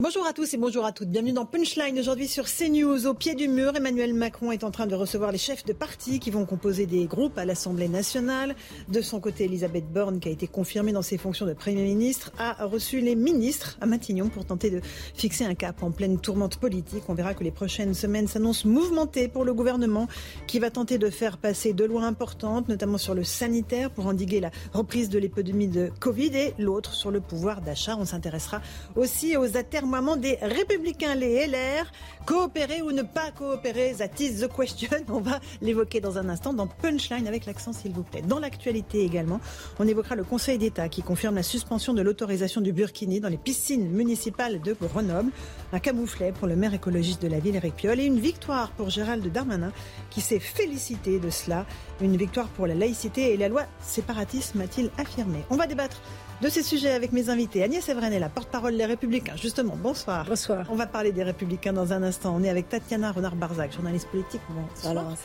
Bonjour à tous et bonjour à toutes. Bienvenue dans Punchline. Aujourd'hui sur CNews, au pied du mur, Emmanuel Macron est en train de recevoir les chefs de parti qui vont composer des groupes à l'Assemblée nationale. De son côté, Elisabeth Borne, qui a été confirmée dans ses fonctions de Premier ministre, a reçu les ministres à Matignon pour tenter de fixer un cap en pleine tourmente politique. On verra que les prochaines semaines s'annoncent mouvementées pour le gouvernement qui va tenter de faire passer deux lois importantes, notamment sur le sanitaire pour endiguer la reprise de l'épidémie de Covid et l'autre sur le pouvoir d'achat. On s'intéressera aussi aux atermoiements des Républicains, les LR. Coopérer ou ne pas coopérer, that is the question. On va l'évoquer dans un instant dans Punchline avec l'accent, s'il vous plaît. Dans l'actualité également, on évoquera le Conseil d'État qui confirme la suspension de l'autorisation du burkini dans les piscines municipales de Grenoble. Un camouflet pour le maire écologiste de la ville, Eric Piolle, et une victoire pour Gérald Darmanin qui s'est félicité de cela. Une victoire pour la laïcité et la loi séparatisme, a-t-il affirmé. On va débattre de ces sujets avec mes invités. Agnès Evren est la porte-parole des Républicains. Justement, bonsoir. Bonsoir. On va parler des Républicains dans un instant. On est avec Tatiana Renard-Barzac, journaliste politique. Bonsoir. Alors,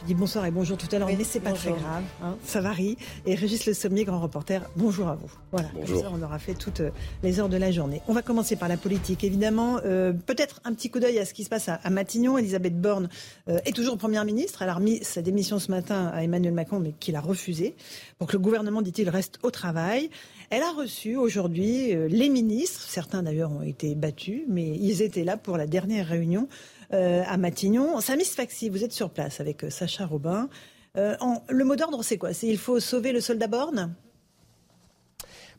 je dis bonsoir et bonjour tout à l'heure, mais c'est pas très grave, hein, ça varie. Et Régis Le Sommier, grand reporter, bonjour à vous. Voilà, bonjour. on aura fait toutes euh, les heures de la journée. On va commencer par la politique, évidemment. Euh, Peut-être un petit coup d'œil à ce qui se passe à, à Matignon. Elisabeth Borne euh, est toujours première ministre. Elle a remis sa démission ce matin à Emmanuel Macron, mais qu'il a refusé, pour que le gouvernement, dit-il, reste au travail. Elle a reçu aujourd'hui euh, les ministres. Certains d'ailleurs ont été battus, mais ils étaient là pour la dernière réunion. Euh, à Matignon. Samis Faxi, vous êtes sur place avec euh, Sacha Robin. Le mot d'ordre, c'est quoi? C'est il faut sauver le soldat Borne?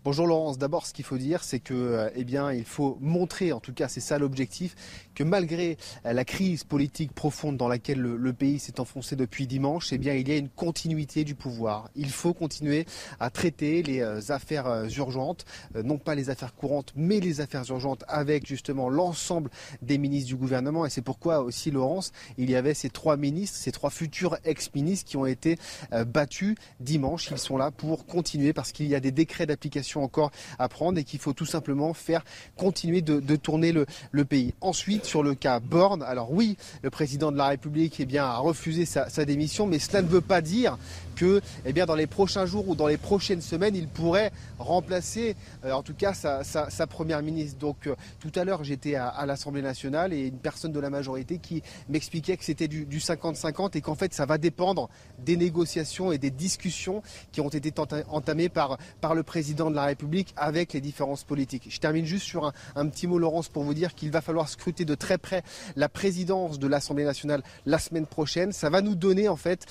Bonjour Laurence. D'abord, ce qu'il faut dire, c'est que, euh, eh bien, il faut montrer, en tout cas, c'est ça l'objectif, que malgré euh, la crise politique profonde dans laquelle le, pays s'est enfoncé depuis dimanche, eh bien, il y a une continuité du pouvoir. Il faut continuer à traiter les euh, affaires urgentes, non pas les affaires courantes, mais les affaires urgentes avec justement l'ensemble des ministres du gouvernement. Et c'est pourquoi aussi, Laurence, il y avait ces trois ministres, ces trois futurs ex-ministres qui ont été battus dimanche. Ils sont là pour continuer parce qu'il y a des décrets d'application encore à prendre et qu'il faut tout simplement faire continuer de, tourner le, pays. Ensuite, sur le cas Borne, alors oui, le président de la République eh bien, a refusé sa, démission, mais cela ne veut pas dire que eh bien, dans les prochains jours ou dans les prochaines semaines, il pourrait remplacer euh, en tout cas sa, première ministre. Donc euh, tout à l'heure, j'étais à, l'Assemblée nationale et une personne de la majorité qui m'expliquait que c'était du 50-50 et qu'en fait ça va dépendre des négociations et des discussions qui ont été entamées par, par le président de la République avec les différences politiques. Je termine juste sur un, petit mot, Laurence, pour vous dire qu'il va falloir scruter de très près la présidence de l'Assemblée nationale la semaine prochaine. Ça va nous donner en fait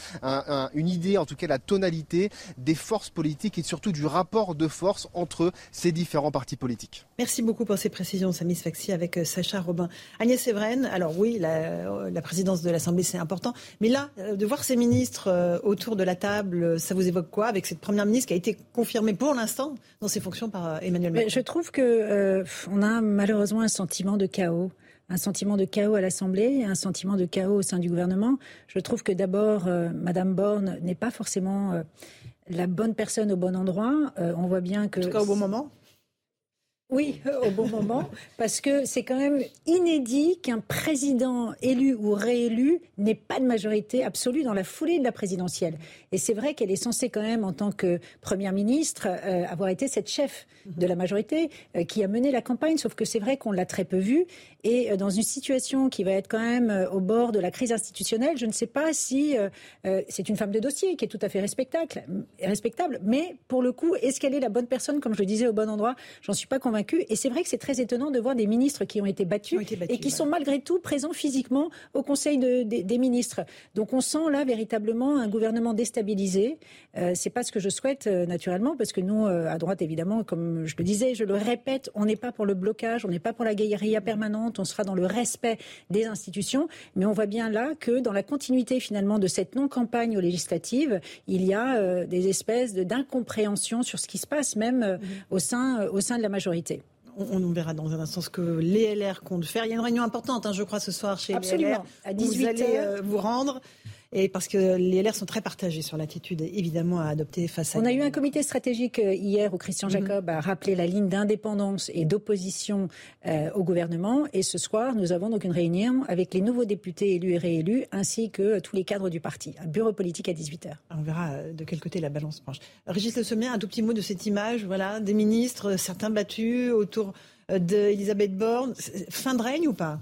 une idée, en tout cas la tonalité des forces politiques et surtout du rapport de force entre ces différents partis politiques. Merci beaucoup pour ces précisions, Samy Sfaxi, avec euh, Sacha Robin. Agnès Evren, alors oui, la, euh, la présidence de l'Assemblée, c'est important, mais là, euh, de voir ces ministres autour de la table, ça vous évoque quoi avec cette première ministre qui a été confirmée pour l'instant dans ses fonctions par Emmanuel Macron? Je trouve que euh, on a malheureusement un sentiment de chaos un sentiment de chaos à l'Assemblée, un sentiment de chaos au sein du gouvernement. Je trouve que d'abord, euh, Madame Borne n'est pas forcément la bonne personne au bon endroit. on voit bien que. En tout cas, au bon moment. Oui, au bon moment, parce que c'est quand même inédit qu'un président élu ou réélu n'ait pas de majorité absolue dans la foulée de la présidentielle. Et c'est vrai qu'elle est censée quand même, en tant que première ministre, euh, avoir été cette chef de la majorité euh, qui a mené la campagne. Sauf que c'est vrai qu'on l'a très peu vue. Et euh, dans une situation qui va être quand même au bord de la crise institutionnelle, je ne sais pas si c'est une femme de dossier qui est tout à fait respectable, respectable. Mais pour le coup, est-ce qu'elle est la bonne personne, comme je le disais, au bon endroit? J'en suis pas convaincue. Et c'est vrai que c'est très étonnant de voir des ministres qui ont été battus, et qui sont malgré tout présents physiquement au Conseil des ministres. Donc on sent là véritablement un gouvernement déstabilisé. Euh, c'est pas ce que je souhaite euh, naturellement, parce que nous, euh, à droite, évidemment, comme je le disais, je le répète, on n'est pas pour le blocage, on n'est pas pour la guérilla permanente, on sera dans le respect des institutions. Mais on voit bien là que dans la continuité finalement de cette non-campagne aux législatives, il y a des espèces d'incompréhension sur ce qui se passe même mm-hmm. au, sein, au sein de la majorité. On, verra dans un instant ce que les LR comptent faire. Il y a une réunion importante, hein, je crois, ce soir chez Absolument. les LR. À 18 Vous allez euh, vous rendre. Et parce que les LR sont très partagés sur l'attitude évidemment à adopter face à. On a eu un comité stratégique euh, hier où Christian mhm. Jacob a rappelé la ligne d'indépendance et d'opposition euh, au gouvernement. Et ce soir, nous avons donc une réunion avec les nouveaux députés élus et réélus, ainsi que tous les cadres du parti. Un bureau politique à 18h. On verra euh, de quel côté la balance penche. Régis Le Sommier, un tout petit mot de cette image, voilà, des ministres, certains battus autour d'Elisabeth Borne. Fin de règne ou pas?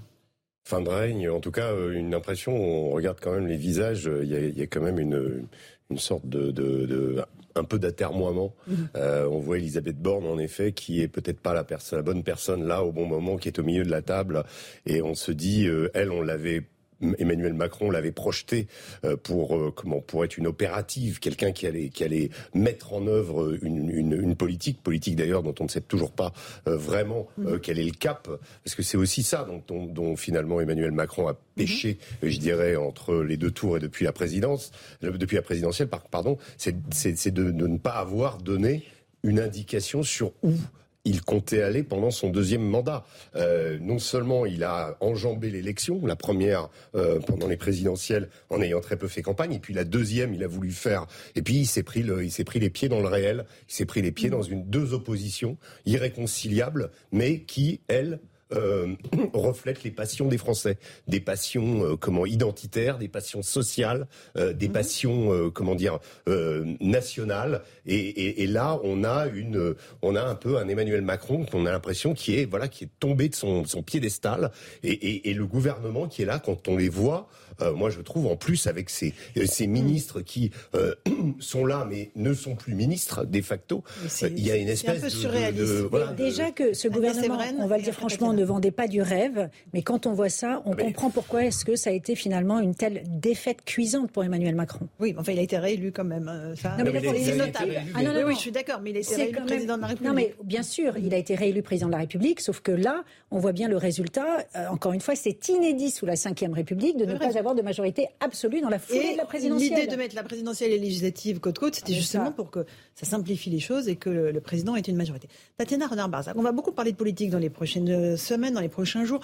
Fin de règne, en tout cas une impression, on regarde quand même les visages, il y a, quand même une, une sorte de, de, un peu d'atermoiement. Mhm. Euh, on voit Elisabeth Borne, en effet, qui est peut-être pas la, personne, la bonne personne là au bon moment, qui est au milieu de la table. Et on se dit, euh, elle, on l'avait Emmanuel Macron l'avait projeté euh, pour euh, comment pour être une opérative, quelqu'un qui allait qui allait mettre en œuvre une, une, une politique, politique d'ailleurs dont on ne sait toujours pas euh, vraiment mm-hmm. quel est le cap, parce que c'est aussi ça dont, dont, finalement Emmanuel Macron a mm-hmm. péché, je dirais, entre les deux tours et depuis la présidence, depuis la présidentielle, pardon, c'est de, de ne pas avoir donné une indication sur où il comptait aller pendant son deuxième mandat. Euh, non seulement il a enjambé l'élection, la première euh, pendant les présidentielles, en ayant très peu fait campagne, et puis la deuxième, il a voulu faire. Et puis il s'est pris, il s'est pris les pieds dans le réel. Il s'est pris les pieds dans une deux oppositions irréconciliables, mais qui elles euh, reflète les passions des Français, des passions euh, comment identitaires, des passions sociales, euh, des mhm. passions comment dire nationales. Et, là, on a une, on a un peu un Emmanuel Macron qu'on a l'impression qui est voilà qui est tombé de son, son piédestal et, et, le gouvernement qui est là quand on les voit. Moi, je trouve en plus avec ces, ces ministres qui sont là mais ne sont plus ministres de facto, il y a une espèce de, déjà que ce gouvernement, on va le dire franchement ne vendait pas du rêve, mais quand on voit ça, on comprend pourquoi est-ce que ça a été finalement une telle défaite cuisante pour Emmanuel Macron. Oui, enfin, il a été réélu quand même. Euh, ça. Non, mais, c'est notable. Ah, non, non, oui, je suis d'accord, mais il a été réélu président de la République. Non, mais bien sûr, il a été réélu président de la République, sauf que là, on voit bien le résultat. Euh, encore une fois, c'est inédit sous la Ve République de ne pas avoir de majorité absolue dans la foulée de la présidentielle. L'idée de mettre la présidentielle et législative côte-côte, c'était justement pour que ça simplifie les choses et que le, président ait une majorité. Tatiana Renard-Barzac, on va beaucoup parler de politique dans les prochaines semaines, dans les prochains jours.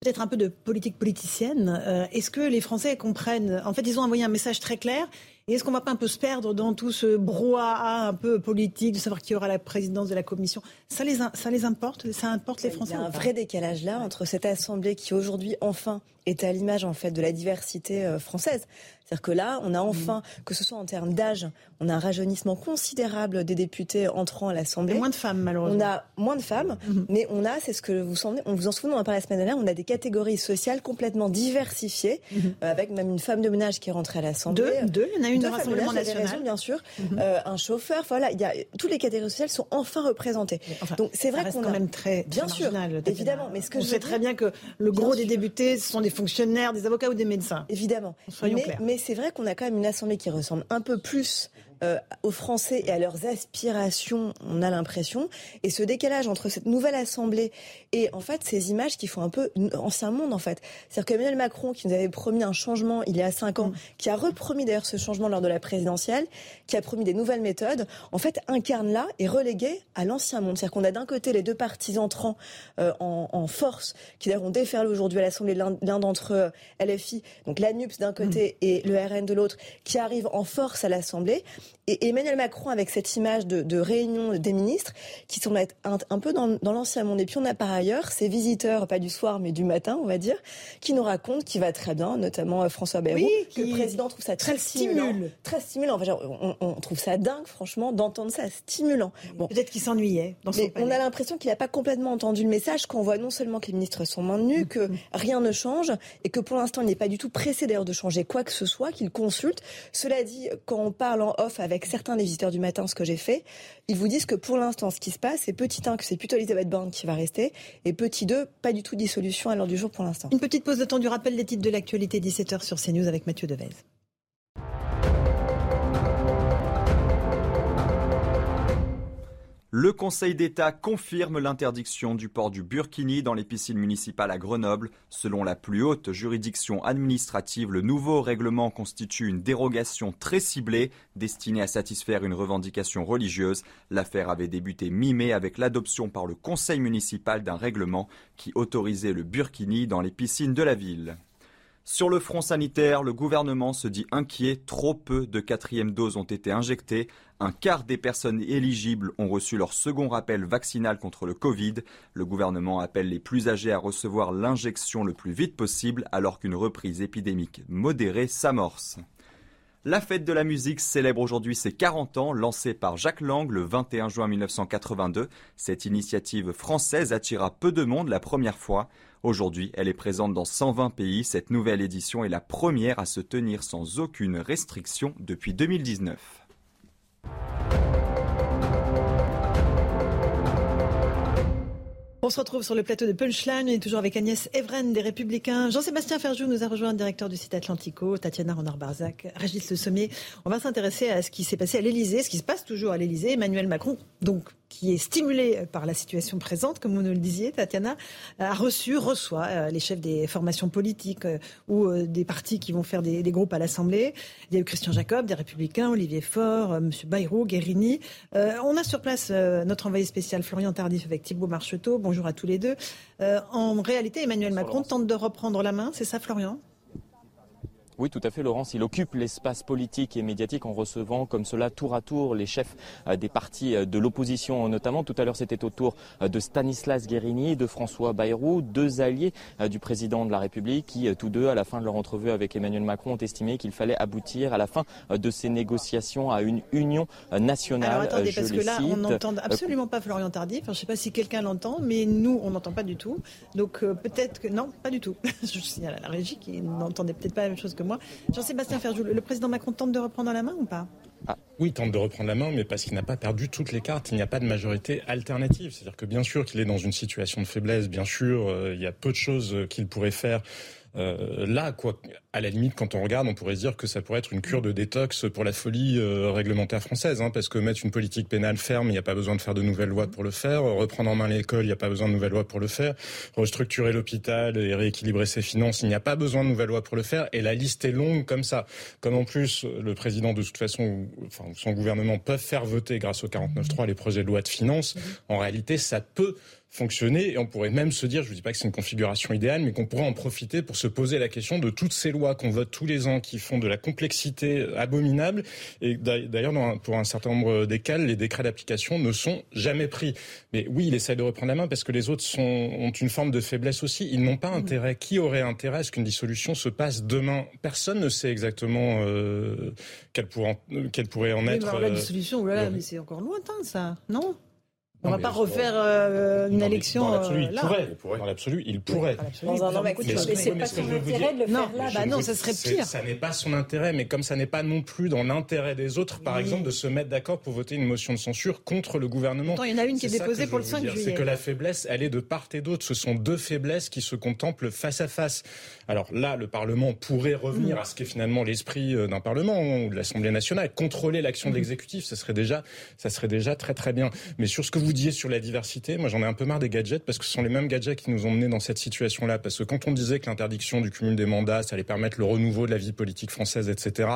Peut-être un peu de politique politicienne. Euh, est-ce que les Français comprennent? En fait, ils ont envoyé un message très clair. Et est-ce qu'on ne va pas un peu se perdre dans tout ce brouhaha un peu politique, de savoir qui aura la présidence de la Commission? Ça les, ça les importe? Ça importe les Français Il y a un vrai décalage là entre cette Assemblée qui aujourd'hui enfin est à l'image en fait de la diversité euh, française. C'est-à-dire que là, on a enfin, mm. que ce soit en termes d'âge, on a un rajeunissement considérable des députés entrant à l'Assemblée. Moins de femmes, malheureusement. On a moins de femmes, mm-hmm. mais on a, c'est ce que vous souvenez, on vous en souvient, on en a parlé la semaine dernière, on a des catégories sociales complètement diversifiées, mm-hmm. euh, avec même une femme de ménage qui est rentrée à l'Assemblée. Deux, deux, il y en a une de Rassemblement National. Raison, bien sûr. Mm-hmm. euh, un chauffeur, voilà, il y a, toutes les catégories sociales sont enfin représentées. Donc c'est vrai qu'on quand même très, bien sûr, évidemment. Mais ce que on sait très bien que le gros des députés, ce sont des fonctionnaires, des avocats ou des médecins. Évidemment. Soyons mais, clairs. Mais c'est vrai qu'on a quand même une assemblée qui ressemble un peu plus euh, aux Français et à leurs aspirations, on a l'impression. Et ce décalage entre cette nouvelle Assemblée et en fait ces images qui font un peu ancien monde en fait. C'est-à-dire qu'Emmanuel Macron, qui nous avait promis un changement il y a cinq ans, mm. qui a repromis d'ailleurs ce changement lors de la présidentielle, qui a promis des nouvelles méthodes, en fait incarne là et relégué à l'ancien monde. C'est-à-dire qu'on a d'un côté les deux partis entrants euh, en, en, force, qui d'ailleurs ont déferlé aujourd'hui à l'Assemblée, l'un d'entre eux, LFI, donc l'ANUPS d'un côté mm. et le RN de l'autre, qui arrive en force à l'Assemblée. Et Emmanuel Macron, avec cette image de, réunion des ministres, qui semble être un, peu dans, l'ancien monde. Et puis on a par ailleurs ces visiteurs, pas du soir, mais du matin, on va dire, qui nous racontent qu'il va très bien, notamment euh, François Bayrou, que le président trouve ça très, stimulant. Très stimulant. on, trouve ça dingue, franchement, d'entendre ça, stimulant. Bon. Peut-être qu'il s'ennuyait dans son On a l'impression qu'il n'a pas complètement entendu le message, qu'on voit non seulement que les ministres sont maintenus, que rien ne change, et que pour l'instant, il n'est pas du tout pressé d'ailleurs de changer quoi que ce soit, qu'il consulte. Cela dit, quand on parle en off avec certains des visiteurs du matin, ce que j'ai fait, ils vous disent que pour l'instant, ce qui se passe, c'est petit 1, que c'est plutôt Elisabeth Borne qui va rester, et petit 2, pas du tout dissolution à l'heure du jour pour l'instant. Une petite pause de temps du rappel des titres de l'actualité 17h sur CNews avec Mathieu Devez. Le Conseil d'État confirme l'interdiction du port du burkini dans les piscines municipales à Grenoble. Selon la plus haute juridiction administrative, le nouveau règlement constitue une dérogation très ciblée destinée à satisfaire une revendication religieuse. L'affaire avait débuté mi-mai avec l'adoption par le Conseil municipal d'un règlement qui autorisait le burkini dans les piscines de la ville. Sur le front sanitaire, le gouvernement se dit inquiet. Trop peu de quatrième doses ont été injectées. Un quart des personnes éligibles ont reçu leur second rappel vaccinal contre le Covid. Le gouvernement appelle les plus âgés à recevoir l'injection le plus vite possible alors qu'une reprise épidémique modérée s'amorce. La fête de la musique célèbre aujourd'hui ses 40 ans, lancée par Jacques Lang le 21 juin 1982. Cette initiative française attira peu de monde la première fois. Aujourd'hui, elle est présente dans 120 pays. Cette nouvelle édition est la première à se tenir sans aucune restriction depuis 2019. On se retrouve sur le plateau de Punchline. On est toujours avec Agnès Evren des Républicains. Jean-Sébastien Ferjou nous a rejoint, directeur du site Atlantico. Tatiana Renard-Barzac, Régis Le Sommier. On va s'intéresser à ce qui s'est passé à l'Elysée, ce qui se passe toujours à l'Elysée. Emmanuel Macron, donc, qui est stimulé par la situation présente, comme vous nous le disiez, Tatiana, a reçu, reçoit euh, les chefs des formations politiques euh, ou euh, des partis qui vont faire des, groupes à l'Assemblée. Il y a eu Christian Jacob, des Républicains, Olivier Faure, M. Bayrou, Guérini. on a sur place notre envoyé spécial Florian Tardif avec Thibault Marcheteau. Bonjour à tous les deux. en réalité, Emmanuel Macron tente de reprendre la main, c'est ça Florian? Oui, tout à fait, Laurence. Il occupe l'espace politique et médiatique en recevant comme cela tour à tour les chefs euh, des partis euh, de l'opposition notamment. Tout à l'heure, c'était au tour euh, de Stanislas Guérini, de François Bayrou, deux alliés du président de la République qui, tous deux, à la fin de leur entrevue avec Emmanuel Macron, ont estimé qu'il fallait aboutir à la fin de ces négociations à une union nationale. Alors attendez, parce que là, on n'entend absolument pas Florian Tardif. je ne sais pas si quelqu'un l'entend, mais nous, on n'entend pas du tout. Donc peut-être que non, pas du tout. je signale à la régie qui n'entendait peut-être pas la même chose que moi. Jean-Sébastien Ferjou, le président Macron tente de reprendre la main ou pas? Ah, oui, tente de reprendre la main, mais parce qu'il n'a pas perdu toutes les cartes. Il n'y a pas de majorité alternative. C'est-à-dire que bien sûr qu'il est dans une situation de faiblesse, bien sûr, euh, il y a peu de choses qu'il pourrait faire euh, là, quoi, à la limite, quand on regarde, on pourrait dire que ça pourrait être une cure de détox pour la folie euh, réglementaire française, hein, parce que mettre une politique pénale ferme, il n'y a pas besoin de faire de nouvelles lois pour le faire. Reprendre en main l'école, il n'y a pas besoin de nouvelles lois pour le faire. Restructurer l'hôpital et rééquilibrer ses finances, il n'y a pas besoin de nouvelles lois pour le faire. Et la liste est longue comme ça. Comme en plus, le président, de toute façon, enfin, son gouvernement peuvent faire voter grâce au 49.3 les projets de loi de finances. En réalité, ça peut fonctionner et on pourrait même se dire, je ne dis pas que c'est une configuration idéale, mais qu'on pourrait en profiter pour se poser la question de toutes ces lois qu'on vote tous les ans qui font de la complexité abominable et d'ailleurs pour un certain nombre des cas, les décrets d'application ne sont jamais pris. Mais oui, il essaie de reprendre la main parce que les autres sont, ont une forme de faiblesse aussi. Ils n'ont pas intérêt. Qui aurait intérêt à ce qu'une dissolution se passe demain? Personne ne sait exactement euh, quelle, pourrait, en être. la euh, dissolution, là, mais c'est encore lointain ça, non? On ne va pas refaire euh, une élection dans l'absolu, il, euh, pourrait. Dans l'absolu, il pourrait. Dans un mais, c'est pas son intérêt de le faire là. Bah non, ça serait pire. Ça n'est pas son intérêt, mais comme ça n'est pas non plus dans l'intérêt des autres, par exemple, de se mettre d'accord pour voter une motion de censure contre le gouvernement. il y en a une qui est, déposée pour le 5 juillet. C'est que la faiblesse, elle est de part et d'autre. Ce sont deux faiblesses qui se contemplent face à face. Alors là, le Parlement pourrait revenir mm. à ce qu'est finalement l'esprit euh, d'un Parlement ou de l'Assemblée nationale, contrôler l'action de mm. l'exécutif. Ça serait déjà, ça serait déjà très très bien. Mais sur ce que vous disiez sur la diversité moi, j'en ai un peu marre des gadgets parce que ce sont les mêmes gadgets qui nous ont menés dans cette situation-là. Parce que quand on disait que l'interdiction du cumul des mandats, ça allait permettre le renouveau de la vie politique française, etc.,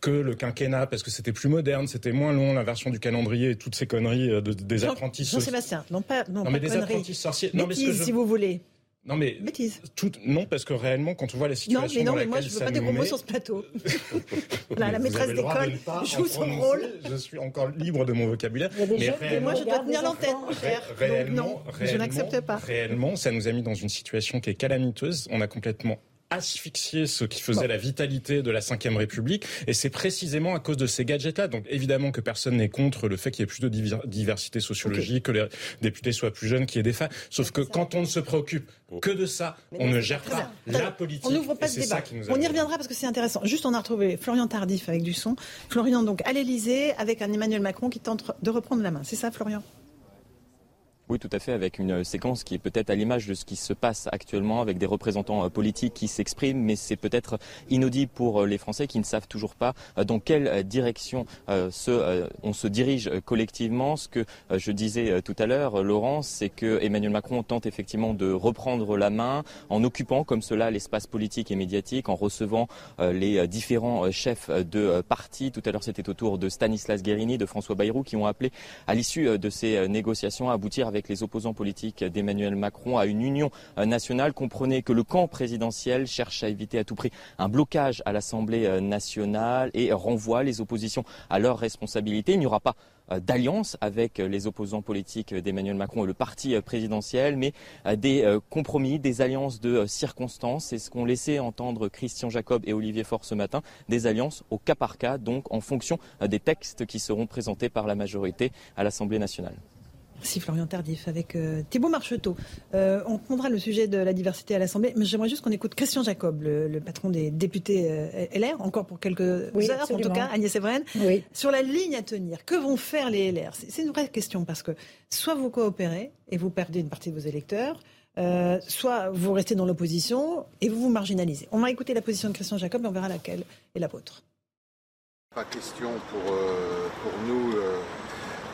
que le quinquennat, parce que c'était plus moderne, c'était moins long, l'inversion du calendrier et toutes ces conneries euh, de, des apprentis. Jean-Sébastien, non pas, non, non mais des apprentis sorciers. non, mais si vous voulez. Non mais Bêtise. Tout, non parce que réellement quand on voit la situation non mais non mais moi je veux pas des gros mots sur ce plateau. la maîtresse d'école joue son rôle. Je suis encore libre de mon vocabulaire. Mais, moi je dois tenir l'antenne. Réellement, je n'accepte pas. Réellement, ça nous a mis dans une situation qui est calamiteuse. On a complètement asphyxier ce qui faisait la vitalité de la Ve République. Et c'est précisément à cause de ces gadgets-là. Donc évidemment que personne n'est contre le fait qu'il y ait plus de diversité sociologique, que les députés soient plus jeunes, qu'il y ait des femmes. Sauf que quand on ne se préoccupe que de ça, on ne gère pas la politique. On n'ouvre pas ce débat. On y reviendra parce que c'est intéressant. Juste, on a retrouvé Florian Tardif avec du son. Florian, donc, à l'Elysée, avec un Emmanuel Macron qui tente de reprendre la main. C'est ça, Florian? Oui, tout à fait, avec une séquence qui est peut-être à l'image de ce qui se passe actuellement, avec des représentants euh, politiques qui s'expriment, mais c'est peut-être inaudible pour euh, les Français qui ne savent toujours pas euh, dans quelle direction on se dirige collectivement. Ce que je disais tout à l'heure, Laurence, c'est que Emmanuel Macron tente effectivement de reprendre la main en occupant comme cela l'espace politique et médiatique, en recevant les différents chefs de partis. Tout à l'heure, c'était au tour de Stanislas Guérini, de François Bayrou, qui ont appelé à l'issue de ces négociations à aboutir avec avec les opposants politiques d'Emmanuel Macron à une union nationale. Comprenez que le camp présidentiel cherche à éviter à tout prix un blocage à l'Assemblée nationale et renvoie les oppositions à leurs responsabilités. Il n'y aura pas euh, d'alliance avec les opposants politiques d'Emmanuel Macron et le parti présidentiel, mais euh, des compromis, des alliances de circonstances. C'est ce qu'ont laissé entendre Christian Jacob et Olivier Faure ce matin, des alliances au cas par cas, donc en fonction des textes qui seront présentés par la majorité à l'Assemblée nationale. Merci Florian Tardif avec euh, Thibault Marcheteau. Euh, on prendra le sujet de la diversité à l'Assemblée, mais j'aimerais juste qu'on écoute Christian Jacob, le, patron des députés euh, LR, encore pour quelques heures en tout cas, Agnès Evren, sur la ligne à tenir. Que vont faire les LR C'est une vraie question parce que soit vous coopérez et vous perdez une partie de vos électeurs, soit vous restez dans l'opposition et vous vous marginalisez. On va écouter la position de Christian Jacob et on verra laquelle est la vôtre. Pas question pour, pour nous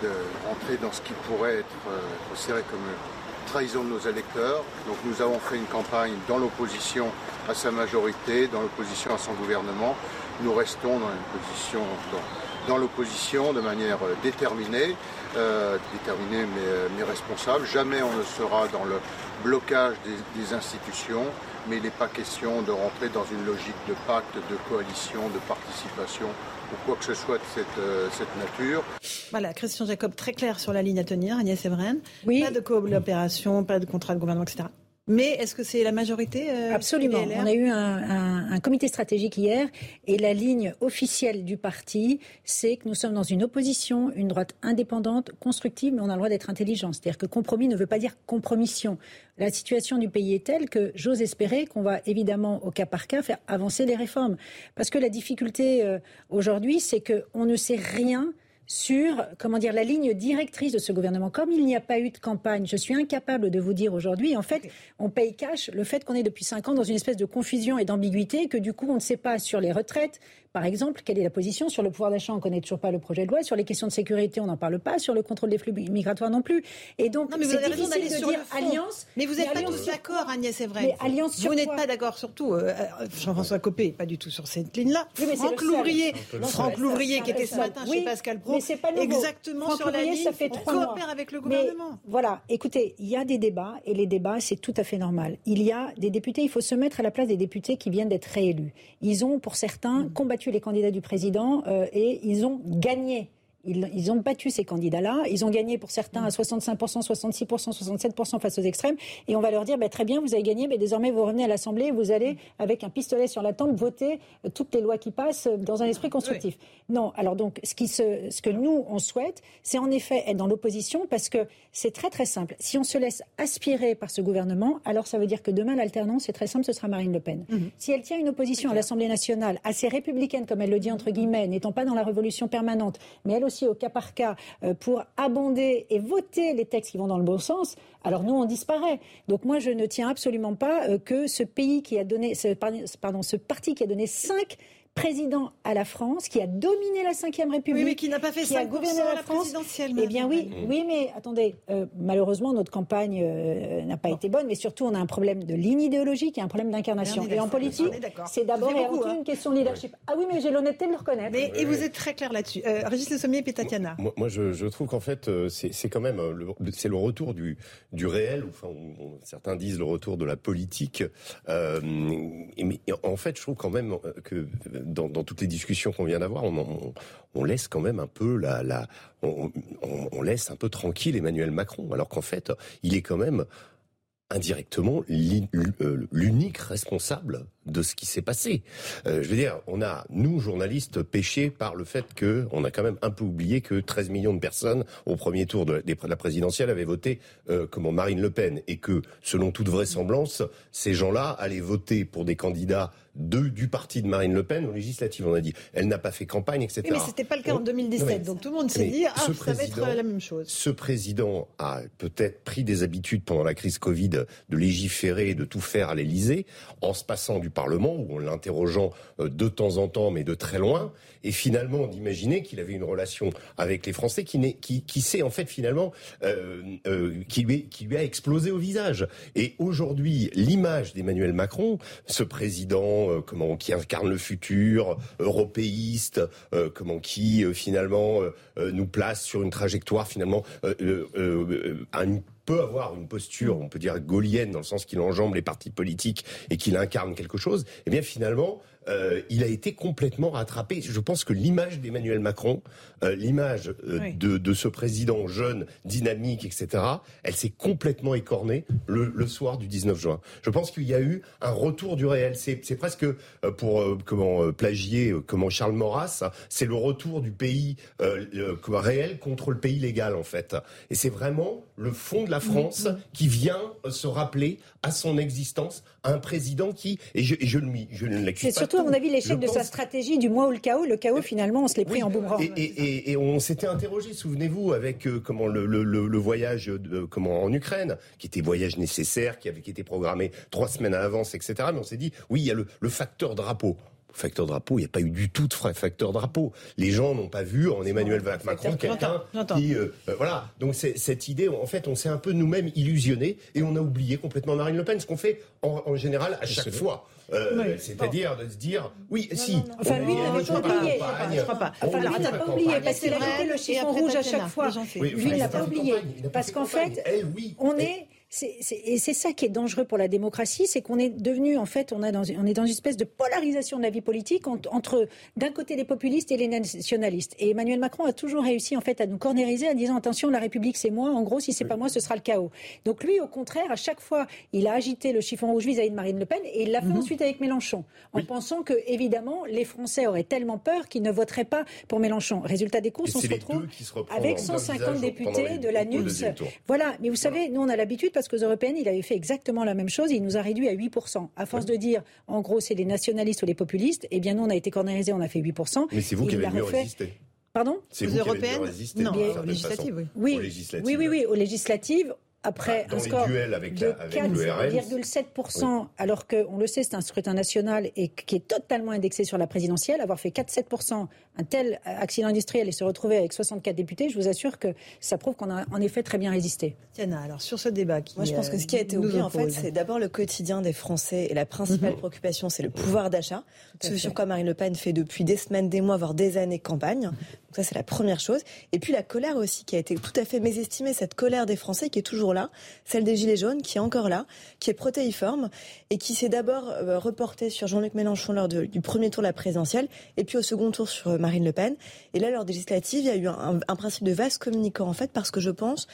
de rentrer dans ce qui pourrait être euh, considéré comme une trahison de nos électeurs. Donc nous avons fait une campagne dans l'opposition à sa majorité, dans l'opposition à son gouvernement. Nous restons dans une dans, l'opposition de manière euh, déterminée, euh, déterminée mais, responsable. Jamais on ne sera dans le blocage des institutions, mais il n'est pas question de rentrer dans une logique de pacte, de coalition, de participation ou quoi que ce soit de cette, euh, cette nature. Voilà, Christian Jacob, très clair sur la ligne à tenir, Agnès Evren. Oui. Pas de coopération, pas de contrat de gouvernement, etc. Mais est-ce que c'est la majorité euh, Absolument. On a eu un, comité stratégique hier et la ligne officielle du parti, c'est que nous sommes dans une opposition, une droite indépendante, constructive, mais on a le droit d'être intelligent. C'est-à-dire que compromis ne veut pas dire compromission. La situation du pays est telle que j'ose espérer qu'on va évidemment au cas par cas faire avancer les réformes. Parce que la difficulté euh, aujourd'hui, c'est qu'on ne sait rien sur comment dire la ligne directrice de ce gouvernement. Comme il n'y a pas eu de campagne, je suis incapable de vous dire aujourd'hui. En fait, on paye cash le fait qu'on est depuis cinq ans dans une espèce de confusion et d'ambiguïté que du coup on ne sait pas sur les retraites, par exemple, quelle est la position sur le pouvoir d'achat? On ne connaît toujours pas le projet de loi. Sur les questions de sécurité, on n'en parle pas. Sur le contrôle des flux migratoires non plus. Et donc, c'est difficile de dire alliance. Mais vous n'êtes pas tous d'accord, Agnès, c'est vrai. alliance vous n'êtes pas d'accord surtout. Euh, euh, Jean-François Copé, pas du tout sur cette ligne-là. Franck Louvrier, Franck Louvrier qui était ce matin chez Pascal Pro, exactement sur la ligne. Ça fait trois coopère avec le gouvernement. voilà, écoutez, il y a des débats et les débats, c'est tout à fait normal. Il y a des députés, il faut se mettre à la place des députés qui viennent d'être réélus. Ils ont, pour certains, mm. Les candidats du président euh, et ils ont gagné ils, ont battu ces candidats-là. Ils ont gagné pour certains à 65%, 66%, 67% face aux extrêmes. Et on va leur dire, bah, très bien, vous avez gagné, mais désormais vous revenez à l'Assemblée, vous allez, avec un pistolet sur la tempe, voter toutes les lois qui passent dans un esprit constructif. Non, alors donc, ce, qui se, ce que nous, on souhaite, c'est en effet être dans l'opposition parce que c'est très très simple. Si on se laisse aspirer par ce gouvernement, alors ça veut dire que demain, l'alternance, c'est très simple, ce sera Marine Le Pen. Mhm. Si elle tient une opposition à l'Assemblée nationale assez républicaine, comme elle le dit entre guillemets, n'étant pas dans la révolution permanente, mais elle aussi au cas par cas euh, pour abonder et voter les textes qui vont dans le bon sens, alors nous, on disparaît. Donc moi, je ne tiens absolument pas euh, que ce pays qui a donné, pardon, ce parti qui a donné cinq président à la France, qui a dominé la Ve République. Oui, mais qui n'a pas fait qui a gouverné la, France. présidentielle. Eh bien oui, oui, mais attendez, euh, malheureusement, notre campagne euh, n'a pas été bonne, mais surtout, on a un problème de ligne idéologique et un problème d'incarnation. Et en politique, c'est d'abord et avant tout hein. une question de leadership. Ah oui, mais j'ai l'honnêteté de le reconnaître. Mais, et vous êtes très clair là-dessus. Euh, Régis Le Sommier et Tatiana. Moi, moi je, je, trouve qu'en fait, euh, c'est quand même c'est le retour du, du réel, enfin, certains disent le retour de la politique. mais en fait, je trouve quand même que dans, toutes les discussions qu'on vient d'avoir, on, laisse quand même un peu la, laisse un peu tranquille Emmanuel Macron, alors qu'en fait, il est quand même indirectement euh, l'unique responsable de ce qui s'est passé. Euh, je veux dire, on a, nous, journalistes, péché par le fait que on a quand même un peu oublié que 13 millions de personnes, au premier tour de, la présidentielle, avaient voté euh, comme Marine Le Pen, et que, selon toute vraisemblance, ces gens-là allaient voter pour des candidats de, du parti de Marine Le Pen aux législatives. On a dit, elle n'a pas fait campagne, etc. mais c'était pas le cas en 2017, donc tout le monde s'est dit, ah, ça va être la même chose. Ce président a peut-être pris des habitudes pendant la crise Covid de légiférer, de tout faire à l'Élysée, en se passant du Parlement, ou en l'interrogeant euh, de temps en temps, mais de très loin, et finalement d'imaginer qu'il avait une relation avec les Français qui, qui, qui s'est en fait finalement, euh, euh, qui, lui, qui lui a explosé au visage. Et aujourd'hui, l'image d'Emmanuel Macron, ce président euh, comment qui incarne le futur, européiste, euh, comment qui finalement nous place sur une trajectoire finalement à une peut avoir une posture, on peut dire gaulienne, dans le sens qu'il enjambe les partis politiques et qu'il incarne quelque chose, eh bien finalement, euh, il a été complètement rattrapé. Je pense que l'image d'Emmanuel Macron, euh, l'image euh, de, de, ce président jeune, dynamique, etc., elle s'est complètement écornée le, le, soir du 19 juin. Je pense qu'il y a eu un retour du réel. C'est presque euh, pour euh, comment plagier comment Charles Maurras, c'est le retour du pays réel contre le pays légal en fait. Et c'est vraiment le fond de la France qui vient se rappeler à son existence un président qui et je, et je, je ne l'accuse pas à mon avis, l'échec de sa stratégie du mois ou le chaos. Le chaos, finalement, on se l'est pris en boomerang. Et, on s'était interrogé, souvenez-vous, avec euh, comment le, voyage de, comment en Ukraine, qui était voyage nécessaire, qui avait été programmé trois semaines à l'avance, etc. Mais on s'est dit, oui, il y a le, facteur drapeau facteur drapeau, il n'y a pas eu du tout de facteur drapeau. Les gens n'ont pas vu en Emmanuel Macron quelqu'un qui... Euh, euh, voilà, donc cette idée, en fait, on s'est un peu nous-mêmes illusionnés et on a oublié complètement Marine Le Pen, ce qu'on fait en général à chaque fois. Euh, c'est-à-dire de se dire, oui, si. Enfin, lui, il n'avait pas oublié. Je crois pas. Enfin, lui, il n'a pas oublié, parce qu'il a le chiffon rouge à chaque fois. Lui, il n'a pas oublié. Parce qu'en fait, on est et c'est ça qui est dangereux pour la démocratie, c'est qu'on est devenu, en fait, on, a dans, on est dans une espèce de polarisation de la vie politique entre, d'un côté, les populistes et les nationalistes. Et Emmanuel Macron a toujours réussi, en fait, à nous cornériser en disant, attention, la République, c'est moi. En gros, si c'est pas moi, ce sera le chaos. Donc lui, au contraire, à chaque fois, il a agité le chiffon rouge vis-à-vis de Marine Le Pen et il l'a fait mhm. ensuite avec Mélenchon, en pensant que, évidemment, les Français auraient tellement peur qu'ils ne voteraient pas pour Mélenchon. Résultat des courses, on se retrouve avec 150 députés de la NUPS. Voilà. Mais vous savez, nous, on a l'habitude parce qu'aux européennes, il avait fait exactement la même chose. Il nous a réduit à 8%. À force de dire, en gros, c'est les nationalistes ou les populistes, eh bien, nous, on a été cornérisés, on a fait 8%. Mais c'est vous qui avez mieux résisté. Pardon? C'est vous européennes? Non, aux législatives, oui. Oui, oui, oui, aux législatives après bah, un score de 4,7%, alors qu'on le sait, c'est un scrutin national et qui est totalement indexé sur la présidentielle, avoir fait 4,7%, un tel accident industriel et se retrouver avec 64 députés, je vous assure que ça prouve qu'on a en effet très bien résisté. Tiana, alors sur ce débat qui Moi, je pense que ce qui a été oublié, en fait, c'est d'abord le quotidien des Français et la principale mhm. préoccupation, c'est le pouvoir d'achat. Ce sur quoi Marine Le Pen fait depuis des semaines, des mois, voire des années campagne. Donc ça, c'est la première chose. Et puis la colère aussi, qui a été tout à fait mésestimée, cette colère des Français qui est toujours là, celle des Gilets jaunes qui est encore là, qui est protéiforme et qui s'est d'abord euh, reportée sur Jean-Luc Mélenchon lors du premier tour de la présidentielle et puis au second tour sur euh, Marine Le Pen. Et là, lors des législatives, il y a eu un, principe de vaste communicant en fait parce que je pense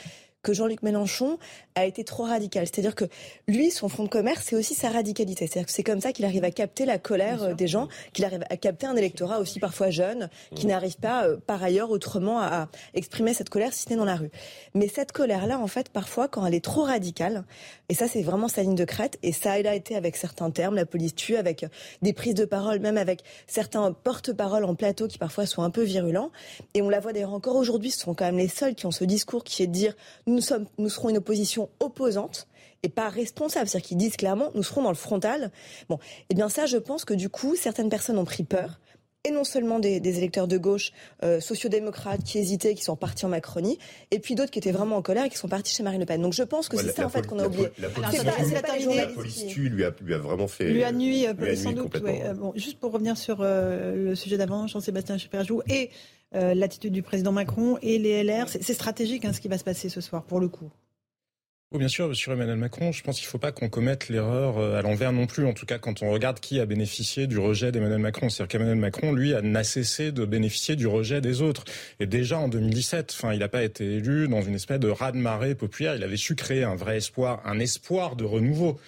que Jean-Luc Mélenchon a été trop radical. C'est-à-dire que lui, son front de commerce, c'est aussi sa radicalité. C'est-à-dire que c'est comme ça qu'il arrive à capter la colère euh, des gens, qu'il arrive à capter un électorat aussi parfois jeune, qui n'arrive pas euh, par ailleurs autrement à, exprimer cette colère si ce n'est dans la rue. Mais cette colère-là, en fait, parfois, quand elle est trop radicale, et ça c'est vraiment sa ligne de crête, et ça a été avec certains termes, la police tue, avec des prises de parole, même avec certains porte-parole en plateau qui parfois sont un peu virulents. Et on la voit d'ailleurs encore aujourd'hui, ce sont quand même les seuls qui ont ce discours qui est de dire nous, sommes, nous serons une opposition opposante et pas responsable. C'est-à-dire qu'ils disent clairement, nous serons dans le frontal. Bon, et eh bien ça, je pense que du coup, certaines personnes ont pris peur. Et non seulement des, électeurs de gauche, euh, sociodémocrates qui hésitaient, qui sont partis en Macronie, et puis d'autres qui étaient vraiment en colère et qui sont partis chez Marine Le Pen. Donc je pense que c'est ça en fait qu'on a oublié. La, police, tue lui a, lui a vraiment fait. Lui a nuit, euh, sans doute. Euh, bon, juste pour revenir sur le sujet d'avant, Jean-Sébastien Superjou et euh, l'attitude du président Macron et les LR. C'est stratégique hein, ce qui va se passer ce soir, pour le coup. Oui, bien sûr, sur Emmanuel Macron, je pense qu'il ne faut pas qu'on commette l'erreur euh, à l'envers non plus. En tout cas, quand on regarde qui a bénéficié du rejet d'Emmanuel Macron, c'est-à-dire qu'Emmanuel Macron, lui, n'a cessé de bénéficier du rejet des autres. Et déjà en 2017, enfin, il n'a pas été élu dans une espèce de raz-de-marée populaire. Il avait su créer un vrai espoir, un espoir de renouveau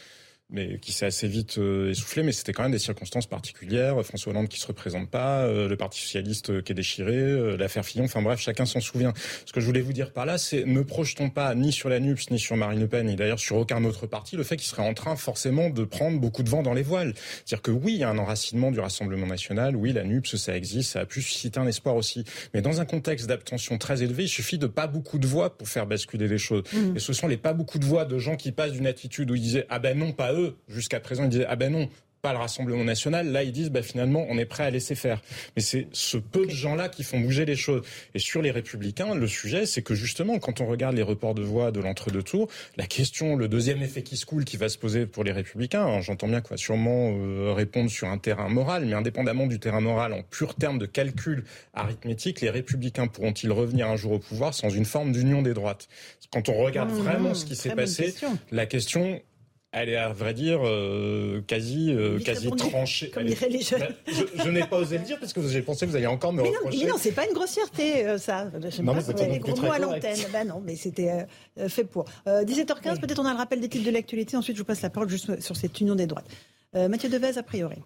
mais qui s'est assez vite euh, essoufflé, mais c'était quand même des circonstances particulières. François Hollande qui se représente pas, euh, le Parti socialiste euh, qui est déchiré, l'affaire Fillon, enfin bref, chacun s'en souvient. Ce que je voulais vous dire par là, c'est ne projetons pas ni sur la NUPS, ni sur Marine Le Pen, ni d'ailleurs sur aucun autre parti, le fait qu'il serait en train forcément de prendre beaucoup de vent dans les voiles. C'est-à-dire que oui, il y a un enracinement du Rassemblement national, oui, la NUPS, ça existe, ça a pu susciter un espoir aussi. Mais dans un contexte d'abstention très élevé, il suffit de pas beaucoup de voix pour faire basculer les choses. Mmh. Et ce sont les pas beaucoup de voix de gens qui passent d'une attitude où ils disaient, ah ben non, pas eux, jusqu'à présent, il disait ah ben non, pas le Rassemblement national. Là, ils disent bah, finalement, on est prêt à laisser faire. Mais c'est ce peu de gens-là qui font bouger les choses. Et sur les Républicains, le sujet, c'est que justement, quand on regarde les reports de voix de l'entre-deux tours, la question, le deuxième effet qui se coule, qui va se poser pour les Républicains, j'entends bien quoi, sûrement euh, répondre sur un terrain moral, mais indépendamment du terrain moral, en pur terme de calcul arithmétique, les Républicains pourront-ils revenir un jour au pouvoir sans une forme d'union des droites? Quand on regarde mmh, vraiment ce qui s'est passé, la question elle est à vrai dire euh, quasi euh, quasi tranchée. Comme diraient les jeunes. je, n'ai pas osé le dire parce que j'ai pensé que vous alliez encore me mais reprocher. Non, mais non, c'est pas une grossièreté euh, ça. Je non, pas mais les gros mots à l'antenne. Ben non, mais c'était fait pour. 17h15, peut-être on a le rappel des titres de l'actualité. Ensuite, je vous passe la parole juste sur cette union des droites. Mathieu Devez, a priori.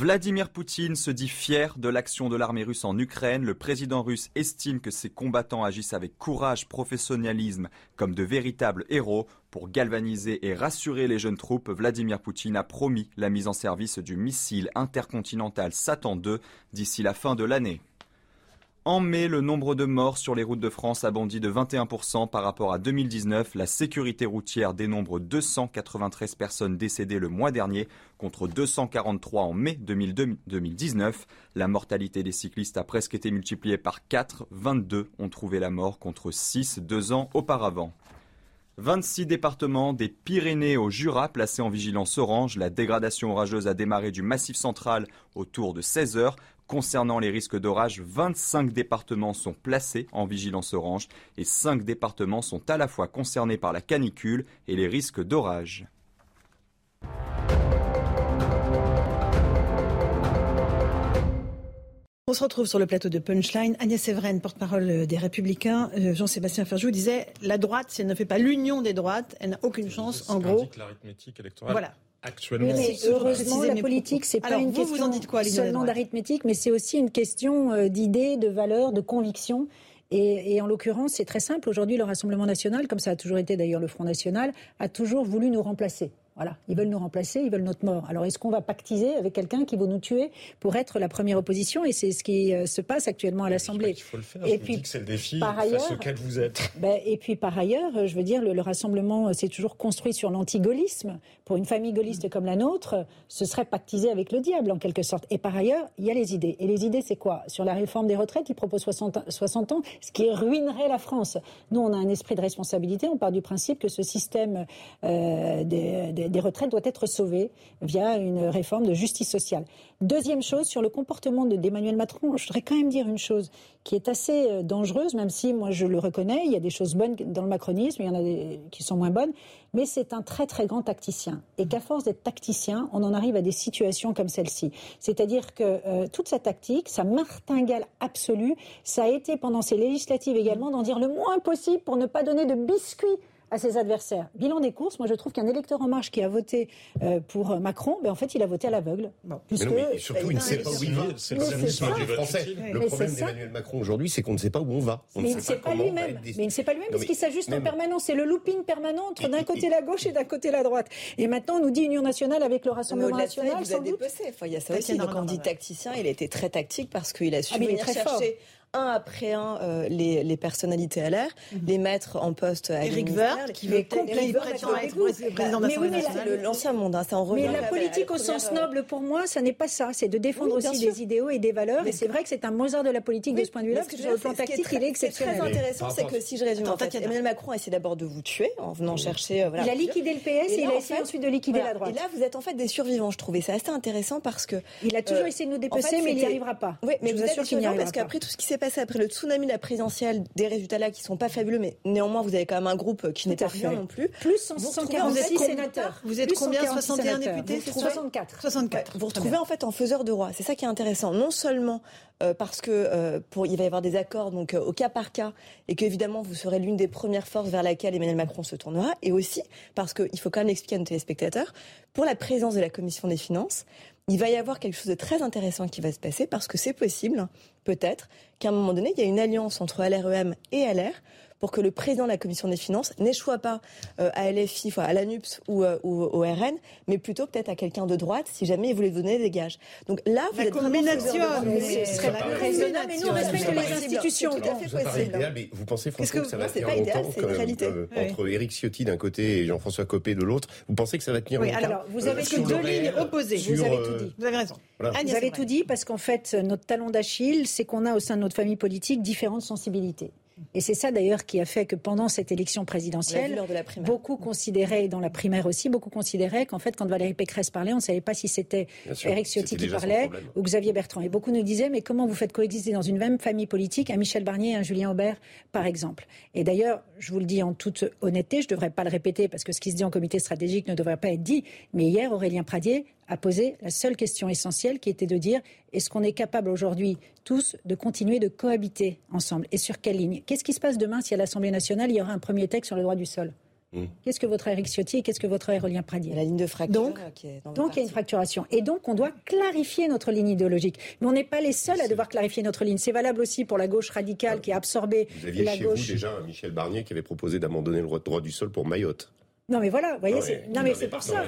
Vladimir Poutine se dit fier de l'action de l'armée russe en Ukraine. Le président russe estime que ses combattants agissent avec courage, professionnalisme, comme de véritables héros. Pour galvaniser et rassurer les jeunes troupes, Vladimir Poutine a promis la mise en service du missile intercontinental Satan II d'ici la fin de l'année. En mai, le nombre de morts sur les routes de France a bondi de 21% par rapport à 2019. La sécurité routière dénombre 293 personnes décédées le mois dernier contre 243 en mai 2019. La mortalité des cyclistes a presque été multipliée par 4. 22 ont trouvé la mort contre 6 deux ans auparavant. 26 départements des Pyrénées au Jura placés en vigilance orange. La dégradation orageuse a démarré du massif central autour de 16 heures. Concernant les risques d'orage, 25 départements sont placés en vigilance orange et 5 départements sont à la fois concernés par la canicule et les risques d'orage. On se retrouve sur le plateau de Punchline. Agnès Evren, porte-parole des Républicains. Euh, Jean-Sébastien Ferjou disait la droite, si elle ne fait pas l'union des droites, elle n'a aucune chance. En gros, l'arithmétique électorale. Voilà actuellement. Mais heureusement, la politique, c'est pas une question seulement d'arithmétique, mais c'est aussi une question euh, d'idées, de valeurs, de convictions. Et, et, en l'occurrence, c'est très simple. Aujourd'hui, le Rassemblement national, comme ça a toujours été d'ailleurs le Front national, a toujours voulu nous remplacer. Voilà, ils veulent nous remplacer, ils veulent notre mort. Alors est-ce qu'on va pactiser avec quelqu'un qui va nous tuer pour être la première opposition? Et c'est ce qui euh, se passe actuellement à l'Assemblée. Il faut le faire. Et puis, c'est le défi par ailleurs, face auquel vous êtes. Ben, et puis par ailleurs, je veux dire, le, rassemblement s'est toujours construit sur l'anti-gaullisme. Pour une famille gaulliste comme la nôtre, ce serait pactiser avec le diable en quelque sorte. Et par ailleurs, il y a les idées. Et les idées, c'est quoi? Sur la réforme des retraites, ils proposent 60, 60 ans, ce qui ruinerait la France. Nous, on a un esprit de responsabilité. On part du principe que ce système euh, des, des des retraites doit être sauvée via une réforme de justice sociale. Deuxième chose, sur le comportement d'Emmanuel Macron, je voudrais quand même dire une chose qui est assez euh, dangereuse, même si moi je le reconnais, il y a des choses bonnes dans le macronisme, il y en a des qui sont moins bonnes, mais c'est un très très grand tacticien. Et qu'à force d'être tacticien, on en arrive à des situations comme celle-ci. C'est-à-dire que euh, toute sa tactique, sa martingale absolue, ça a été pendant ces législatives également d'en dire le moins possible pour ne pas donner de biscuits à ses adversaires. Bilan des courses, moi je trouve qu'un électeur en marche qui a voté euh, pour Macron, ben, en fait il a voté à l'aveugle. puisque, mais surtout il ne sait pas où il va. C'est le du français. Le problème d'Emmanuel Macron aujourd'hui, c'est qu'on ne sait pas où on va. mais il ne sait pas lui-même. Mais il ne sait pas lui-même parce qu'il s'ajuste en permanence. C'est le looping permanent entre d'un côté la gauche et d'un côté la droite. Et maintenant on nous dit Union nationale avec le Rassemblement national. Il vous a dépecé. Il y a ça aussi. Quand on dit tacticien, il a été très tactique parce qu'il a su ah, venir chercher un après un euh, les, les, personnalités à l'air, mhm. les mettre en poste à Eric qui veut complètement être président de l'Assemblée L'ancien monde, hein, ça en revient. Mais la politique au sens noble, pour moi, ça n'est pas ça. C'est de défendre aussi des idéaux et des valeurs. Et c'est vrai que c'est un Mozart de la politique de ce point de vue-là, parce que sur le plan tactique, il est exceptionnel. Ce qui est très intéressant, c'est que si je résume, en fait, Emmanuel Macron a essayé d'abord de vous tuer en venant chercher. Euh, il a liquidé le PS et il a essayé ensuite de liquider la droite. Et là, vous êtes en fait des survivants, je trouvais. C'est assez intéressant parce que. Il a toujours euh, essayé de nous dépasser, mais il n'y arrivera pas. Oui, mais je vous assure qu'il n'y arrivera pas. Parce qu'après tout ce qui s'est passé après le tsunami la présidentielle, des résultats là qui sont pas fabuleux, mais néanmoins vous avez quand même un groupe qui n'est pas rien non plus. Plus 146 sénateurs. Vous êtes combien 61 députés 64. 64. Vous retrouvez en fait en faiseur de roi. C'est ça qui est intéressant. Non seulement euh, parce que euh, pour, il va y avoir des accords donc euh, au cas par cas et qu'évidemment vous serez l'une des premières forces vers laquelle Emmanuel Macron se tournera, et aussi parce qu'il faut quand même l'expliquer à nos téléspectateurs pour la présence de la commission des finances il va y avoir quelque chose de très intéressant qui va se passer parce que c'est possible, peut-être, qu'à un moment donné, il y a une alliance entre LREM et LR pour que le président de la commission des finances n'échoue pas à LFI, à l'ANUPS ou, ou, au RN, mais plutôt peut-être à quelqu'un de droite si jamais il voulait donner des gages. Donc là, vous la êtes combination, mais ce serait raisonnable, mais nous respectons les institutions. Tout à fait possible. mais vous pensez franchement que, ça va c'est tenir pas idéal, longtemps c'est une comme, réalité. euh, entre Éric Ciotti d'un côté et Jean-François Copé de l'autre? Vous pensez que ça va tenir Oui, longtemps alors, vous avez Euh, que sur deux lignes opposées. Vous avez euh, tout dit. Vous avez raison. Voilà. Vous avez tout dit parce qu'en fait, notre talon d'Achille, c'est qu'on a au sein de notre famille politique différentes sensibilités. Et c'est ça d'ailleurs qui a fait que pendant cette élection présidentielle, lors de la primaire. beaucoup considéraient, et dans la primaire aussi, beaucoup considéraient qu'en fait, quand Valérie Pécresse parlait, on ne savait pas si c'était Éric Ciotti qui parlait ou Xavier Bertrand. Et beaucoup nous disaient, mais comment vous faites coexister dans une même famille politique un Michel Barnier et un Julien Aubert, par exemple? Et d'ailleurs, je vous le dis en toute honnêteté, je ne devrais pas le répéter parce que ce qui se dit en comité stratégique ne devrait pas être dit, mais hier, Aurélien Pradier a posé la seule question essentielle qui était de dire est-ce qu'on est capable aujourd'hui tous de continuer de cohabiter ensemble et sur quelle ligne? Qu'est-ce qui se passe demain si à l'Assemblée nationale il y aura un premier texte sur le droit du sol? Mm. Qu'est-ce que votre Éric Ciotti et qu'est-ce que votre Aurélien Pradier? La ligne de fracture Donc- euh, qui est dans donc il y a une fracturation. Et donc on doit clarifier notre ligne idéologique. Mais on n'est pas les seuls à devoir clarifier notre ligne. C'est valable aussi pour la gauche radicale qui a absorbé Vous aviez la chez gauche. vous déjà un Michel Barnier qui avait proposé d'abandonner le droit du sol pour Mayotte. Non mais voilà, vous voyez, Ah c'est- non mais c'est pour ça.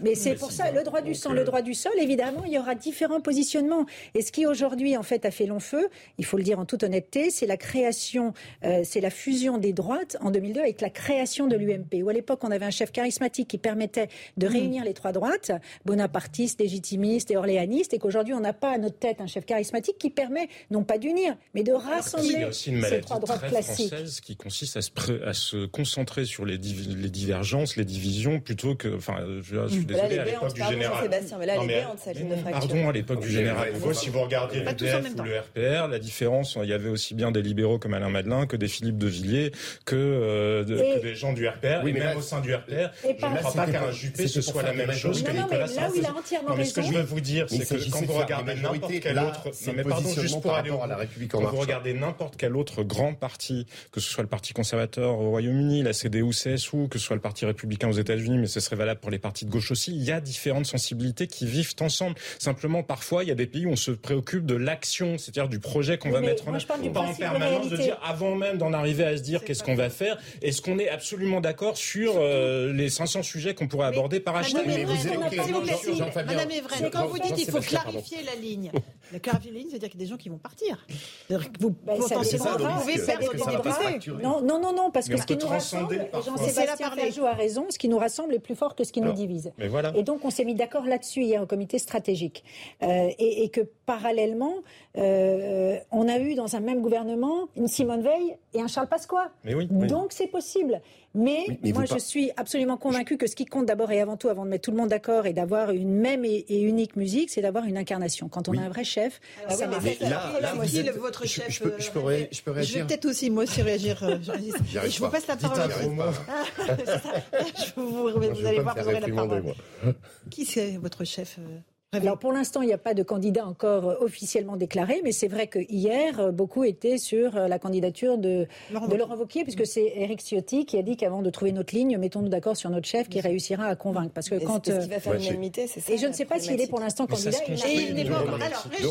Mais c'est pour ça, le droit du sang, euh, le droit du sol, évidemment, il y aura différents positionnements. Et ce qui aujourd'hui, en fait, a fait long feu, il faut le dire en toute honnêteté, c'est la création, euh, c'est la fusion des droites en 2002 avec la création de l'UMP, où à l'époque, on avait un chef charismatique qui permettait de réunir les trois droites, bonapartistes, légitimistes et orléanistes, et qu'aujourd'hui, on n'a pas à notre tête un chef charismatique qui permet, non pas d'unir, mais de Il y rassembler a aussi une ces trois droites très classiques. française qui consiste à se, pré- à se concentrer sur les, div- les divergences, les divisions, plutôt que. Enfin, je, je suis désolé, à l'époque du pardon, général. Jean-Sébastien, mais là, Non, les mais- béantes, cette mais ligne de non, fracture. Pardon, à l'époque du général si vous regardiez l'UDF ou temps. le RPR, la différence, il y avait aussi bien des libéraux comme Alain Madelin, que des Philippe de Villiers, que, euh, de- Et- que des gens du RPR, Oui, mais même là, au sein du RPR. Et Je par- ne crois pas qu'un Juppé, ce soit la même chose que Nicolas là où Sarkozy. il a entièrement Non, mais ce que je veux vous dire, c'est que quand vous faire regardez des n'importe majorités. quel Là, autre, c'est non le mais pardon, positionnement juste pour par aller au rapport à la bout. République en Quand vous marche. regardez n'importe quel autre grand parti, que ce soit le Parti conservateur au Royaume-Uni, la CDU, CSU, que ce soit le Parti républicain aux États-Unis, mais ce serait valable pour les partis de gauche aussi, il y a différentes sensibilités qui vivent ensemble. Simplement, parfois, il y a des pays où on se préoccupe de l'action, c'est-à-dire du projet qu'on Oui, va mais mettre en œuvre. je parle du Pas en de permanence de dire, avant même d'en arriver à se dire qu'est-ce qu'on va faire, est-ce qu'on est absolument d'accord sur euh, les 500 sujets qu'on pourrait Mais- aborder par hashtag Madame mais vous Evren, quand vous dites qu'il faut clarifier la ligne, la ligne, c'est-à-dire qu'il y a des gens qui vont partir. Vous, Ben, potentiellement, vous pouvez perdre des. Non, non, non, non, parce Mais que ce qui nous rassemble, Jean-Sébastien. Ferjou a raison, ce qui nous rassemble est plus fort que ce qui nous divise. Mais voilà. Et donc, on s'est mis d'accord là-dessus hier au comité stratégique. Euh, et, et que parallèlement, euh, on a eu dans un même gouvernement une Simone Veil et un Charles Pasqua. Mais oui, oui. Donc, c'est possible. Mais, Oui, mais moi, je par- suis absolument convaincu que ce qui compte d'abord et avant tout, avant de mettre tout le monde d'accord et d'avoir une même et, et unique musique, c'est d'avoir une incarnation. Quand on Oui. a un vrai chef, Ah oui, ça mais marche. là, là, là, aussi, êtes- le- votre je- chef. je peux- euh, je peux ré- je peux Je réagir vais peut-être aussi, moi aussi, réagir. euh, je J'y arrive je vous pas. passe la parole. Ah. Je vous, vous Je allez pas voir, vous aurez la parole. Qui c'est votre chef euh, Alors pour l'instant, il n'y a pas de candidat encore euh, officiellement déclaré, mais c'est vrai que hier, euh, beaucoup étaient sur euh, la candidature de Laurent de Wauquiez. Laurent Wauquiez, puisque c'est Éric Ciotti qui a dit qu'avant de trouver notre ligne, mettons-nous d'accord sur notre chef qui réussira à convaincre. Parce que quand euh, qui va faire Ouais, c'est- l'unanimité, c'est ça. et je ne sais pas s'il est pour l'instant candidat. Et il n'est pas encore. Alors, Régis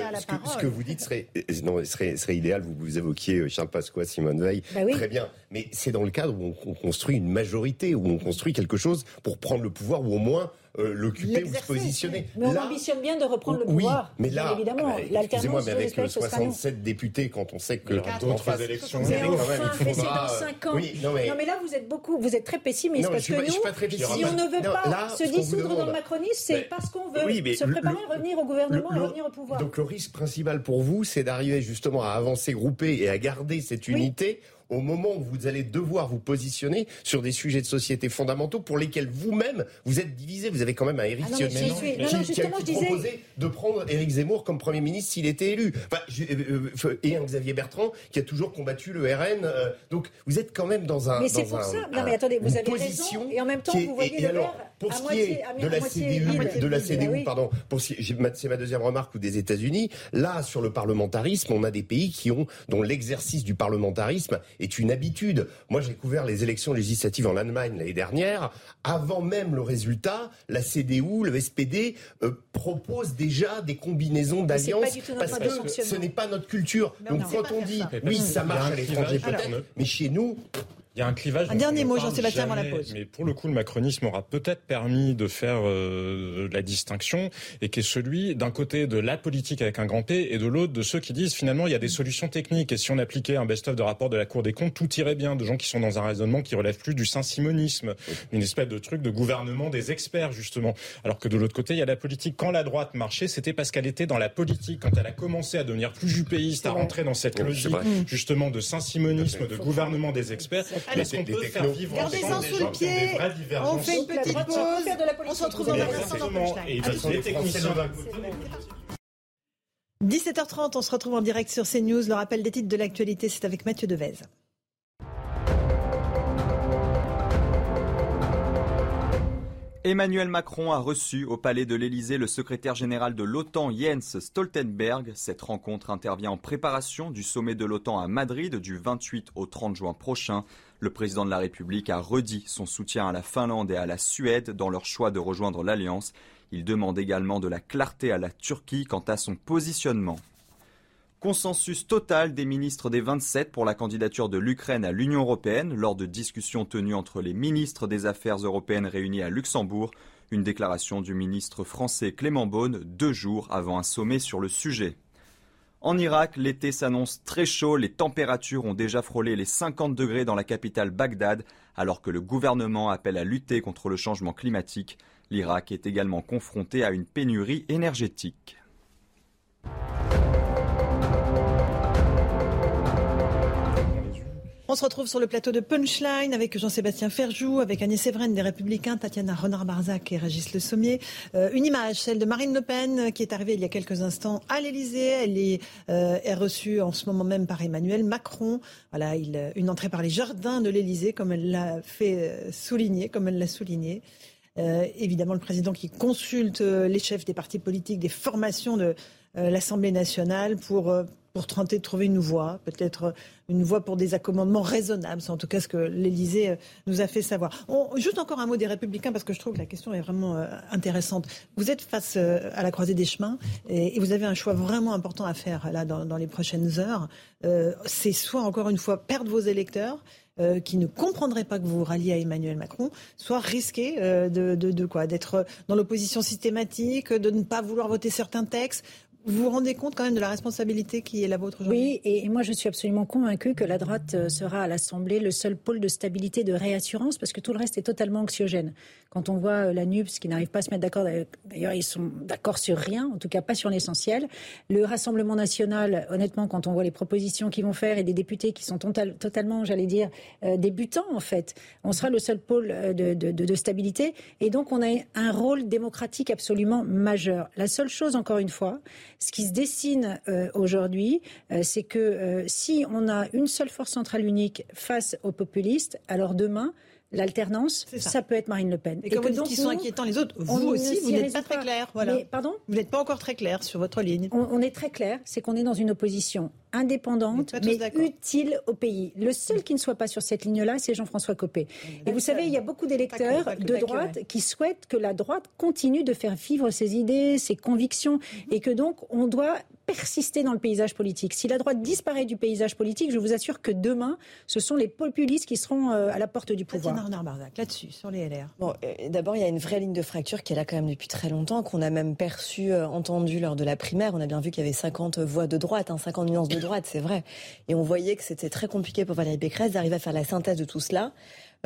Euh, à la ce, que, ce parole. que vous dites serait, non, serait, serait idéal. Vous, vous évoquiez Charles Pasqua, Simone Veil. Bah oui. Très bien. Mais c'est dans le cadre où on, on construit une majorité, où on construit quelque chose pour prendre le pouvoir ou au moins euh, l'occuper ou se positionner. Mais on Là- ambitionne bien de reprendre le oui, pouvoir. mais bien là, évidemment, euh, l'alternance, excusez-moi, mais avec respecte, le ce sera non. 67 députés, quand on sait que d'autres élections. vous Mais avez quand même, il mais c'est faudra, dans 5 ans. Oui, non mais, Non mais là vous êtes beaucoup, vous êtes très pessimiste Non, mais parce que pas- je suis nous, pas très pessimiste. si on ne veut Non, pas là, se dissoudre dans le macronisme, c'est Mais- parce qu'on veut oui, mais se préparer le- à revenir au gouvernement, Le- à revenir au pouvoir. Donc le risque principal pour vous, c'est d'arriver justement à avancer groupé et à garder cette Oui. unité au moment où vous allez devoir vous positionner sur des sujets de société fondamentaux pour lesquels vous-même vous êtes divisé. Vous avez quand même un Éric Ah non, mais Ciotti non, non, qui a disais- proposait de prendre Éric Zemmour comme Premier ministre s'il était élu. Enfin, euh, euh, et un Xavier Bertrand qui a toujours combattu le RN. euh, donc vous êtes quand même dans un Mais c'est pour un- ça. Non mais attendez, vous avez raison. Et en même temps, vous voyez le alors, pour ce qui est de la CDU, de la CDU, pardon, c'est ma deuxième remarque ou des États-Unis. Là, sur le parlementarisme, on a des pays qui ont dont l'exercice du parlementarisme est une habitude. Moi, j'ai couvert les élections législatives en Allemagne l'année dernière. Avant même le résultat, la CDU, le SPD euh, proposent déjà des combinaisons d'alliances parce que ce n'est pas notre culture. Donc quand on dit oui, ça marche à l'étranger peut-être, mais chez nous, il y a un clivage. Un dernier mot, Jean-Sébastien, avant la pause. Mais pour le coup, le macronisme aura peut-être permis de faire euh, la distinction et qui est celui d'un côté de la politique avec un grand P et de l'autre de ceux qui disent finalement il y a des solutions techniques et si on appliquait un best-of de rapport de la Cour des comptes, tout irait bien. De gens qui sont dans un raisonnement qui relève plus du saint-simonisme, une espèce de truc de gouvernement des experts justement. Alors que de l'autre côté, il y a la politique. Quand la droite marchait, c'était parce qu'elle était dans la politique. Quand elle a commencé à devenir plus jupéiste, à rentrer dans cette logique justement de saint-simonisme, de gouvernement des experts. Est-ce qu'on peut faire vivre Gardez-en sous le pied. On fait une petite pause. On se retrouve dans un instant dans Et 17h30, on se retrouve en direct sur CNews. Le rappel des titres de l'actualité, c'est avec Mathieu Devez. Emmanuel Macron a reçu au palais de l'Élysée le secrétaire général de l'OTAN Jens Stoltenberg. Cette rencontre intervient en préparation du sommet de l'OTAN à Madrid du 28 au 30 juin prochain. Le président de la République a redit son soutien à la Finlande et à la Suède dans leur choix de rejoindre l'Alliance. Il demande également de la clarté à la Turquie quant à son positionnement. Consensus total des ministres des 27 pour la candidature de l'Ukraine à l'Union européenne lors de discussions tenues entre les ministres des Affaires européennes réunis à Luxembourg. Une déclaration du ministre français Clément Beaune deux jours avant un sommet sur le sujet. En Irak, l'été s'annonce très chaud. Les températures ont déjà frôlé les 50 degrés dans la capitale Bagdad, alors que le gouvernement appelle à lutter contre le changement climatique. L'Irak est également confronté à une pénurie énergétique. On se retrouve sur le plateau de Punchline avec Jean-Sébastien Ferjou, avec Agnès Séverine des Républicains, Tatiana Renard-Barzac et Régis Le Sommier. Euh, une image, celle de Marine Le Pen, qui est arrivée il y a quelques instants à l'Élysée. Elle est, euh, est, reçue en ce moment même par Emmanuel Macron. Voilà, il, une entrée par les jardins de l'Élysée, comme elle l'a fait souligner, comme elle l'a souligné. Euh, évidemment, le président qui consulte les chefs des partis politiques, des formations de l'Assemblée nationale pour pour tenter de trouver une voie, peut-être une voie pour des accommodements raisonnables. C'est en tout cas ce que l'Élysée euh, nous a fait savoir. juste encore un mot des Républicains, parce que je trouve que la question est vraiment euh, intéressante. Vous êtes face euh, à la croisée des chemins et, vous avez un choix vraiment important à faire là dans, les prochaines heures. C'est soit encore une fois perdre vos électeurs, qui ne comprendraient pas que vous vous ralliez à Emmanuel Macron, soit risquer de, de, quoi? D'être dans l'opposition systématique, de ne pas vouloir voter certains textes, vous vous rendez compte quand même de la responsabilité qui est la vôtre aujourd'hui? Oui, et moi je suis absolument convaincue que la droite euh, sera à l'Assemblée le seul pôle de stabilité, de réassurance, parce que tout le reste est totalement anxiogène. Quand on voit euh, la NUPS qui n'arrive pas à se mettre d'accord, d'ailleurs ils sont d'accord sur rien, en tout cas pas sur l'essentiel. Le Rassemblement national, honnêtement, quand on voit les propositions qu'ils vont faire et des députés qui sont totalement, j'allais dire, euh, débutants en fait, on sera le seul pôle de, stabilité. Et donc on a un rôle démocratique absolument majeur. La seule chose, encore une fois, ce qui se dessine euh, aujourd'hui, euh, c'est que euh, si on a une seule force centrale unique face aux populistes, alors demain, L'alternance, ça. peut être Marine Le Pen. Et, comme vous dites qu'ils sont inquiétants les autres, vous aussi, vous n'êtes pas très clair. Voilà. pardon Vous n'êtes pas encore très clair sur votre ligne. On, est très clair, c'est qu'on est dans une opposition indépendante, mais utile au pays. Le seul qui ne soit pas sur cette ligne-là, c'est Jean-François Copé. Et vous savez, il y a beaucoup d'électeurs de droite qui souhaitent que la droite continue de faire vivre ses idées, ses convictions, mhm. et que donc on doit persister dans le paysage politique. Si la droite disparaît du paysage politique, je vous assure que demain, ce sont les populistes qui seront euh, à la porte du pouvoir. là-dessus, sur les LR. Bon, euh, d'abord, il y a une vraie ligne de fracture qui est là quand même depuis très longtemps, qu'on a même perçu, euh, entendu lors de la primaire. On a bien vu qu'il y avait 50 voix de droite, 50 hein, nuances de droite, c'est vrai. Et on voyait que c'était très compliqué pour Valérie Pécresse d'arriver à faire la synthèse de tout cela.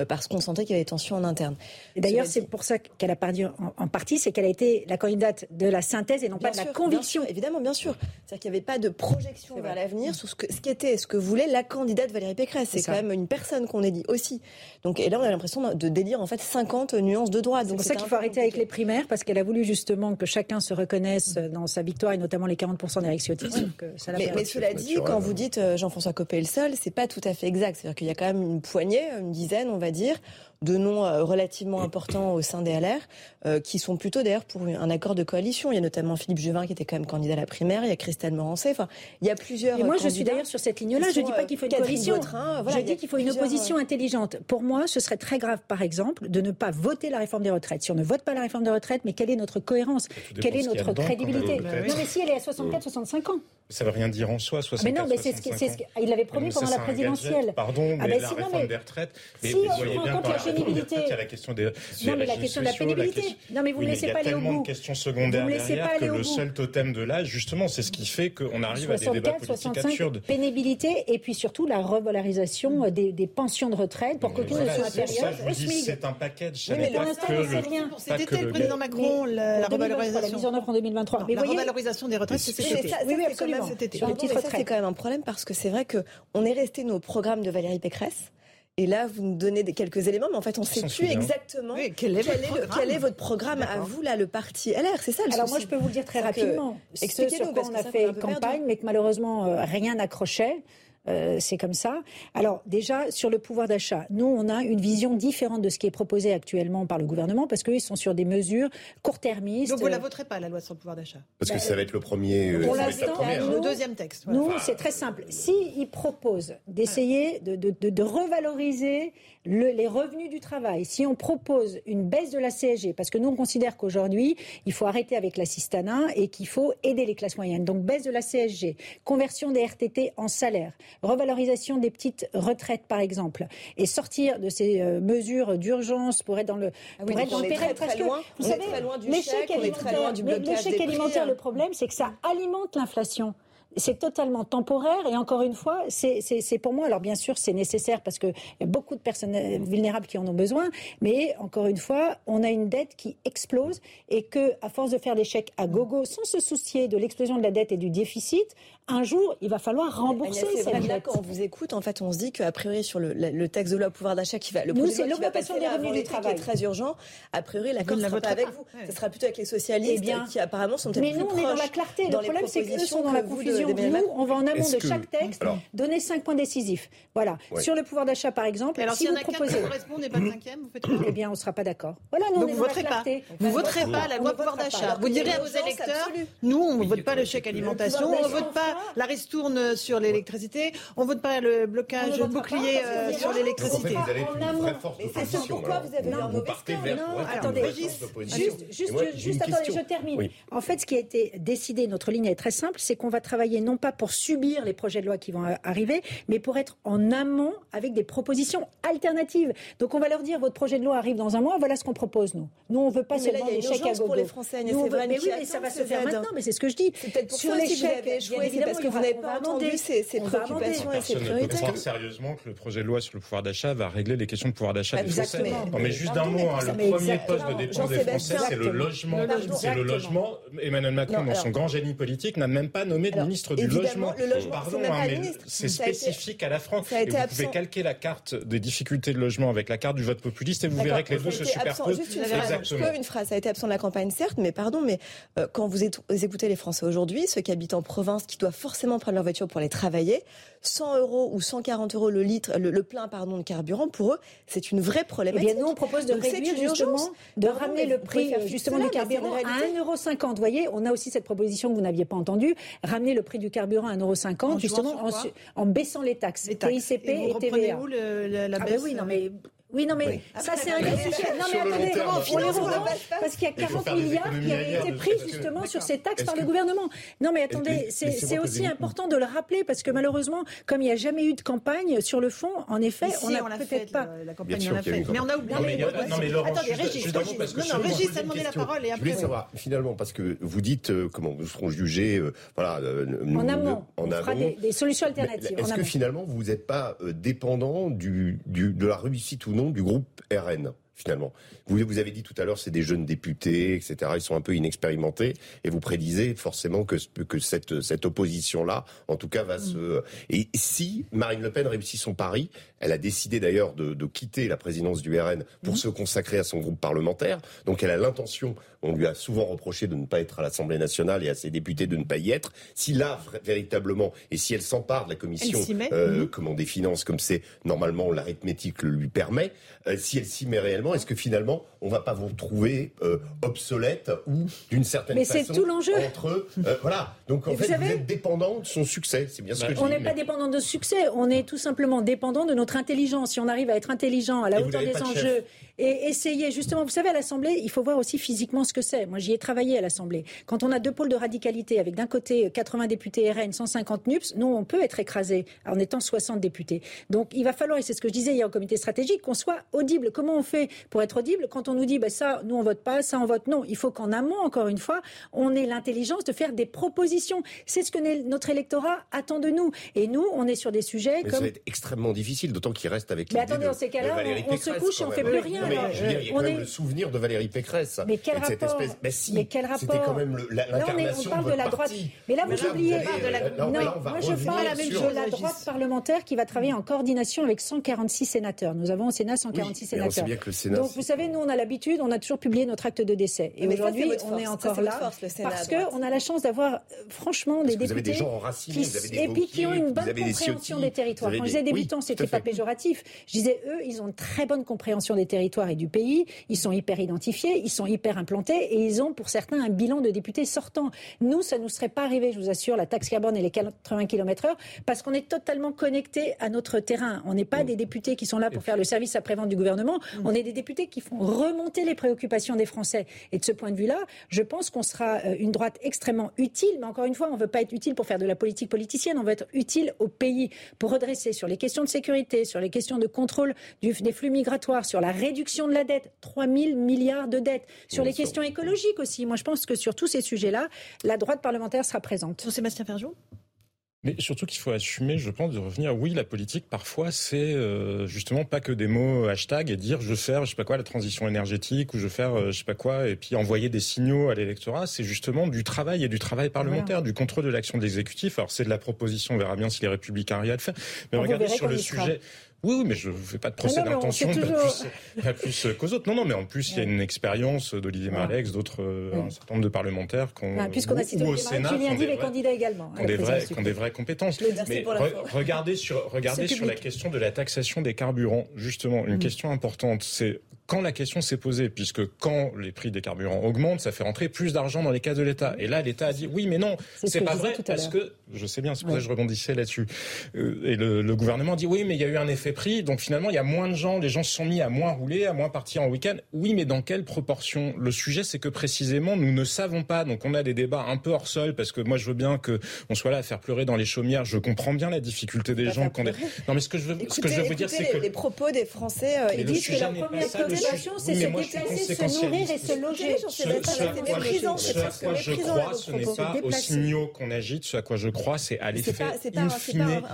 Euh, parce qu'on sentait qu'il y avait des tensions en interne. D'ailleurs, c'est pour ça qu'elle a perdu en, partie, c'est qu'elle a été la candidate de la synthèse et non pas de la conviction. évidemment, bien sûr. C'est-à-dire qu'il n'y avait pas de projection vers l'avenir sur ce, que, ce qui était, ce que voulait la candidate Valérie Pécresse. C'est quand même une personne qu'on dit aussi. Donc, et là, on a l'impression de délire en fait 50 nuances de droite. C'est pour ça qu'il faut arrêter avec les primaires, parce qu'elle a voulu justement que chacun se reconnaisse dans sa victoire et notamment les 40% d'Éric Ciotti. Mais, mais, cela dit, quand vous dites euh, Jean-François Copé le seul, c'est pas tout à fait exact. C'est-à-dire qu'il y a quand même une poignée, une dizaine, on va dire, de noms relativement importants au sein des LR, qui sont plutôt d'ailleurs pour un accord de coalition. Il y a notamment Philippe Juvin qui était quand même candidat à la primaire, il y a Christelle Morancé, enfin, il y a plusieurs. Et moi, je suis d'ailleurs sur cette ligne-là. Je ne dis pas qu'il faut une coalition. je dis qu'il faut une opposition intelligente. Pour moi, ce serait très grave, par exemple, de ne pas voter la réforme des retraites. Si on ne vote pas la réforme des retraites, mais quelle est notre cohérence Quelle est notre crédibilité Non, mais si elle est à 64, 65 ans. Ça ne veut rien dire en soi, 64, mais non, mais c'est ce qu'il avait promis pendant la présidentielle. Pardon, ah mais la réforme des retraites. si on prend en compte la pénibilité. Il y a la question des. Non, mais la question de la pénibilité. Non, mais vous ne laissez pas aller au bout. Il y a tellement de questions secondaires derrière que le seul totem de l'âge, justement, c'est ce qui fait qu'on arrive à des débats politiques absurdes. Pénibilité et puis surtout la revalorisation des pensions de retraite pour qu'aucune ne soit inférieure. C'est un package. Oui, mais pour l'instant, c'est rien. C'était le président Macron, la revalorisation. La mise en œuvre en 2023. La revalorisation des retraites, c'est cet été. Oui, absolument. C'est quand même un problème parce que c'est vrai qu'on est resté nos programmes de Valérie Pécresse. Et là, vous nous donnez quelques éléments, mais en fait, on ne sait plus exactement quel, est votre programme à vous, là, le parti LR. C'est ça le Alors moi, je peux vous le dire très rapidement. Expliquez-nous, parce qu'on a fait campagne, mais que malheureusement, euh, rien n'accrochait. Euh, c'est comme ça. Alors déjà, sur le pouvoir d'achat, nous, on a une vision différente de ce qui est proposé actuellement par le gouvernement parce qu'ils sont sur des mesures court-termistes. Donc vous ne la voterez pas, la loi sur le pouvoir d'achat? Parce que ça va être le premier... Euh, Pour l'instant, le deuxième texte. Nous, c'est très simple. S'ils proposent d'essayer de, de, de, de revaloriser les revenus du travail, si on propose une baisse de la CSG, parce que nous on considère qu'aujourd'hui il faut arrêter avec l'assistanat et qu'il faut aider les classes moyennes, donc baisse de la CSG, conversion des RTT en salaire, revalorisation des petites retraites par exemple, et sortir de ces euh, mesures d'urgence pour être dans le, ah pour être dans le Très loin, vous savez, l'échec alimentaire, alimentaire, le problème c'est que ça alimente l'inflation. C'est totalement temporaire et encore une fois, c'est pour moi, alors bien sûr c'est nécessaire parce qu'il y a beaucoup de personnes vulnérables qui en ont besoin, mais encore une fois, on a une dette qui explose et que à force de faire des chèques à gogo sans se soucier de l'explosion de la dette et du déficit, un jour, il va falloir rembourser cette dette. Quand on vous écoute, en fait, on se dit qu'a priori sur le, texte de loi pouvoir d'achat qui va, le Nous, c'est l'augmentation des revenus du travail, qui est très urgent. A priori, l'accord ne sera pas avec vous. Ce sera plutôt avec les socialistes, eh qui apparemment sont peut-être Mais nous, on est dans la clarté. Le problème, c'est qu'eux sont dans la confusion. Nous, on va en amont de chaque texte donner cinq points décisifs. Voilà. Sur le pouvoir d'achat, par exemple, si vous proposez, correspond pas le cinquième, vous faites Eh bien, on ne sera pas d'accord. Voilà, nous, on vous voterez pas. Vous voterez pas la loi pouvoir d'achat. Vous direz à vos électeurs, nous, on ne vote pas le chèque alimentation, on ne vote pas la ristourne sur l'électricité. On vote pas le blocage bouclier euh, sur l'électricité. C'est ce pourquoi vous avez non, non, attendez, juste, juste, attendez, je termine. En fait, ce qui a été décidé, notre ligne est très simple, c'est qu'on va travailler non pas pour subir les projets de loi qui vont arriver, mais pour être en amont avec des propositions alternatives. Donc on va leur dire votre projet de loi arrive dans un mois, voilà ce qu'on propose nous. Nous on veut pas seulement des chèques à gogo. pour les Français, nous, mais oui, mais ça va se faire maintenant, mais c'est ce que je dis. Sur les chèques, parce que vous n'avez pas entendu ces, préoccupations et ces priorités. croire sérieusement que le projet de loi sur le pouvoir d'achat va régler les questions de pouvoir d'achat des Français. Non, mais juste d'un mot, hein, le premier poste de dépense des Français, c'est le logement. C'est le logement. Emmanuel Macron, dans son grand génie politique, n'a même pas nommé de ministre du logement. Pardon, hein, mais c'est spécifique à la France. Et vous pouvez calquer la carte des difficultés de logement avec la carte du vote populiste et vous verrez que les deux se superposent. Juste une phrase. Ça a été absent de la campagne, certes, mais pardon, mais euh, quand vous écoutez les Français aujourd'hui, ceux qui habitent en province, qui doivent forcément prendre leur voiture pour les travailler, 100 euros ou 140 euros le litre, le, plein pardon de carburant, pour eux, c'est une vraie problématique. Eh bien, nous, on propose de réduire justement, de ramener le prix justement du carburant à 1,50 Vous voyez, on a aussi cette proposition que vous n'aviez pas entendue, ramener le prix du carburant à 1,50 justement en, baissant les taxes, les taxes. TICP et, et TVA. Où le, la, la ah ben oui, non mais oui, non, mais ça, c'est un sujet. Non, mais attendez, comment on finance Parce qu'il y a 40 milliards qui avaient été pris justement sur ces taxes par le gouvernement. Non, mais attendez, c'est aussi important de le rappeler parce que malheureusement, comme il n'y a jamais eu de campagne sur le fond, en effet, on n'a peut-être pas. La campagne, on l'a fait. Mais on a oublié. Non, mais Laurent, attendez, Régis, non, Régis a demandé la parole et après. Je voulais savoir, finalement, parce que vous dites euh, comment nous serons jugés, euh, voilà. Euh, en amont. On fera des solutions alternatives. Est-ce que finalement, vous n'êtes pas dépendant de la réussite ou non du groupe RN finalement. Vous, vous avez dit tout à l'heure, c'est des jeunes députés, etc. Ils sont un peu inexpérimentés, et vous prédisez forcément que, que cette, cette opposition-là, en tout cas, va se... Et si Marine Le Pen réussit son pari, elle a décidé d'ailleurs de, de, quitter la présidence du RN pour se consacrer à son groupe parlementaire, donc elle a l'intention, on lui a souvent reproché de ne pas être à l'Assemblée nationale et à ses députés de ne pas y être, si là, véritablement, et si elle s'empare de la commission euh, comment, des finances, comme c'est normalement l'arithmétique le lui permet, euh, si elle s'y met réellement, est-ce que finalement, on va pas vous trouver euh, obsolète ou d'une certaine mais façon c'est tout l'enjeu. entre eux euh, Voilà. Donc en Et fait, vous, savez- êtes dépendant de son succès. C'est bien ce Bah, que je on n'est pas mais- dépendant de succès, on est tout simplement dépendant de notre intelligence. Si on arrive à être intelligent à la Et hauteur des de enjeux et essayer justement, vous savez, à l'Assemblée, il faut voir aussi physiquement ce que c'est. Moi, j'y ai travaillé à l'Assemblée. Quand on a deux pôles de radicalité avec d'un côté 80 députés RN, 150 NUPS, nous, on peut être écrasé en étant 60 députés. Donc, il va falloir, et c'est ce que je disais hier au comité stratégique, qu'on soit audible. Comment on fait pour être audible quand on nous dit, bah, ça, nous, on vote pas, ça, on vote non. Il faut qu'en amont, encore une fois, on ait l'intelligence de faire des propositions. C'est ce que notre électorat attend de nous. Et nous, on est sur des sujets Mais ça comme va être extrêmement difficile, d'autant qu'il reste avec Mais attendez, de- dans ces cas-là, on- on se couche et on fait même. plus rien, Non, mais alors. je veux dire, il y a On quand même est- le souvenir de Valérie Pécresse. Mais quel rapport espèce... Mais si, Mais quel C'était rapport quand même l'incarnation parle de de la droite. Mais là, vous oubliez. non, moi, je parle sur- de la droite parlementaire qui va travailler en coordination avec 146 sénateurs. Nous avons au Sénat 146 Oui, mais on sait sénateurs. Donc, vous savez, nous, on a l'habitude, on a toujours publié notre acte de décès. Et ça, aujourd'hui, on est Ça, encore votre là force, le Sénat parce qu'on a la chance d'avoir, euh, franchement, des que vous avez députés des gens enracinés, qui, vous avez des et puis qui ont une bonne des compréhension des territoires. Quand des- je disais oui, débutants, à c'était pas péjoratif. Je disais, eux, ils ont une très bonne compréhension des territoires et du pays. Ils sont hyper identifiés, ils sont hyper implantés et ils ont, pour certains, un bilan de députés sortants. Nous, ça nous serait pas arrivé, je vous assure, la taxe carbone et les 80 km heure, parce qu'on est totalement connecté à notre terrain. On n'est pas des députés qui sont là pour faire le service après-vente du gouvernement. On est des députés qui font remonter les préoccupations des Français. Et de ce point de vue-là, je pense qu'on sera euh, une droite extrêmement utile. Mais encore une fois, on ne veut pas être utile pour faire de la politique politicienne. On veut être utile au pays pour redresser sur les questions de sécurité, sur les questions de contrôle du- des flux migratoires, sur la réduction de la dette, 3 000 milliards de dettes, sur Bien les sûr. questions écologiques aussi. Moi, je pense que sur tous ces sujets-là, la droite parlementaire sera présente. Jean-Sébastien Ferjou? Mais surtout qu'il faut assumer, je pense, de revenir. Oui, la politique, parfois, c'est euh, justement pas que des mots hashtag et dire je veux faire, je sais pas quoi, la transition énergétique ou je veux faire, euh, je sais pas quoi, et puis envoyer des signaux à l'électorat. C'est justement du travail et du travail parlementaire, du contrôle de l'action de l'exécutif. Alors c'est de la proposition, on verra bien si les républicains arrivent à le faire. Mais regardez sur le sera. Oui, oui, mais je ne fais pas de procès d'intention, pas, plus, plus qu'aux autres. Non, non, mais en plus, il y a une expérience d'Olivier Marlex, d'autres, euh, un certain nombre de parlementaires qu'on, Ah, Puisqu'on a cité au Sénat, Julien vrais- également. qui ont la des, qui ont des vraies compétences. Je Mais pour re- l'info. regardez sur, regardez la question de la taxation des carburants, justement, une Mm. question importante, c'est quand la question s'est posée, puisque quand les prix des carburants augmentent, ça fait rentrer plus d'argent dans les caisses de l'État. Et là, l'État a dit oui, mais non, C'est ce pas vrai parce que je sais bien, c'est pour ça que je rebondissais là-dessus. Euh, et le, le gouvernement dit oui, mais il y a eu un effet prix, donc finalement il y a moins de gens, les gens se sont mis à moins rouler, à moins partir en week-end. Oui, mais dans quelle proportion? Le sujet, c'est que précisément nous ne savons pas. Donc on a des débats un peu hors sol parce que moi je veux bien que on soit là à faire pleurer dans les chaumières. Je comprends bien la difficulté des gens. est... Non, mais ce que je veux, ce que je veux vous dire, écoutez c'est que les propos des Français. euh, ils disent que la première préoccupation, c'est se déplacer, se nourrir et se loger. Ce, à quoi, je, crois, ce n'est pas aux signaux qu'on agite. Ce à quoi je crois, c'est à l'effet c'est pas, un-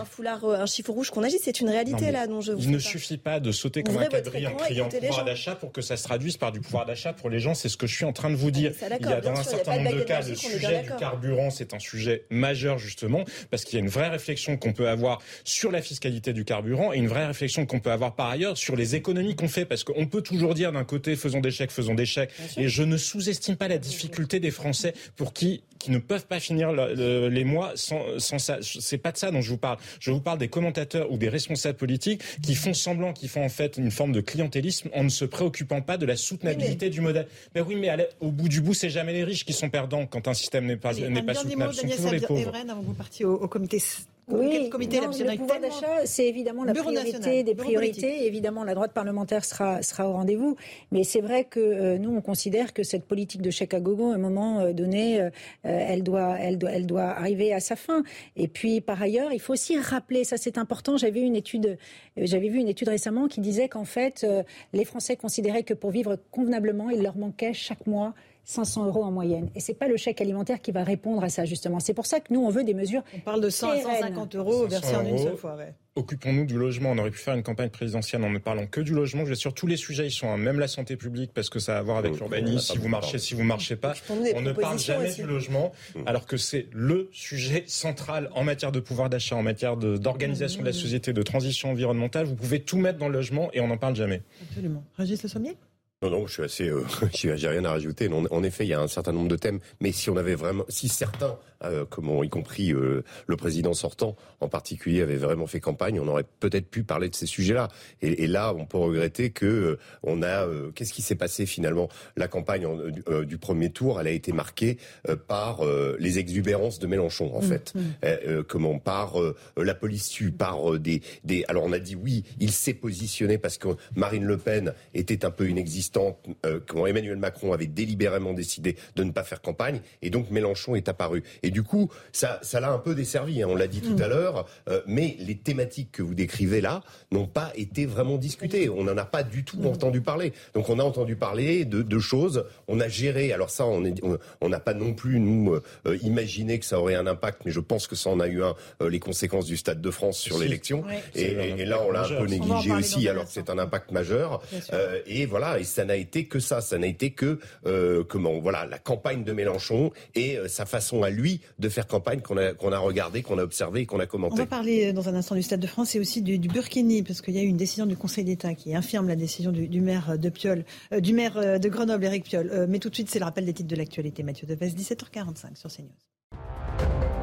foulard, euh, un chiffre rouge qu'on agite, c'est une réalité là dont je vous Il ne suffit pas de sauter comme Ouvrez un quadrille en criant pouvoir d'achat pour que ça se traduise par du pouvoir d'achat pour les gens. C'est ce que je suis en train de vous dire. ça, Il y a dans un sûr, certain nombre de cas, le sujet du carburant, c'est un sujet majeur justement parce qu'il y a une vraie réflexion qu'on peut avoir sur la fiscalité du carburant et une vraie réflexion qu'on peut avoir par ailleurs sur les économies qu'on fait. Parce qu'on peut toujours dire d'un côté faisons des chèques, faisons des chèques. Et je ne sous-estime pas la difficulté des Français pour qui qui ne peuvent pas finir le- le- les mois sans, sans ça. C'est pas de ça dont je vous parle. Je vous parle des commentateurs ou des responsables politiques qui font semblant, qui font en fait une forme de clientélisme en ne se préoccupant pas de la soutenabilité du modèle. Mais oui, mais la- au bout du bout, c'est jamais les riches qui sont perdants quand un système n'est pas, n'est pas soutenable. Ce sont toujours les pauvres. Evren, avant que vous partiez au, au comité. Oui, le comité non, le pouvoir d'achat, c'est évidemment la priorité national, des priorités. Évidemment, la droite parlementaire sera, sera au rendez-vous. Mais c'est vrai que euh, nous, on considère que cette politique de chèque à gogo, à un moment euh, donné, euh, elle, doit, elle, doit, elle doit arriver à sa fin. Et puis, par ailleurs, il faut aussi rappeler, ça c'est important, j'avais une étude, j'avais vu une étude récemment qui disait qu'en fait, euh, les Français considéraient que pour vivre convenablement, il leur manquait chaque mois 500 euros en moyenne. Et c'est pas le chèque alimentaire qui va répondre à ça, justement. C'est pour ça que nous, on veut des mesures. On parle de 100 à 150 euros versés en une seule fois. Occupons-nous du logement. On aurait pu faire une campagne présidentielle en ne parlant que du logement. Je vais sur tous les sujets, ils sont même la santé publique parce que ça a à voir avec l'urbanisme. Si vous marchez, si vous marchez pas, on ne parle jamais du logement, mmh. alors que c'est le sujet central en matière de pouvoir d'achat, en matière d'organisation de, la mmh. société, de transition environnementale. Vous pouvez tout mettre dans le logement et on n'en parle jamais. Absolument. Régis Le Sommier? Non, non, je suis assez, euh, j'ai rien à rajouter. en effet, il y a un certain nombre de thèmes, mais si on avait vraiment, si certains, euh, comment, y compris euh, le président sortant en particulier, avait vraiment fait campagne, on aurait peut-être pu parler de ces sujets-là. Et, là, on peut regretter que on a, qu'est-ce qui s'est passé finalement? La campagne du, premier tour, elle a été marquée par les exubérances de Mélenchon, en mmh, fait. Mmh. comment Par la police tue, par des, des. Alors on a dit oui, il s'est positionné parce que Marine Le Pen était un peu inexistante euh, quand Emmanuel Macron avait délibérément décidé de ne pas faire campagne, et donc Mélenchon est apparu. Et du coup, ça, ça l'a un peu desservi, hein, on l'a dit tout mm. à l'heure, euh, mais les thématiques que vous décrivez là n'ont pas été vraiment discutées. On n'en a pas du tout mm. entendu parler. Donc on a entendu parler de, de choses, on a géré, alors ça, on n'a pas non plus, nous, euh, imaginé que ça aurait un impact, mais je pense que ça en a eu un, les conséquences du Stade de France sur l'élection. Et, là, on l'a un peu négligé aussi, alors que c'est un impact majeur. et voilà, et ça ça n'a été que ça, ça n'a été que euh, comment voilà la campagne de Mélenchon et euh, sa façon à lui de faire campagne qu'on a qu'on a regardé, qu'on a observé, qu'on a commenté. On va parler euh, dans un instant du Stade de France et aussi du, Burkini parce qu'il y a eu une décision du Conseil d'État qui infirme la décision du, maire de Piolle, du maire de Grenoble, Éric Piolle. mais tout de suite, c'est le rappel des titres de l'actualité. Mathieu Deves, 17h45 sur CNews.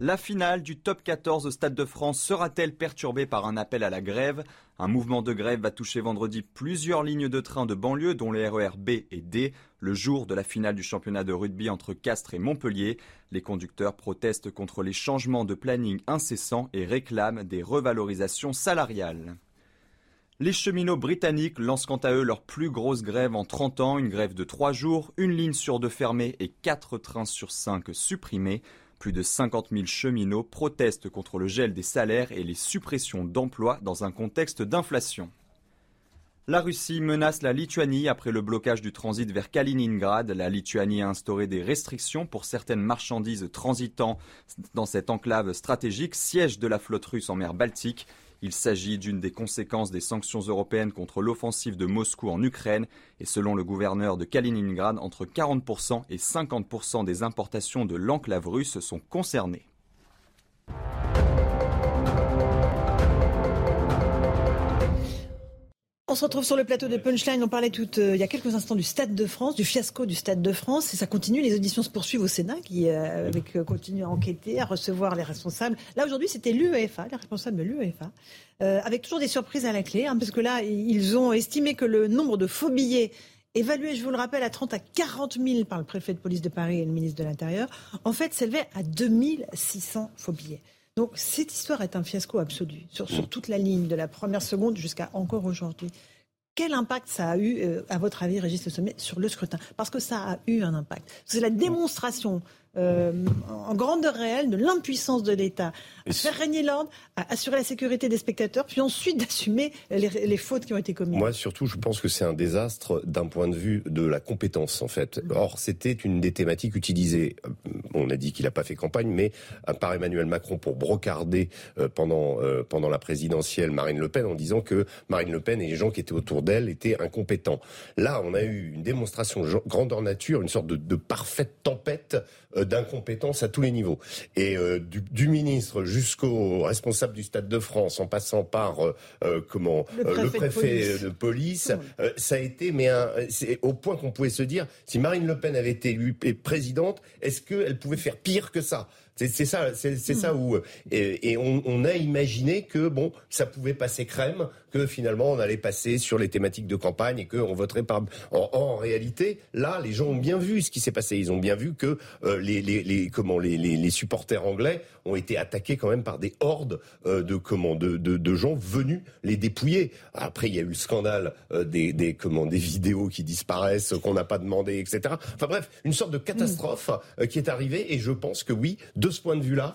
La finale du top 14 au Stade de France sera-t-elle perturbée par un appel à la grève? Un mouvement de grève va toucher vendredi plusieurs lignes de train de banlieue, dont les RER B et D, le jour de la finale du championnat de rugby entre Castres et Montpellier. Les conducteurs protestent contre les changements de planning incessants et réclament des revalorisations salariales. Les cheminots britanniques lancent quant à eux leur plus grosse grève en 30 ans, une grève de 3 jours, une ligne sur deux fermée et 4 trains sur 5 supprimés. Plus de 50 000 cheminots protestent contre le gel des salaires et les suppressions d'emplois dans un contexte d'inflation. La Russie menace la Lituanie après le blocage du transit vers Kaliningrad. La Lituanie a instauré des restrictions pour certaines marchandises transitant dans cette enclave stratégique, siège de la flotte russe en mer Baltique. Il s'agit d'une des conséquences des sanctions européennes contre l'offensive de Moscou en Ukraine et selon le gouverneur de Kaliningrad, entre 40% et 50% des importations de l'enclave russe sont concernées. On se retrouve sur le plateau de Punchline. On parlait tout euh, il y a quelques instants du Stade de France, du fiasco du Stade de France. Et ça continue. Les auditions se poursuivent au Sénat, qui euh, euh, continue à enquêter, à recevoir les responsables. Là, aujourd'hui, c'était l'UEFA, les responsables de l'UEFA, avec toujours des surprises à la clé, hein, parce que là, ils ont estimé que le nombre de faux billets évalué, je vous le rappelle, à 30 à 40 000 par le préfet de police de Paris et le ministre de l'Intérieur, en fait, s'élevait à 2600 faux billets. Donc cette histoire est un fiasco absolu sur, mm. toute la ligne, de la première seconde jusqu'à encore aujourd'hui. Quel impact ça a eu, euh, à votre avis, Régis Le Sommet, sur le scrutin? Parce que ça a eu un impact. C'est la démonstration euh, en grande réelle de l'impuissance de l'État à faire régner l'ordre, à assurer la sécurité des spectateurs, puis ensuite d'assumer les, fautes qui ont été commises. Moi, surtout, je pense que c'est un désastre d'un point de vue de la compétence, en fait. Or, c'était une des thématiques utilisées. Euh, on a dit qu'il n'a pas fait campagne, mais par Emmanuel Macron pour brocarder euh, pendant pendant la présidentielle Marine Le Pen en disant que Marine Le Pen et les gens qui étaient autour d'elle étaient incompétents. Là, on a eu une démonstration grandeur nature, une sorte de, de parfaite tempête euh, d'incompétence à tous les niveaux. Et euh, du, ministre jusqu'au responsable du Stade de France, en passant par euh, comment le préfet, de police, ça a été mais c'est au point qu'on pouvait se dire si Marine Le Pen avait été élue présidente, est-ce qu'elle pouvait faire pire que ça? C'est ça, c'est ça hmm. où et, on, on, a imaginé que bon, ça pouvait passer crème, que finalement on allait passer sur les thématiques de campagne et qu'on voterait par. En, en, réalité, là, les gens ont bien vu ce qui s'est passé. Ils ont bien vu que euh, les, les, les, comment les, les, supporters anglais ont été attaqués quand même par des hordes euh, de comment de, de, de, gens venus les dépouiller. Après, il y a eu le scandale euh, des, des comment des vidéos qui disparaissent, qu'on n'a pas demandé, etc. Enfin bref, une sorte de catastrophe hmm. qui est arrivée et je pense que oui. De ce point de vue-là,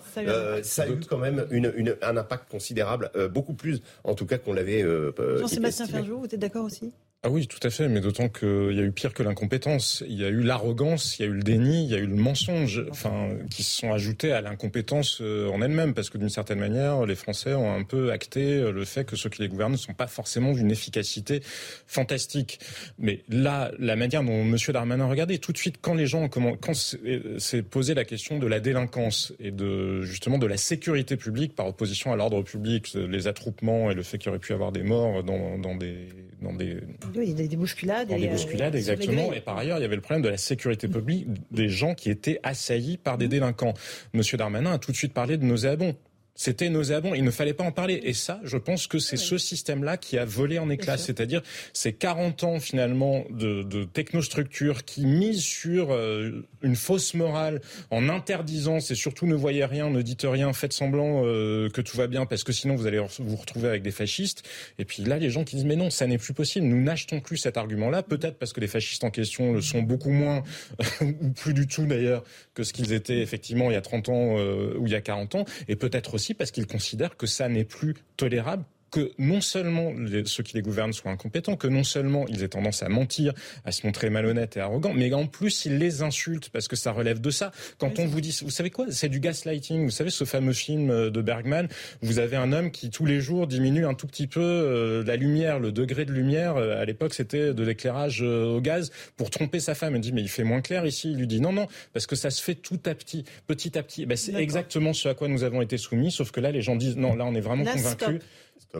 ça, a eu quand même une, un impact considérable, beaucoup plus en tout cas qu'on l'avait. Euh, Jean-Sébastien Ferjou, vous êtes d'accord aussi? Ah oui, tout à fait, mais d'autant qu'il y a eu pire que l'incompétence. Il y a eu l'arrogance, il y a eu le déni, il y a eu le mensonge, enfin, qui se sont ajoutés à l'incompétence euh, en elle-même, parce que d'une certaine manière, les Français ont un peu acté euh, le fait que ceux qui les gouvernent ne sont pas forcément d'une efficacité fantastique. Mais là, la manière dont M. Darmanin regardait, tout de suite, quand les gens, comment, quand s'est posé la question de la délinquance et de justement de la sécurité publique par opposition à l'ordre public, les attroupements et le fait qu'il y aurait pu avoir des morts dans, dans des dans des oui, il y a des bousculades. Dans des euh, bousculades, exactement. Et par ailleurs, il y avait le problème de la sécurité publique, des gens qui étaient assaillis par des délinquants. Monsieur Darmanin a tout de suite parlé de nauséabonds. C'était nauséabond. Il ne fallait pas en parler. Et ça, je pense que c'est ce système-là qui a volé en éclats. C'est-à-dire ces 40 ans finalement de, de technostructure qui mise sur euh, une fausse morale en interdisant, c'est surtout ne voyez rien, ne dites rien, faites semblant euh, que tout va bien parce que sinon vous allez vous retrouver avec des fascistes. Et puis là, les gens qui disent mais non, ça n'est plus possible. Nous n'achetons plus cet argument-là. Peut-être parce que les fascistes en question le sont beaucoup moins ou plus du tout d'ailleurs que ce qu'ils étaient effectivement il y a 30 ans euh, ou il y a 40 ans. Et peut-être aussi parce qu'ils considèrent que ça n'est plus tolérable que non seulement ceux qui les gouvernent soient incompétents, que non seulement ils aient tendance à mentir, à se montrer malhonnêtes et arrogants, mais en plus ils les insultent parce que ça relève de ça. Quand on vous dit, vous savez quoi, c'est du gaslighting. Vous savez ce fameux film euh, de Bergman, vous avez un homme qui tous les jours diminue un tout petit peu euh, la lumière, le degré de lumière. Euh, à l'époque, c'était de l'éclairage au gaz pour tromper sa femme. Elle dit mais il fait moins clair ici. Il lui dit non non parce que ça se fait tout à petit, petit à petit. Ben, c'est exactement ce à quoi nous avons été soumis, sauf que là les gens disent non là on est vraiment convaincus.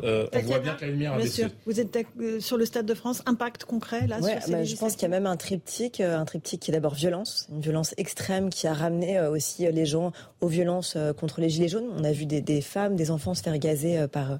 Euh, on voit bien que la lumière a baissé. Vous êtes euh, sur le Stade de France, impact concret là sur bah, Je pense qu'il y a même un triptyque, euh, un triptyque qui est d'abord violence, une violence extrême qui a ramené aussi les gens aux violences contre les gilets jaunes. On a vu des, des femmes, des enfants se faire gazer par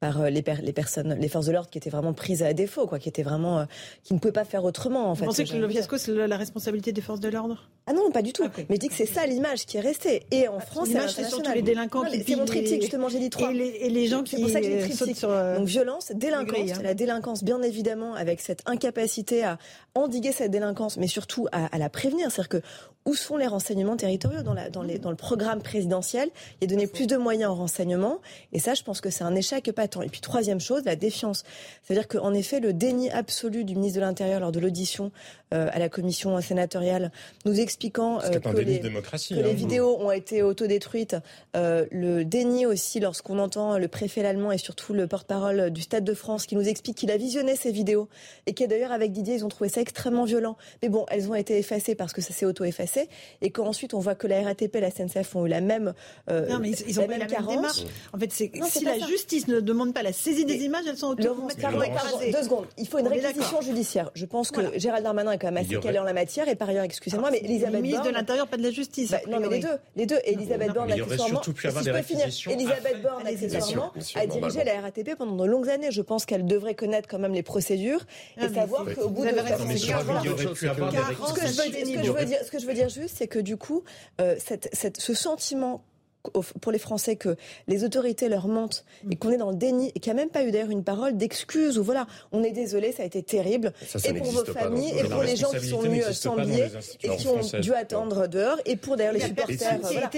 par les, les, personnes, les forces de l'ordre qui étaient vraiment prises à défaut, quoi, qui étaient vraiment, euh, qui ne pouvaient pas faire autrement. En fait, Vous pensez que le fiasco c'est la responsabilité des forces de l'ordre? Ah non, pas du tout. Mais je dis que c'est ça l'image qui est restée. Et en France, l'image c'est surtout les délinquants. C'est mon triptyque justement, j'ai dit trois. Et les, et les gens qui. C'est pour ça que j'ai triptyque. Sur, euh, Donc violence, délinquance, hein. la délinquance bien évidemment avec cette incapacité à endiguer cette délinquance, mais surtout à, à la prévenir. C'est-à-dire que où sont les renseignements territoriaux? Dans, la, dans, les, dans le programme présidentiel Il y a donné plus de moyens au renseignement. Et ça, je pense que c'est un échec patent. Et puis, troisième chose, la défiance. C'est-à-dire qu'en effet, le déni absolu du ministre de l'Intérieur lors de l'audition euh, à la commission sénatoriale, nous expliquant euh, que, les, que les, hein. vidéos ont été autodétruites. Euh, le déni aussi lorsqu'on entend le préfet allemand et surtout le porte-parole du Stade de France qui nous explique qu'il a visionné ces vidéos et qui d'ailleurs avec Didier, ils ont trouvé ça extrêmement violent. Mais bon, elles ont été effacées parce que ça s'est auto-effacé et qu'ensuite on voit que la RATP et la SNCF ont eu la même euh, non, mais ils, ont la même, démarche. En fait, c'est si la justice ne demande pas la saisie des images, elles sont automatiquement Deux secondes. Il faut une réquisition judiciaire. Je pense que Gérald Darmanin est quand même assez calé en la matière et par ailleurs, excusez-moi, mais Elisabeth ministre de l'Intérieur, pas de la Justice. Bah, non, mais les deux, les deux. Elisabeth Borne, accessoirement, Elisabeth Borne, accessoirement, a dirigé la RATP pendant de longues années. Je pense qu'elle devrait connaître quand même les procédures et savoir qu'au bout de ce que je veux dire juste, c'est que du coup, euh, cette, ce sentiment pour les Français que les autorités leur mentent et qu'on est dans le déni et qu'il n'y a même pas eu d'ailleurs une parole d'excuse ou voilà, on est désolé, ça a été terrible et pour vos familles et pour les gens qui sont venus sans billets et qui ont dû attendre dehors et pour d'ailleurs les supporters. voilà.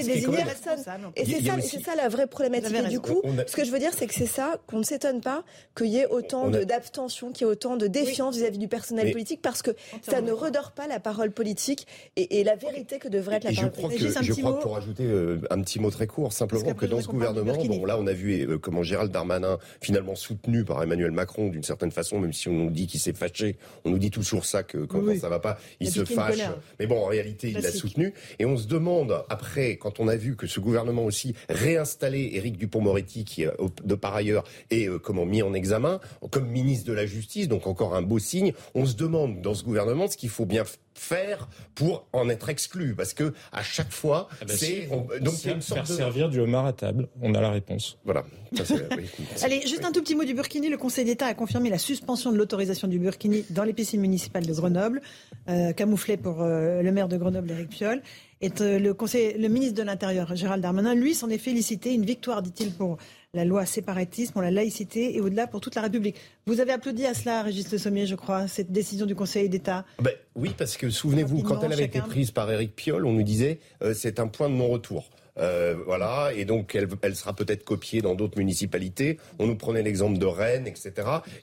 Et c'est ça, c'est ça la vraie problématique. Et du coup, ce que je veux dire, c'est que c'est ça qu'on ne s'étonne pas qu'il y ait autant d'abstention, qu'il y ait autant de défiance vis-à-vis du personnel politique parce que ça ne redore pas la parole politique et la vérité que devrait être la parole politique. Je crois que pour ajouter euh, un petit mot très court, simplement que dans ce gouvernement, bon là on a vu euh, comment Gérald Darmanin, finalement soutenu par Emmanuel Macron d'une certaine façon, même si on nous dit qu'il s'est fâché, on nous dit toujours ça que quand, ça va pas, il, se fâche. Mais bon, en réalité, il l'a soutenu. Et on se demande après, quand on a vu que ce gouvernement aussi réinstallé Éric Dupont-Moretti, qui euh, de par ailleurs est euh, comment mis en examen comme ministre de la Justice, donc encore un beau signe. On se demande dans ce gouvernement ce qu'il faut bien faire pour en être exclu Parce que à chaque fois, ah bah c'est donc il y a une sorte faire de... servir du homard à table. On a la réponse. Voilà. Allez, juste un tout petit mot du Burkini. Le Conseil d'État a confirmé la suspension de l'autorisation du Burkini dans les piscines municipales de Grenoble, euh, camouflé pour euh, le maire de Grenoble, Éric Piolle. Et le, conseil, le ministre de l'Intérieur, Gérald Darmanin, lui, s'en est félicité. Une victoire, dit-il, pour la loi séparatisme, pour la laïcité et au-delà pour toute la République. Vous avez applaudi à cela, Régis Le Sommier, je crois, cette décision du Conseil d'État ben, Oui, parce que souvenez-vous, quand elle avait été prise par Éric Piolle, on nous disait euh, c'est un point de non-retour. Euh, voilà, et donc elle, elle sera peut-être copiée dans d'autres municipalités. On nous prenait l'exemple de Rennes, etc.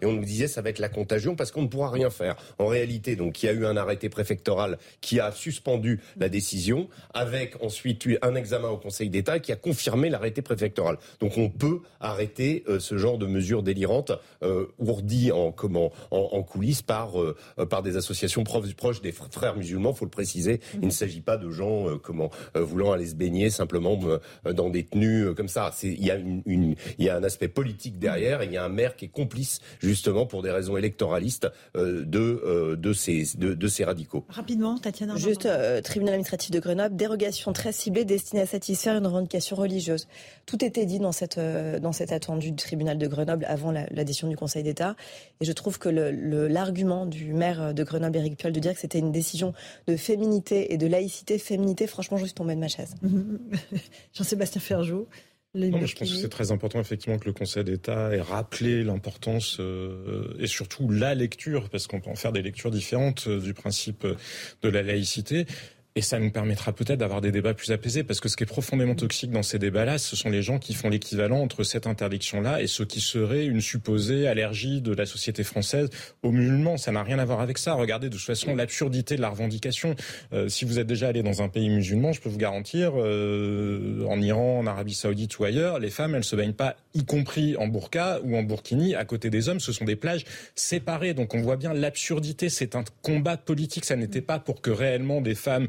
Et on nous disait ça va être la contagion parce qu'on ne pourra rien faire. En réalité, donc il y a eu un arrêté préfectoral qui a suspendu la décision, avec ensuite un examen au Conseil d'État qui a confirmé l'arrêté préfectoral. Donc on peut arrêter euh, ce genre de mesures délirantes, euh, ourdies en comment en, coulisses par euh, par des associations proches, des frères musulmans. Faut le préciser. Il ne s'agit pas de gens comment voulant aller se baigner simplement dans des tenues comme ça. Il y a une, il y a un aspect politique derrière. Et il y a un maire qui est complice justement pour des raisons électoralistes de de ces de, ces radicaux. Rapidement, Tatiana. Juste tribunal administratif de Grenoble, dérogation très ciblée destinée à satisfaire une revendication religieuse. Tout était dit dans cette dans cette attendue du tribunal de Grenoble avant l'addition du Conseil d'État. Et je trouve que l'argument du maire de Grenoble, Éric Piolle, de dire que c'était une décision de féminité et de laïcité, féminité, franchement, je suis tombée de ma chaise. Jean-Sébastien Ferjou. je pense que c'est très important effectivement que le Conseil d'État ait rappelé l'importance euh, et surtout la lecture, parce qu'on peut en faire des lectures différentes euh, du principe de la laïcité. Et ça nous permettra peut-être d'avoir des débats plus apaisés, parce que ce qui est profondément toxique dans ces débats-là, ce sont les gens qui font l'équivalent entre cette interdiction-là et ce qui serait une supposée allergie de la société française aux musulmans. Ça n'a rien à voir avec ça. Regardez de toute façon l'absurdité de la revendication. Euh, si vous êtes déjà allé dans un pays musulman, je peux vous garantir, euh, en Iran, en Arabie Saoudite ou ailleurs, les femmes, elles se baignent pas, y compris en burqa ou en burkini, à côté des hommes. Ce sont des plages séparées. Donc on voit bien l'absurdité. C'est un combat politique. Ça n'était pas pour que réellement des femmes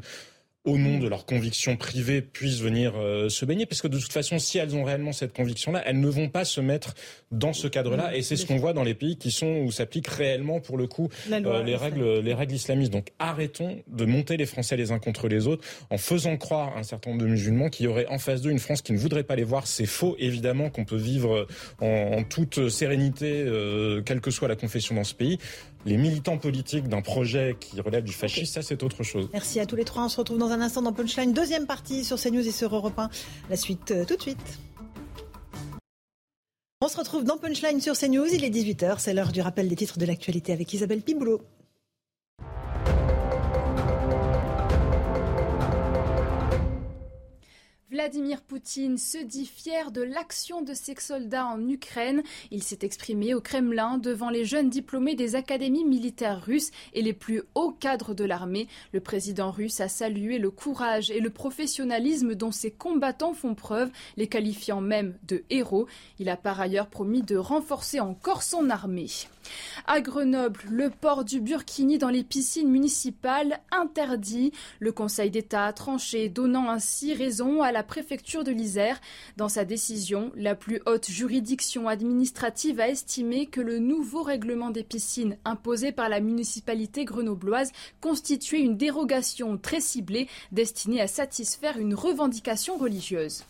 au nom de leurs convictions privées, puissent venir euh, se baigner. Parce que de toute façon, si elles ont réellement cette conviction-là, elles ne vont pas se mettre dans ce cadre-là. Et c'est ce qu'on voit dans les pays qui sont où s'appliquent réellement, pour le coup, euh, les règles, les règles islamistes. Donc arrêtons de monter les Français les uns contre les autres en faisant croire à un certain nombre de musulmans qu'il y aurait en face d'eux une France qui ne voudrait pas les voir. C'est faux, évidemment, qu'on peut vivre en, en toute sérénité, euh, quelle que soit la confession dans ce pays les militants politiques d'un projet qui relève du fascisme, ça c'est autre chose. Merci à tous les trois. On se retrouve dans un instant dans Punchline, deuxième partie sur CNews et sur Europe 1. La suite euh, tout de suite. On se retrouve dans Punchline sur CNews. Il est 18h, c'est l'heure du rappel des titres de l'actualité avec Isabelle Piboulot. Vladimir Poutine se dit fier de l'action de ses soldats en Ukraine. Il s'est exprimé au Kremlin devant les jeunes diplômés des académies militaires russes et les plus hauts cadres de l'armée. Le président russe a salué le courage et le professionnalisme dont ses combattants font preuve, les qualifiant même de héros. Il a par ailleurs promis de renforcer encore son armée. À Grenoble, le port du Burkini dans les piscines municipales interdit. Le Conseil d'État a tranché, donnant ainsi raison à la préfecture de l'Isère. Dans sa décision, la plus haute juridiction administrative a estimé que le nouveau règlement des piscines imposé par la municipalité grenobloise constituait une dérogation très ciblée destinée à satisfaire une revendication religieuse.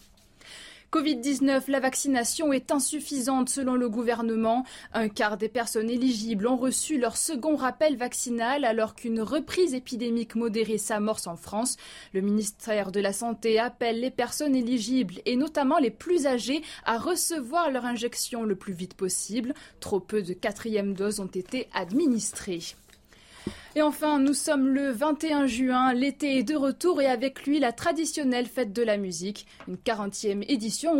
Covid-19, la vaccination est insuffisante selon le gouvernement. Un quart des personnes éligibles ont reçu leur second rappel vaccinal alors qu'une reprise épidémique modérée s'amorce en France. Le ministère de la Santé appelle les personnes éligibles et notamment les plus âgées à recevoir leur injection le plus vite possible. Trop peu de quatrième doses ont été administrées. Et enfin, nous sommes le 21 juin, l'été est de retour et avec lui la traditionnelle fête de la musique, une 40e édition.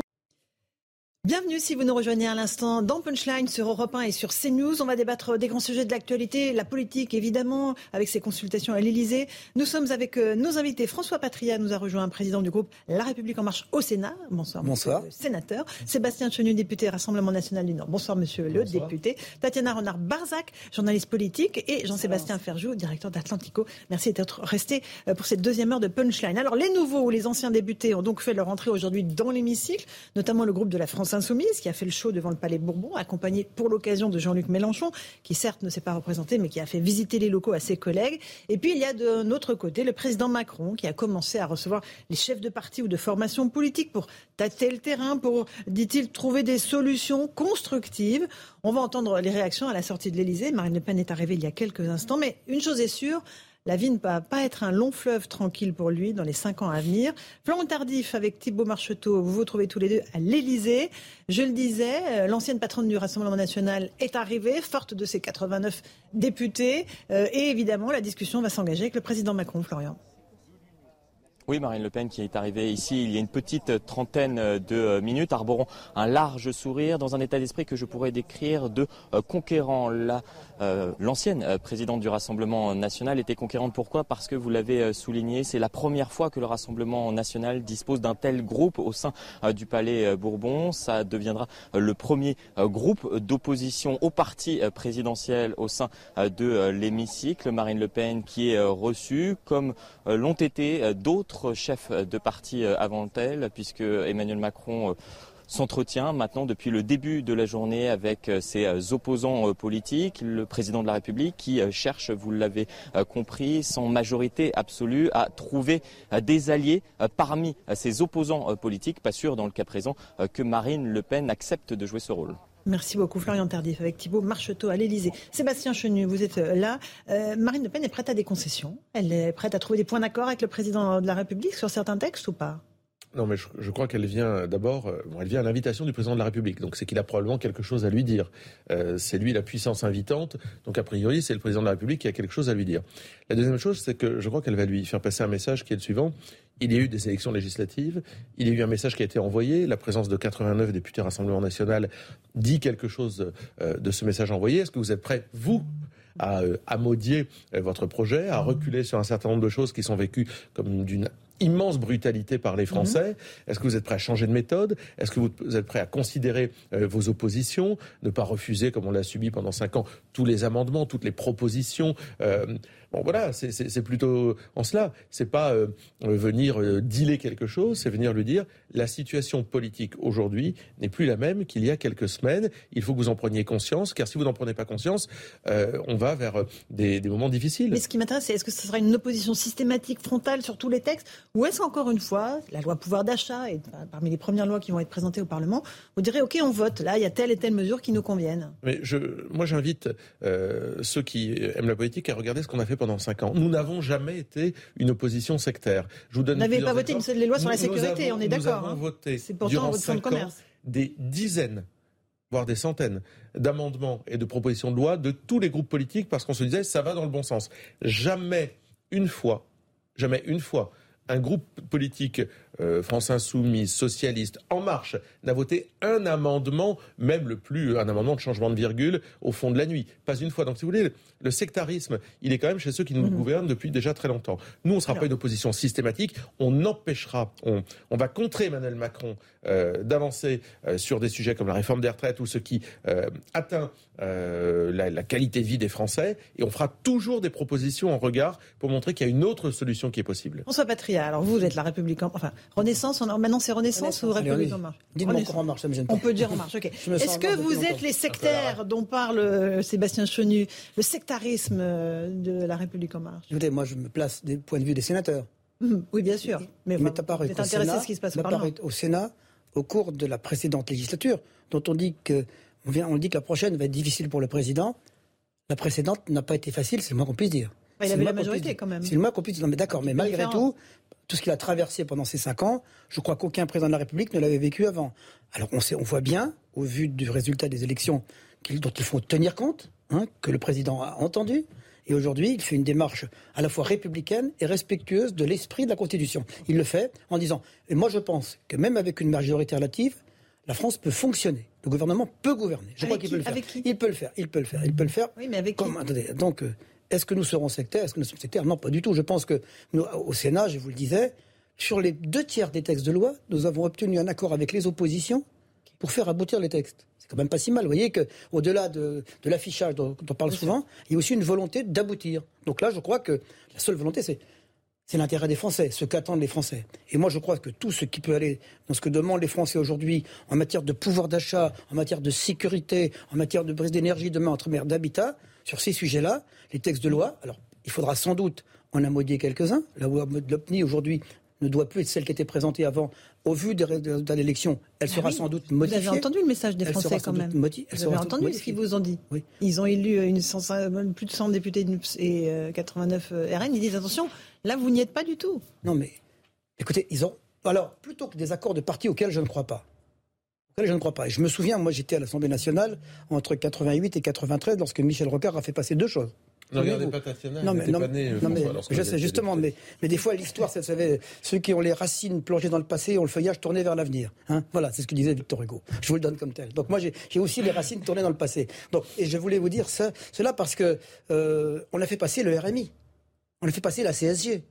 Bienvenue si vous nous rejoignez à l'instant dans Punchline sur Europe 1 et sur CNews. On va débattre des grands sujets de l'actualité, la politique évidemment, avec ses consultations à l'Elysée. Nous sommes avec euh, nos invités. François Patria nous a rejoint, président du groupe La République en marche au Sénat. Bonsoir, Bonsoir. monsieur le sénateur. Sébastien Chenu, député Rassemblement national du Nord. Bonsoir, monsieur le député. Tatiana Renard-Barzac, journaliste politique, et Jean-Sébastien Ferjou, directeur d'Atlantico. Merci d'être resté euh, pour cette deuxième heure de Punchline. Alors, les nouveaux ou les anciens députés ont donc fait leur entrée aujourd'hui dans l'hémicycle, notamment le groupe de la France Insoumise, qui a fait le show devant le Palais Bourbon, accompagné pour l'occasion de Jean-Luc Mélenchon, qui certes ne s'est pas représenté, mais qui a fait visiter les locaux à ses collègues. Et puis il y a de notre côté le président Macron, qui a commencé à recevoir les chefs de parti ou de formation politique pour tâter le terrain, pour, dit-il, trouver des solutions constructives. On va entendre les réactions à la sortie de l'Elysée. Marine Le Pen est arrivée il y a quelques instants, mais une chose est sûre, la vie ne va pas être un long fleuve tranquille pour lui dans les cinq ans à venir. Plan tardif avec Thibault Marcheteau, vous vous trouvez tous les deux à l'Élysée. Je le disais, euh, l'ancienne patronne du Rassemblement national est arrivée, forte de ses 89 députés. Euh, et évidemment, la discussion va s'engager avec le président Macron, Florian. Oui, Marine Le Pen qui est arrivée ici il y a une petite trentaine de minutes, arborant un large sourire dans un état d'esprit que je pourrais décrire de euh, conquérant. Euh, l'ancienne euh, présidente du Rassemblement national était conquérante. Pourquoi? Parce que vous l'avez souligné, c'est la première fois que le Rassemblement national dispose d'un tel groupe au sein du Palais Bourbon. Ça deviendra le premier groupe d'opposition au parti présidentiel au sein de l'hémicycle. Marine Le Pen qui est reçue comme l'ont été d'autres chef de parti euh, avant elle, puisque Emmanuel Macron euh, s'entretient maintenant depuis le début de la journée avec euh, ses opposants politiques, le président de la République qui cherche, vous l'avez compris, sans majorité absolue à trouver des alliés parmi ses opposants politiques. Pas sûr dans le cas présent que Marine Le Pen accepte de jouer ce rôle. Merci beaucoup, Florian Tardif, avec Thibault Marcheteau à l'Elysée. Sébastien Chenu, vous êtes euh, là. Euh, Marine Le Pen est prête à des concessions Elle est prête à trouver des points d'accord avec le président de la République sur certains textes ou pas? Non, mais je, crois qu'elle vient d'abord, euh, elle vient à l'invitation du président de la République. Donc c'est qu'il a probablement quelque chose à lui dire. c'est lui la puissance invitante. Donc a priori, c'est le président de la République qui a quelque chose à lui dire. La deuxième chose, c'est que je crois qu'elle va lui faire passer un message qui est le suivant. Il y a eu des élections législatives, il y a eu un message qui a été envoyé, la présence de 89 députés Rassemblement national dit quelque chose euh, de ce message envoyé. Est-ce que vous êtes prêts, vous, à, euh, à euh, votre projet, à reculer sur un certain nombre de choses qui sont vécues comme d'une immense brutalité par les Français. Mhm. Est-ce que vous êtes prêt à changer de méthode? Est-ce que vous êtes prêt à considérer vos oppositions, ne pas refuser, comme on l'a subi pendant cinq ans, tous les amendements, toutes les propositions Bon, voilà, c'est plutôt en cela. C'est pas euh, venir euh, dealer quelque chose, c'est venir lui dire la situation politique aujourd'hui n'est plus la même qu'il y a quelques semaines. Il faut que vous en preniez conscience, car si vous n'en prenez pas conscience, euh, on va vers des, moments difficiles. Mais ce qui m'intéresse, c'est est-ce que ce sera une opposition systématique, frontale sur tous les textes, ou est-ce qu'encore une fois, la loi pouvoir d'achat est parmi les premières lois qui vont être présentées au Parlement, vous direz ok, on vote. Là, il y a telle et telle mesure qui nous conviennent? Mais je, moi, j'invite ceux qui aiment la politique à regarder ce qu'on a fait pendant cinq ans. Nous n'avons jamais été une opposition sectaire. Je vous donne. Vous n'avez pas voté une des lois sur la sécurité, on est d'accord. Nous avons hein. voté durant cinq ans des dizaines voire des centaines d'amendements et de propositions de loi de tous les groupes politiques parce qu'on se disait ça va dans le bon sens. Jamais une fois, jamais une fois, un groupe politique euh, France Insoumise, socialiste, En Marche, n'a voté un amendement, même le plus, un amendement de changement de virgule, au fond de la nuit. Pas une fois. Donc, si vous voulez, le sectarisme, il est quand même chez ceux qui nous mhm. gouvernent depuis déjà très longtemps. Nous, on ne sera pas une opposition systématique. On empêchera, on, va contrer Emmanuel Macron euh, d'avancer euh, sur des sujets comme la réforme des retraites ou ce qui atteint la, la, qualité de vie des Français. Et on fera toujours des propositions en regard pour montrer qu'il y a une autre solution qui est possible. François Patria, alors vous, êtes la République, enfin, Renaissance, maintenant c'est Renaissance, ou République en marche? Dites-moi encore en marche, ça me gêne pas. On peut dire en marche, ok. Est-ce que vous êtes les sectaires dont parle euh, Sébastien Chenu, le sectarisme euh, de la République en marche? Écoutez, moi je me place des points de vue des sénateurs. Hum, oui, bien sûr. Mais, vous êtes intéressé à ce qui se passe au au Sénat, au cours de la précédente législature, dont on dit que on dit que la prochaine va être difficile pour le président. La précédente n'a pas été facile, c'est le moins qu'on puisse dire. Il avait la majorité quand même. C'est le moins qu'on puisse dire. Non, mais d'accord, mais malgré tout, tout ce qu'il a traversé pendant ces cinq ans, je crois qu'aucun président de la République ne l'avait vécu avant. Alors on, sait, on voit bien, au vu du résultat des élections dont il faut tenir compte, hein, que le président a entendu, et aujourd'hui, il fait une démarche à la fois républicaine et respectueuse de l'esprit de la Constitution. Il le fait en disant, et moi je pense que même avec une majorité relative, la France peut fonctionner. Le gouvernement peut gouverner. Je crois qu'il peut le faire. Il peut le faire. Il peut le faire. Il peut le faire. Oui, mais avec Comme, attendez, donc euh, est-ce que nous serons sectaires Est-ce que nous sommes sectaires? Non, pas du tout. Je pense que nous, au Sénat, je vous le disais, sur les deux tiers des textes de loi, nous avons obtenu un accord avec les oppositions pour faire aboutir les textes. C'est quand même pas si mal. Vous voyez qu'au-delà de, de l'affichage dont, on parle souvent, il y a aussi une volonté d'aboutir. Donc là, je crois que la seule volonté, c'est c'est l'intérêt des Français, ce qu'attendent les Français. Et moi, je crois que tout ce qui peut aller dans ce que demandent les Français aujourd'hui en matière de pouvoir d'achat, en matière de sécurité, en matière de brise d'énergie demain, entre mer d'habitat, sur ces sujets-là, les textes de loi, alors il faudra sans doute en amodier quelques-uns. La loi de l'OPNI aujourd'hui ne doit plus être celle qui était présentée avant. Au vu des résultats de l'élection, elle ah sera sans doute modifiée. Vous avez entendu le message des Français quand même. vous avez entendu ce qu'ils vous ont dit. Oui. Ils ont élu une plus de 100 députés et 89 euh, euh, RN. Ils disent attention, là vous n'y êtes pas du tout. Non mais écoutez, ils ont. Alors plutôt que des accords de parti auxquels je ne crois pas. Je ne crois pas. Et je me souviens, moi j'étais à l'Assemblée nationale entre 88 et 93 lorsque Michel Rocard a fait passer deux choses. Non, regardez pas Tatiana, non, mais, non, pas né, non, mais je sais justement, mais, mais des fois l'histoire, ça savait ceux qui ont les racines plongées dans le passé ont le feuillage tourné vers l'avenir. Hein voilà, c'est ce que disait Victor Hugo. Je vous le donne comme tel. Donc moi j'ai aussi les racines tournées dans le passé. Donc et je voulais vous dire ça, cela parce que euh, on a fait passer le RMI, on a fait passer la CSG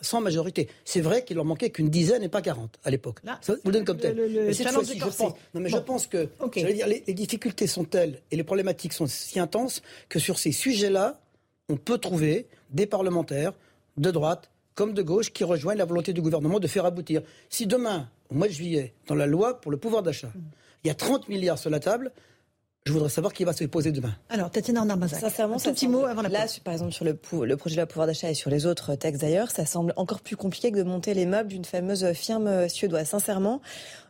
sans majorité. C'est vrai qu'il leur manquait qu'une dizaine et pas 40 à l'époque. Je vous donne comme tel. mais cette je pense, non, mais je pense que dire, les, les, difficultés sont telles et les problématiques sont si intenses que sur ces sujets-là, on peut trouver des parlementaires de droite comme de gauche qui rejoignent la volonté du gouvernement de faire aboutir. Si demain, au mois de juillet, dans la loi pour le pouvoir d'achat, il y a 30 milliards sur la table, je voudrais savoir qui va se poser demain. Alors, Tatiana Arnard-Mazac, Sincèrement, un petit mot avant la Là, par exemple, sur le, le projet de la pouvoir d'achat et sur les autres textes d'ailleurs, ça semble encore plus compliqué que de monter les meubles d'une fameuse firme suédoise. Sincèrement,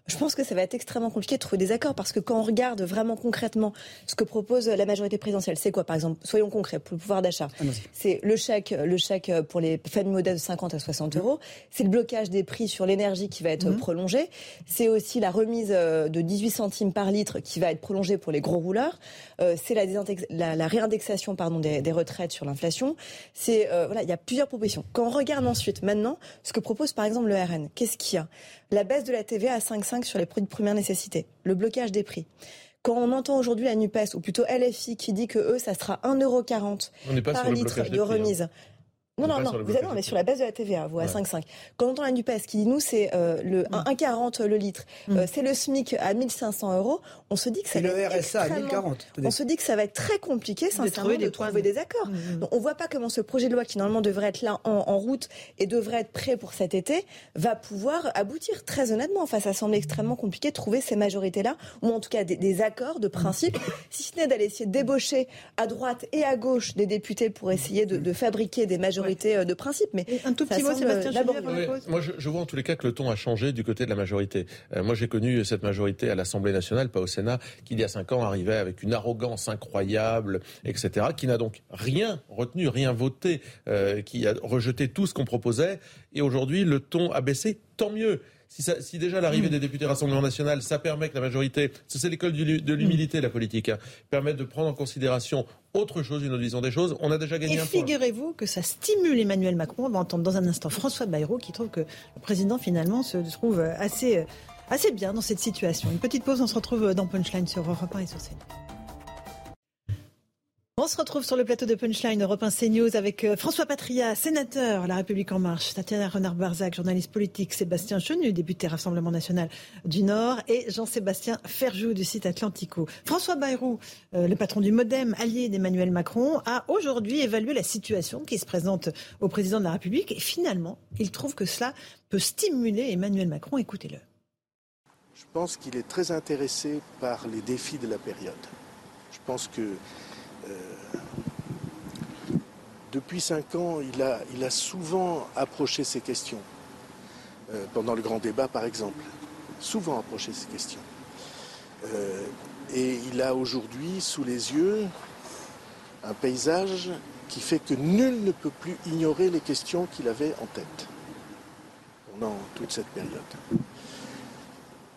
je pense que ça va être extrêmement compliqué de trouver des accords parce que quand on regarde vraiment concrètement ce que propose la majorité présidentielle, c'est quoi par exemple? Soyons concrets pour le pouvoir d'achat. C'est le chèque, le chèque pour les familles modestes de 50 à 60 mmh. euros. C'est le blocage des prix sur l'énergie qui va être mmh. prolongé. C'est aussi la remise euh, de 18 centimes par litre qui va être prolongée pour les gros rouleurs. Euh, c'est la, la, la, réindexation pardon des, des retraites sur l'inflation. C'est euh, voilà, il y a plusieurs propositions. Quand on regarde ensuite maintenant ce que propose par exemple le RN, qu'est-ce qu'il y a? La baisse de la TVA à 5,5 sur les produits de première nécessité, le blocage des prix. Quand on entend aujourd'hui la NUPES, ou plutôt LFI, qui dit que eux, ça sera 1,40€ par litre de hein. remise. Non, non, non, vous on est sur la base de la TVA, vous, à 5,5. Quand on entend la NUPES qui dit, nous, c'est euh, le 1,40 mm. le litre, mm. euh, c'est le SMIC à 1500 euros, on se dit que ça va le RSA à 1040. On se dit que ça va être très compliqué, sincèrement, de trouver des accords. Mm, Donc, on voit pas comment ce projet de loi, qui normalement devrait être là en, route et devrait être prêt pour cet été, va pouvoir aboutir. Très honnêtement, enfin, ça semble extrêmement compliqué de trouver ces majorités-là, ou en tout cas des, accords de principe, si ce n'est d'aller essayer de débaucher à droite et à gauche des députés pour essayer de, de fabriquer des majorités euh, de principe. Mais un tout petit mot, Sébastien Moi, je, vois en tous les cas que le ton a changé du côté de la majorité. Euh, moi, j'ai connu cette majorité à l'Assemblée nationale, pas au Sénat, qui il y a cinq ans arrivait avec une arrogance incroyable, etc., qui n'a donc rien retenu, rien voté, euh, qui a rejeté tout ce qu'on proposait. Et aujourd'hui, le ton a baissé. Tant mieux si, déjà l'arrivée mm. des députés Rassemblement national, ça permet que la majorité, c'est l'école de l'humilité, la politique, hein, permet de prendre en considération autre chose, une autre vision des choses, on a déjà gagné Et figurez-vous que ça stimule Emmanuel Macron. On va entendre dans un instant François Bayrou qui trouve que le président finalement se trouve assez, assez bien dans cette situation. Une petite pause, on se retrouve dans Punchline sur Europe 1 et sur scène. On se retrouve sur le plateau de Punchline Europe 1 CNews avec euh, François Patria, sénateur La République En Marche, Tatiana Renard-Barzac, journaliste politique, Sébastien Chenu, député Rassemblement National du Nord et Jean-Sébastien Ferjou du site Atlantico. François Bayrou, euh, le patron du Modem, allié d'Emmanuel Macron, a aujourd'hui évalué la situation qui se présente au président de la République et finalement, il trouve que cela peut stimuler Emmanuel Macron. Écoutez-le. Je pense qu'il est très intéressé par les défis de la période. Je pense que depuis cinq ans, il a, souvent approché ces questions. Euh, pendant le grand débat, par exemple. Souvent approché ces questions. Euh, et il a aujourd'hui sous les yeux un paysage qui fait que nul ne peut plus ignorer les questions qu'il avait en tête pendant toute cette période.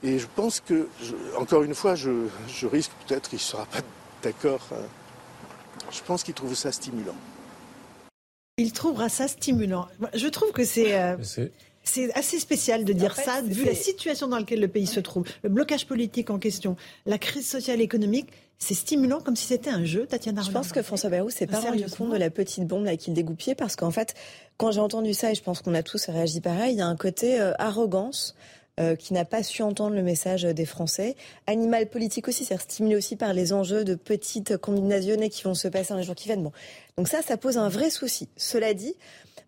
Et je pense que, encore une fois, je, risque peut-être qu'il ne sera pas d'accord hein, je pense qu'il trouve ça stimulant. Il trouvera ça stimulant. Je trouve que c'est... Euh, c'est assez spécial de dire ça, vu la situation dans laquelle le pays se trouve, le blocage politique en question, la crise sociale et économique. C'est stimulant comme si c'était un jeu, Tatiana Je pense que François Bayrou s'est pas rendu compte de la petite bombe là qu'il dégoupillait parce qu'en fait, quand j'ai entendu ça, et je pense qu'on a tous réagi pareil, il y a un côté euh, arrogance euh, qui n'a pas su entendre le message des Français. Animal politique aussi, c'est stimulé aussi par les enjeux de petites combinaisonnées qui vont se passer dans les jours qui viennent. Bon. Donc ça, ça pose un vrai souci. Cela dit,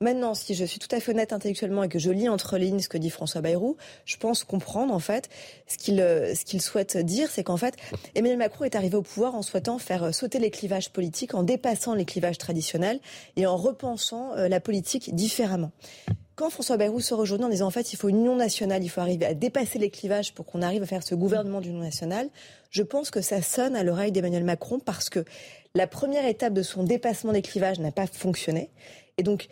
Maintenant, si je suis tout à fait honnête intellectuellement et que je lis entre lignes ce que dit François Bayrou, je pense comprendre en fait ce qu'il euh, ce qu'il souhaite dire, c'est qu'en fait Emmanuel Macron est arrivé au pouvoir en souhaitant faire euh, sauter les clivages politiques, en dépassant les clivages traditionnels et en repensant la politique différemment quand François Bayrou sort aujourd'hui en disant en fait il faut une union nationale, il faut arriver à dépasser les clivages pour qu'on arrive à faire ce gouvernement d'union nationale, je pense que ça sonne à l'oreille d'Emmanuel Macron parce que la première étape de son dépassement des clivages n'a pas fonctionné. Et donc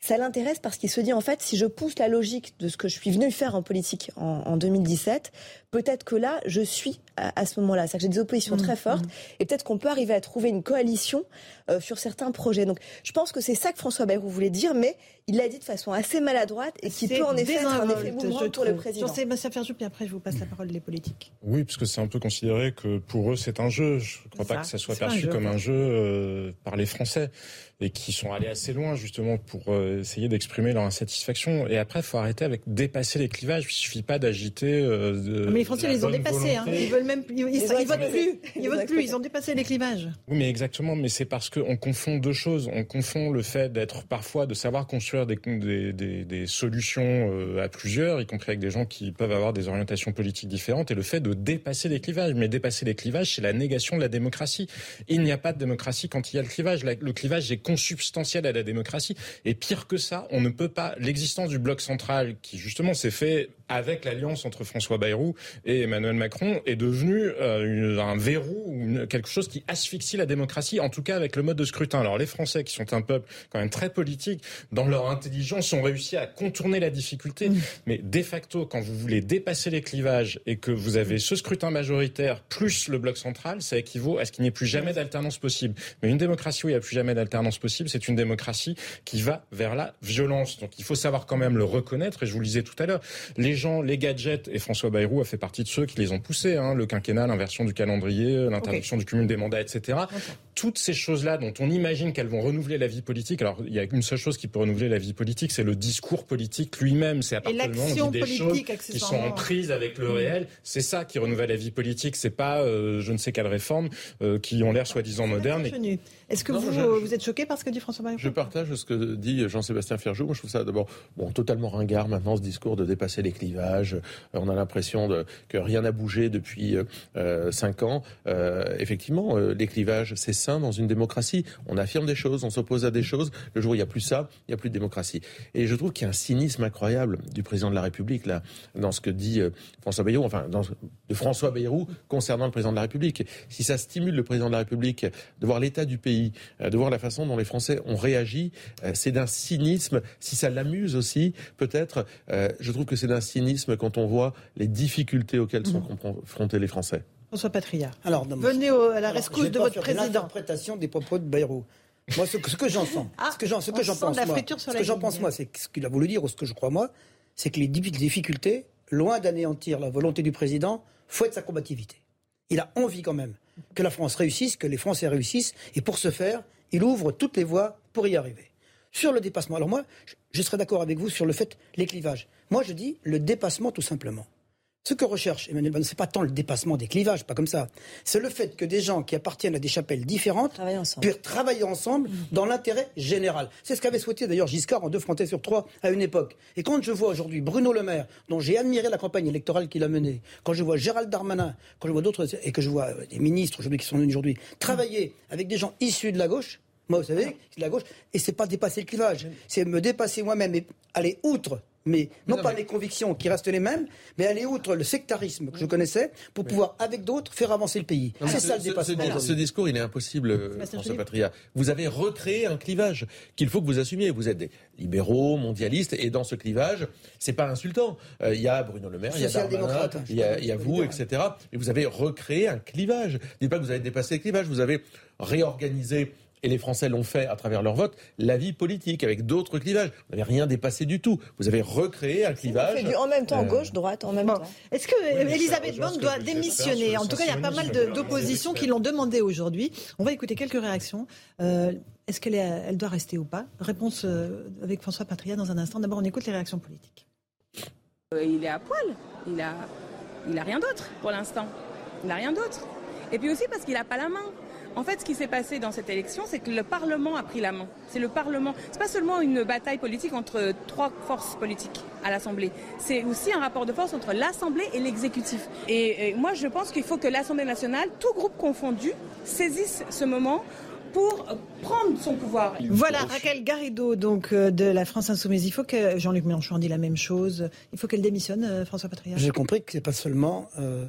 ça l'intéresse parce qu'il se dit en fait, si je pousse la logique de ce que je suis venu faire en politique en, 2017, peut-être que là, je suis à, ce moment-là. C'est-à-dire que j'ai des oppositions très mmh, fortes mmh. et peut-être qu'on peut arriver à trouver une coalition euh, sur certains projets. Donc, je pense que c'est ça que François Bayrou voulait dire, mais il l'a dit de façon assez maladroite et qui peut en effet être un effet boomerang pour le président. Jean-Sébastien Ferjou, puis après je vous passe la parole des politiques. Oui, parce que c'est un peu considéré que pour eux c'est un jeu. Je ne crois pas que ça soit perçu comme un jeu euh, par les Français et qui sont allés assez loin justement pour euh, essayer d'exprimer leur insatisfaction. Et après, il faut arrêter avec dépasser les clivages. Il suffit pas d'agiter. Euh, les Français, ils ont dépassé. Hein. Ils veulent même, ils, ils, votent plus. Ils votent plus. Ils ont dépassé les clivages. Oui, mais exactement. Mais c'est parce qu'on confond deux choses. On confond le fait d'être parfois de savoir construire des, des, des, des solutions euh, à plusieurs, y compris avec des gens qui peuvent avoir des orientations politiques différentes, et le fait de dépasser les clivages. Mais dépasser les clivages, c'est la négation de la démocratie. Il n'y a pas de démocratie quand il y a le clivage. Le clivage est consubstantiel à la démocratie. Et pire que ça, on ne peut pas. L'existence du bloc central, qui justement s'est fait avec l'alliance entre François Bayrou et Emmanuel Macron, est devenu euh, un verrou ou quelque chose qui asphyxie la démocratie, en tout cas avec le mode de scrutin. Alors les Français, qui sont un peuple quand même très politique, dans leur intelligence, ont réussi à contourner la difficulté. Mmh. Mais de facto, quand vous voulez dépasser les clivages et que vous avez ce scrutin majoritaire plus le bloc central, ça équivaut à ce qu'il n'y ait plus jamais d'alternance possible. Mais une démocratie où il n'y a plus jamais d'alternance possible, c'est une démocratie qui va vers la violence. Donc il faut savoir quand même le reconnaître. Et je vous le disais tout à l'heure, les gens, les gadgets, et François Bayrou a fait partie de ceux qui les ont poussés, hein, le quinquennat, l'inversion du calendrier, l'interdiction du cumul des mandats, etc. Toutes ces choses-là dont on imagine qu'elles vont renouveler la vie politique. Alors il y a une seule chose qui peut renouveler la vie politique, c'est le discours politique lui-même. C'est à partir du moment des choses qui sont en prise avec le réel. C'est ça qui renouvelle la vie politique. C'est pas euh, je ne sais quelle réforme euh, qui ont l'air soi-disant modernes. Est-ce que vous, vous êtes choqué par ce que dit François Bayrou Je partage ce que dit Jean-Sébastien Ferjou. Moi, je trouve ça d'abord bon, totalement ringard maintenant, ce discours de dépasser les clivages. Euh, on a l'impression que rien n'a bougé depuis euh, cinq ans. Euh, effectivement, les clivages, c'est sain dans une démocratie. On affirme des choses, on s'oppose à des choses. Le jour où il n'y a plus ça, il n'y a plus de démocratie. Et je trouve qu'il y a un cynisme incroyable du président de la République, là, dans ce que dit François Bayrou, enfin, dans, de François Bayrou concernant le président de la République. Si ça stimule le président de la République de voir l'état du pays, euh, de voir la façon dont les Français ont réagi. Euh, c'est d'un cynisme. Si ça l'amuse aussi, peut-être, euh, je trouve que c'est d'un cynisme quand on voit les difficultés auxquelles sont mhm. confrontés les Français. François Patria. Alors, venez à la rescousse de votre président. L'interprétation des propos de Bayrou. Moi, ce que, ce que j'en sens, ah, ce que j'en, ce que j'en pense, moi, ce que j'en pense moi, c'est ce qu'il a voulu dire ou ce que je crois moi, c'est que les difficultés, loin d'anéantir la volonté du président, fouettent sa combativité. Il a envie quand même que la France réussisse, que les Français réussissent. Et pour ce faire, il ouvre toutes les voies pour y arriver. Sur le dépassement, alors moi, je serais d'accord avec vous sur le fait, les clivages. Moi, je dis le dépassement tout simplement. Ce que recherche Emmanuel Macron, c'est pas tant le dépassement des clivages, pas comme ça. C'est le fait que des gens qui appartiennent à des chapelles différentes puissent travailler ensemble dans l'intérêt général. C'est ce qu'avait souhaité d'ailleurs Giscard en deux frontières sur trois à une époque. Et quand je vois aujourd'hui Bruno Le Maire, dont j'ai admiré la campagne électorale qu'il a menée, quand je vois Gérald Darmanin, quand je vois d'autres, et que je vois euh, des ministres aujourd'hui qui sont venus aujourd'hui, travailler avec des gens issus de la gauche, moi, vous savez, de la gauche, et c'est pas dépasser le clivage, c'est me dépasser moi-même et aller outre mais non, pas les convictions qui restent les mêmes, mais aller outre le sectarisme que je connaissais pour pouvoir, avec d'autres, faire avancer le pays. C'est ça le dépassement. Ce, discours, il est impossible, euh, François Patria. Vous avez recréé un clivage qu'il faut que vous assumiez. Vous êtes des libéraux, mondialistes, et dans ce clivage, c'est pas insultant. Euh, il y a Bruno Le Maire, il y a Darmanin, il y a, y a vous, etc. Et vous avez recréé un clivage. Dites pas que vous avez dépassé le clivage, vous avez réorganisé et les Français l'ont fait à travers leur vote, la vie politique avec d'autres clivages. Vous n'avez rien dépassé du tout. Vous avez recréé un clivage. en même temps, euh, gauche, droite, en même temps. Est-ce que Elisabeth Borne doit démissionner En tout cas, il y a pas mal d'oppositions qui l'ont demandé aujourd'hui. On va écouter quelques réactions. Euh, est-ce qu'elle elle doit rester ou pas? Réponse euh, avec François Patria dans un instant. D'abord, on écoute les réactions politiques. il est à poil. Il a, il a rien d'autre pour l'instant. Il n'a rien d'autre. Et puis aussi parce qu'il n'a pas la main. En fait, ce qui s'est passé dans cette élection, c'est que le Parlement a pris la main. C'est le Parlement. C'est pas seulement une bataille politique entre trois forces politiques à l'Assemblée. C'est aussi un rapport de force entre l'Assemblée et l'exécutif. Et, moi, je pense qu'il faut que l'Assemblée nationale, tout groupe confondu, saisisse ce moment pour prendre son pouvoir. Voilà, Raquel Garrido, donc euh, de la France Insoumise. Il faut que Jean-Luc Mélenchon dit la même chose. Il faut qu'elle démissionne, euh, François Patria. J'ai compris que c'est pas seulement euh,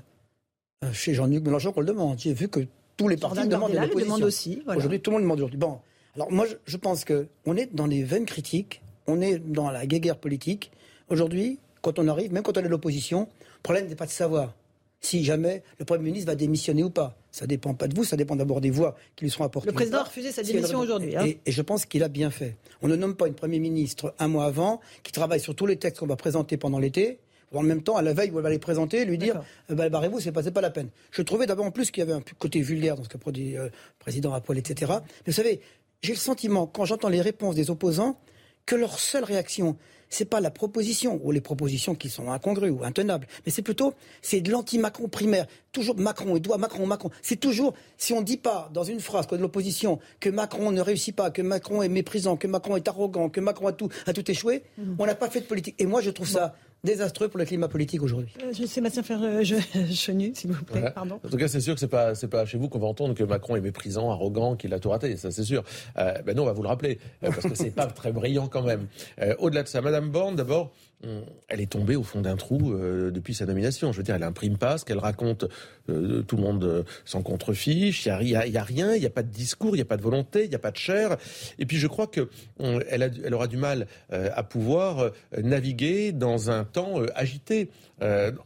chez Jean-Luc Mélenchon qu'on le demande. J'ai vu que tous les partis demandent le aussi. Aujourd'hui, tout le monde demande aujourd'hui. Bon, alors moi, je, pense que on est dans les veines critiques on est dans la guerre politique. Aujourd'hui, quand on arrive, même quand on est de l'opposition, le problème n'est pas de savoir si jamais le Premier ministre va démissionner ou pas. Ça ne dépend pas de vous, ça dépend d'abord des voix qui lui seront apportées. Le président a refusé sa démission aujourd'hui. Hein. Et, je pense qu'il a bien fait. On ne nomme pas une Premier ministre un mois avant, qui travaille sur tous les textes qu'on va présenter pendant l'été, en même temps, à la veille où elle va les présenter, lui dire euh, bah, barrez-vous, c'est pas, pas la peine. Je trouvais d'abord en plus qu'il y avait un côté vulgaire dans ce qu'a produit le euh, président à poil, etc. Mais vous savez, j'ai le sentiment, quand j'entends les réponses des opposants, que leur seule réaction, c'est pas la proposition ou les propositions qui sont incongrues ou intenables, mais c'est plutôt c'est de l'anti-Macron primaire. Toujours Macron, il doit Macron, Macron. C'est toujours si on ne dit pas dans une phrase de l'opposition que Macron ne réussit pas, que Macron est méprisant, que Macron est arrogant, que Macron a tout a tout échoué, mhm. on n'a pas fait de politique. Et moi je trouve ça désastreux pour le climat politique aujourd'hui. Euh, Sébastien Ferre, Chenu, s'il vous plaît, pardon. En tout cas, c'est sûr que c'est pas c'est pas chez vous qu'on va entendre que Macron est méprisant, arrogant, qu'il a tout raté. Ça, c'est sûr. Euh, ben non, on va vous le rappeler euh, parce que c'est pas très brillant quand même. Euh, au-delà de ça, Madame Borne, d'abord. Euh, elle est tombée au fond d'un trou euh, depuis sa nomination. Je veux dire, elle imprime pas ce qu'elle raconte, euh, tout le monde s'en contrefiche, il n'y a, y a, rien, il n'y a pas de discours, il n'y a pas de volonté, il n'y a pas de chair. Et puis je crois qu'elle elle aura du mal à pouvoir naviguer dans un temps agité.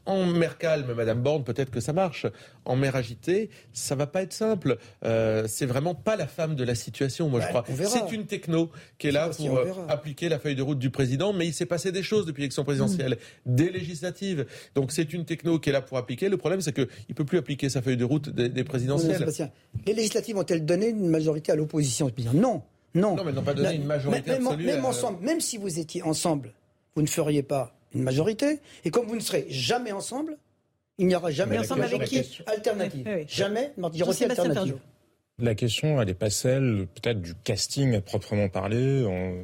En mer calme, Madame Borne, peut-être que ça marche. En mer agitée, ça va pas être simple. c'est vraiment pas la femme de la situation, moi je crois. C'est une techno qui est là pour appliquer la feuille de route du président, mais il s'est passé des choses depuis l'élection présidentielle, des législatives. Donc c'est une techno qui est là pour appliquer. Le problème, c'est qu'il ne peut plus appliquer sa feuille de route des, présidentielles. les législatives ont-elles donné une majorité à l'opposition? Non. Non. Non, mais n'ont pas donné une majorité même, absolue. Même, ensemble, même si vous étiez ensemble, vous ne feriez pas une majorité. Et comme vous ne serez jamais ensemble, il n'y aura jamais ensemble avec qui alternative. Jamais majorité alternative. La question, elle n'est pas celle peut-être du casting à proprement parler. Euh,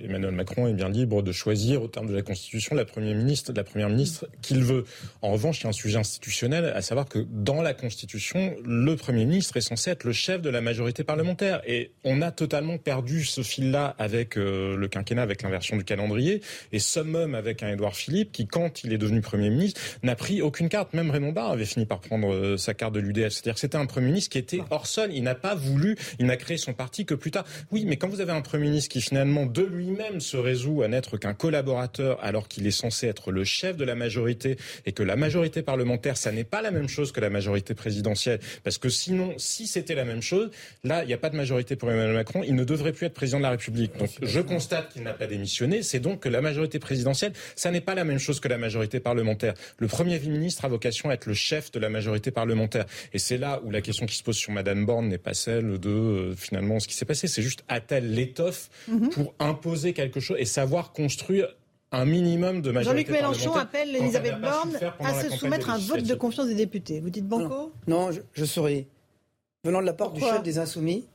Emmanuel Macron est bien libre de choisir au terme de la Constitution la première ministre, la première ministre qu'il veut. En revanche, il y a un sujet institutionnel, à savoir que dans la Constitution, le Premier ministre est censé être le chef de la majorité parlementaire. Et on a totalement perdu ce fil-là avec euh, le quinquennat, avec l'inversion du calendrier, et summum avec un Édouard Philippe qui, quand il est devenu Premier ministre, n'a pris aucune carte. Même Raymond Barre avait fini par prendre euh, sa carte de l'UDF. C'est-à-dire que c'était un Premier ministre qui était hors sol il n'a pas voulu, il n'a créé son parti que plus tard. Oui, mais quand vous avez un Premier ministre qui finalement de lui-même se résout à n'être qu'un collaborateur alors qu'il est censé être le chef de la majorité et que la majorité parlementaire, ça n'est pas la même chose que la majorité présidentielle. Parce que sinon, si c'était la même chose, là, il n'y a pas de majorité pour Emmanuel Macron, il ne devrait plus être président de la République. Donc je constate qu'il n'a pas démissionné, c'est donc que la majorité présidentielle, ça n'est pas la même chose que la majorité parlementaire. Le Premier ministre a vocation à être le chef de la majorité parlementaire. Et c'est là où la question qui se pose sur Madame Borne n'est pas celle de euh, finalement ce qui s'est passé. C'est juste a-t-elle l'étoffe mhm. pour imposer quelque chose et savoir construire un minimum de majorité Jean-Luc Mélenchon appelle Elisabeth Borne à se soumettre à un vote de confiance des députés. Vous dites Banco? Non, je, je souris. Venant de la part du chef des Insoumis,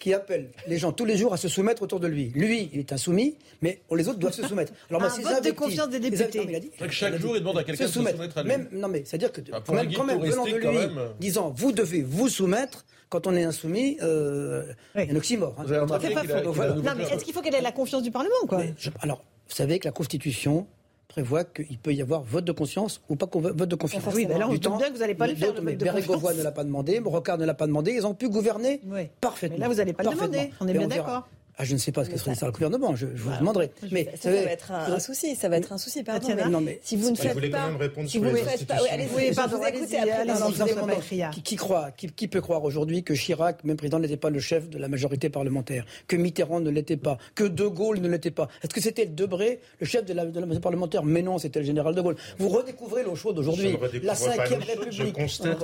qui appelle les gens tous les jours à se soumettre autour de lui. Lui, il est insoumis, mais les autres doivent se soumettre. Alors, un vote de confiance des députés. chaque jour, il demande à quelqu'un de se soumettre, à lui. Même, non, mais c'est-à-dire que quand, même, quand même, venant de lui, disant vous devez vous soumettre, quand on est insoumis, euh, il y a un oxymore. Hein. C'est pas faux. est-ce qu'il faut qu'elle ait la confiance du Parlement quoi Alors, vous savez que la Constitution prévoit qu'il peut y avoir vote de conscience ou pas vote de confiance. Oui, mais là, on doute bien que vous n'allez pas le faire. Le mais Bérégovoy ne l'a pas demandé, Brocard ne l'a pas demandé, ils ont pu gouverner parfaitement. Mais là, vous n'allez pas le demander, on est bien d'accord. Ah, je ne sais pas ce que sera ça le gouvernement, je, je vous demanderai. Mais ça, va être un, souci, ça va être un souci, pardon. Mais, non, mais si vous ne faites pas, si vous ne faites pas, allez, oui, pardon, écoutez, qui, qui croit, qui, qui peut croire aujourd'hui que Chirac, même président, n'était pas le chef de la majorité parlementaire, que Mitterrand ne l'était pas, que De Gaulle ne l'était pas? Est-ce que c'était Debré, le chef de la, de la majorité parlementaire? Mais non, c'était le général De Gaulle. Vous redécouvrez l'eau chaude d'aujourd'hui, la cinquième République. Je constate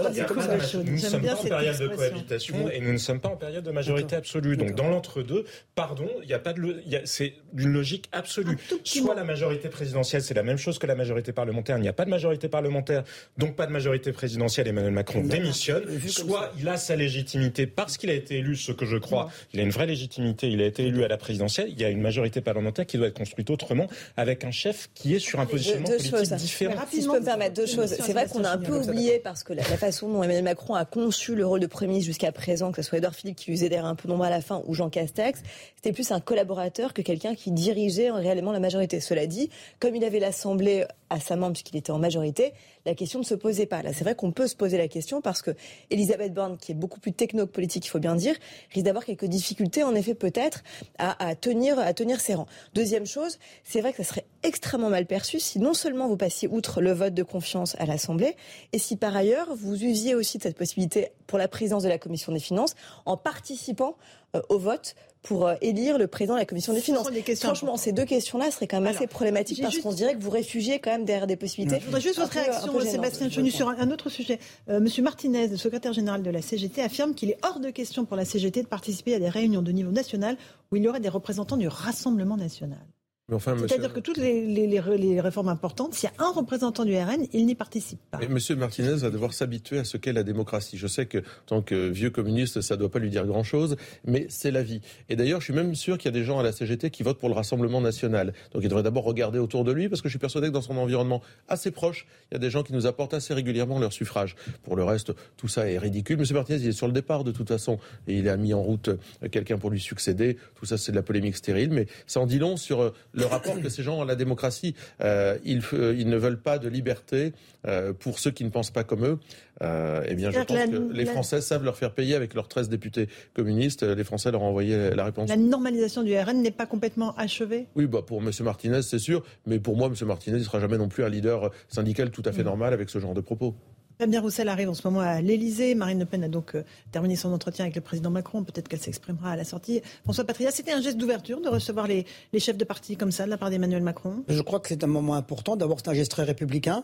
nous ne sommes pas en période de cohabitation et nous ne sommes pas en période de majorité absolue. Donc dans l'entre-deux, pardon, il n'y a pas de c'est d'une logique absolue. Soit la majorité présidentielle, c'est la même chose que la majorité parlementaire. Il n'y a pas de majorité parlementaire, donc pas de majorité présidentielle. Emmanuel Macron démissionne. Soit il a sa légitimité parce qu'il a été élu, ce que je crois. Il a une vraie légitimité. Il a été élu à la présidentielle. Il y a une majorité parlementaire qui doit être construite autrement, avec un chef qui est sur un positionnement politique différent. Si je peux me permettre deux choses. C'est vrai qu'on a un peu oublié parce que la, façon dont Emmanuel Macron a conçu le rôle de premier jusqu'à présent, que ce soit Edouard Philippe qui usait d'air un peu nombreux à la fin ou Jean Castex, c'était plus un collaborateur que quelqu'un qui dirigeait réellement la majorité. Cela dit, comme il avait l'Assemblée à sa main puisqu'il était en majorité, la question ne se posait pas. Là, c'est vrai qu'on peut se poser la question parce que Elisabeth Borne, qui est beaucoup plus techno-politique, il faut bien dire, risque d'avoir quelques difficultés, en effet, peut-être, à, tenir, à tenir ses rangs. Deuxième chose, c'est vrai que ça serait extrêmement mal perçu si non seulement vous passiez outre le vote de confiance à l'Assemblée, et si par ailleurs vous usiez aussi de cette possibilité pour la présidence de la Commission des finances en participant euh, au vote pour euh, élire le président de la commission des finances. Franchement, ces deux questions-là seraient quand même assez problématiques parce qu'on dirait que vous réfugiez quand même derrière des possibilités. Je voudrais juste votre réaction, Sébastien Chenu, sur un autre sujet. Euh, Monsieur Martinez, le secrétaire général de la CGT, affirme qu'il est hors de question pour la CGT de participer à des réunions de niveau national où il y aurait des représentants du Rassemblement national. C'est-à-dire que toutes les, réformes importantes, s'il y a un représentant du RN, il n'y participe pas. Monsieur Martinez va devoir s'habituer à ce qu'est la démocratie. Je sais que, en tant que vieux communiste, ça ne doit pas lui dire grand-chose, mais c'est la vie. Et d'ailleurs, je suis même sûr qu'il y a des gens à la CGT qui votent pour le Rassemblement national. Donc il devrait d'abord regarder autour de lui, parce que je suis persuadé que dans son environnement assez proche, il y a des gens qui nous apportent assez régulièrement leur suffrage. Pour le reste, tout ça est ridicule. Monsieur Martinez, il est sur le départ de toute façon, et il a mis en route quelqu'un pour lui succéder. Tout ça, c'est de la polémique stérile, mais ça en dit long sur euh, le rapport que ces gens ont à la démocratie. Euh, ils, euh, ils, ne veulent pas de liberté euh, pour ceux qui ne pensent pas comme eux. eh bien, je pense que les Français savent leur faire payer avec leurs 13 députés communistes. Les Français leur ont envoyé la réponse. La normalisation du RN n'est pas complètement achevée? Oui, bah pour M. Martinez, c'est sûr. Mais pour moi, M. Martinez ne sera jamais non plus un leader syndical tout à fait mm. normal avec ce genre de propos. Fabien Roussel arrive en ce moment à l'Elysée. Marine Le Pen a donc euh, terminé son entretien avec le président Macron. Peut-être qu'elle s'exprimera à la sortie. François Patria, c'était un geste d'ouverture de recevoir les, chefs de parti comme ça de la part d'Emmanuel Macron? Je crois que c'est un moment important. D'abord, c'est un geste très républicain.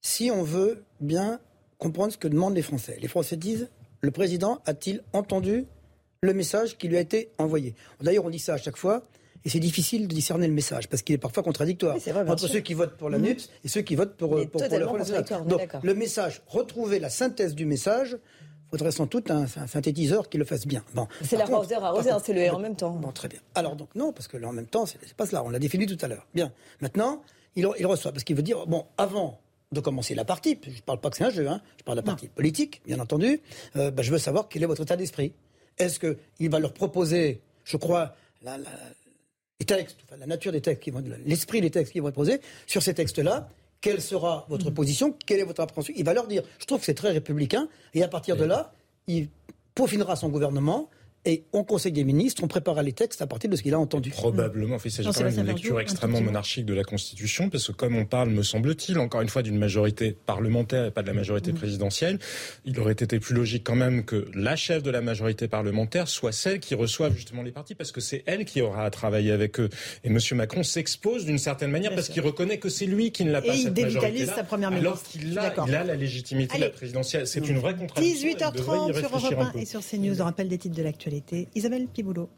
Si on veut bien comprendre ce que demandent les Français, les Français disent le président a-t-il entendu le message qui lui a été envoyé? D'ailleurs, on dit ça à chaque fois. Et c'est difficile de discerner le message parce qu'il est parfois contradictoire entre ceux qui votent pour la NUPS mhm. et ceux qui votent pour, pour, le Donc le message, retrouver la synthèse du message, faudrait sans doute un, synthétiseur qui le fasse bien. Bon, c'est l'arroseur arrosé, c'est le et en même temps. Bon, très bien. Alors donc non, parce que le en même temps, c'est pas cela. On l'a défini tout à l'heure. Bien. Maintenant, il, il reçoit parce qu'il veut dire bon, avant de commencer la partie, je ne parle pas que c'est un jeu, hein, je parle de la partie politique, bien entendu, euh, ben, je veux savoir quel est votre état d'esprit. Est-ce qu'il va leur proposer, je crois, la, les textes, enfin, la nature des textes, qui vont, l'esprit des textes qui vont être posés, sur ces textes-là, quelle sera votre mm. position, quelle est votre appréhension? Il va leur dire, je trouve que c'est très républicain, et à partir de là, il peaufinera son gouvernement, et on Conseil des ministres, on préparera les textes à partir de ce qu'il a entendu. Probablement. il s'agit quand même d'une lecture extrêmement monarchique de la Constitution, parce que comme on parle, me semble-t-il, encore une fois, d'une majorité parlementaire et pas de la majorité mmh. présidentielle, il aurait été plus logique quand même que la chef de la majorité parlementaire soit celle qui reçoive justement les partis, parce que c'est elle qui aura à travailler avec eux. Et M. Macron s'expose d'une certaine manière parce qu'il reconnaît que c'est lui qui ne l'a pas. Et il dévitalise sa première ministre. Alors qu'il a, il a la légitimité de la présidentielle. C'est une vraie contradiction. 18h30 sur Europe 1 et sur CNews, on rappelle des titres de l'actualité. Isabelle Piboulot.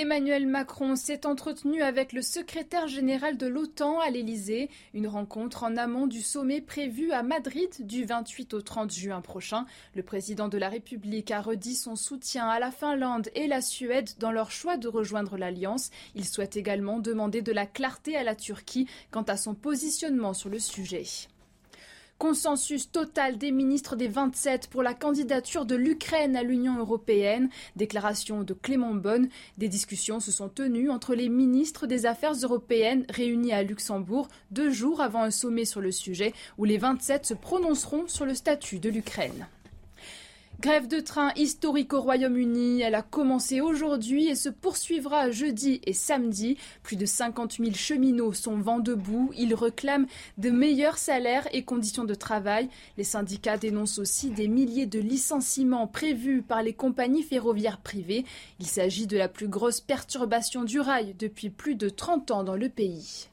Emmanuel Macron s'est entretenu avec le secrétaire général de l'OTAN à l'Elysée, une rencontre en amont du sommet prévu à Madrid du 28 au 30 juin prochain. Le président de la République a redit son soutien à la Finlande et la Suède dans leur choix de rejoindre l'Alliance. Il souhaite également demander de la clarté à la Turquie quant à son positionnement sur le sujet. Consensus total des ministres des 27 pour la candidature de l'Ukraine à l'Union européenne. Déclaration de Clément Bonne. Des discussions se sont tenues entre les ministres des Affaires européennes réunis à Luxembourg deux jours avant un sommet sur le sujet où les 27 se prononceront sur le statut de l'Ukraine. Grève de train historique au Royaume-Uni. Elle a commencé aujourd'hui et se poursuivra jeudi et samedi. Plus de 50 000 cheminots sont vent debout. Ils réclament de meilleurs salaires et conditions de travail. Les syndicats dénoncent aussi des milliers de licenciements prévus par les compagnies ferroviaires privées. Il s'agit de la plus grosse perturbation du rail depuis plus de 30 ans dans le pays.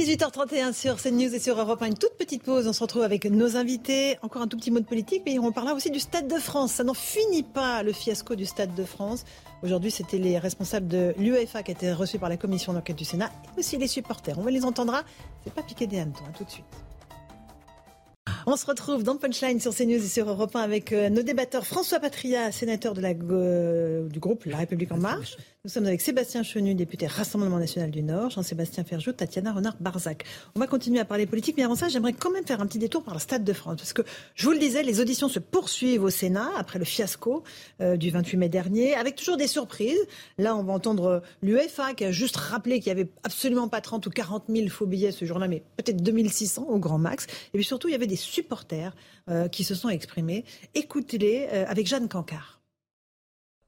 18h31 sur CNews et sur Europe 1. Une toute petite pause. On se retrouve avec nos invités. Encore un tout petit mot de politique, mais on parlera aussi du Stade de France. Ça n'en finit pas, le fiasco du Stade de France. Aujourd'hui, c'était les responsables de l'UEFA qui étaient reçus par la commission d'enquête du Sénat et aussi les supporters. On les entendra. C'est pas piqué des hannetons. tout de suite. On se retrouve dans Punchline sur CNews et sur Europe 1 avec euh, nos débatteurs François Patria, sénateur de la, euh, du groupe La République En Marche, Nous sommes avec Sébastien Chenu, député Rassemblement national du Nord, Jean-Sébastien Ferjou, Tatiana Renard-Barzac. On va continuer à parler politique, mais avant ça, j'aimerais quand même faire un petit détour par le Stade de France. Parce que, je vous le disais, les auditions se poursuivent au Sénat après le fiasco euh, du 28 mai dernier, avec toujours des surprises. Là, on va entendre l'UEFA qui a juste rappelé qu'il n'y avait absolument pas 30 ou 40 000 faux billets ce jour-là, mais peut-être 2600 au grand max. Et puis surtout, il y avait des supporters euh, qui se sont exprimés. Écoutez-les euh, avec Jeanne Cancard.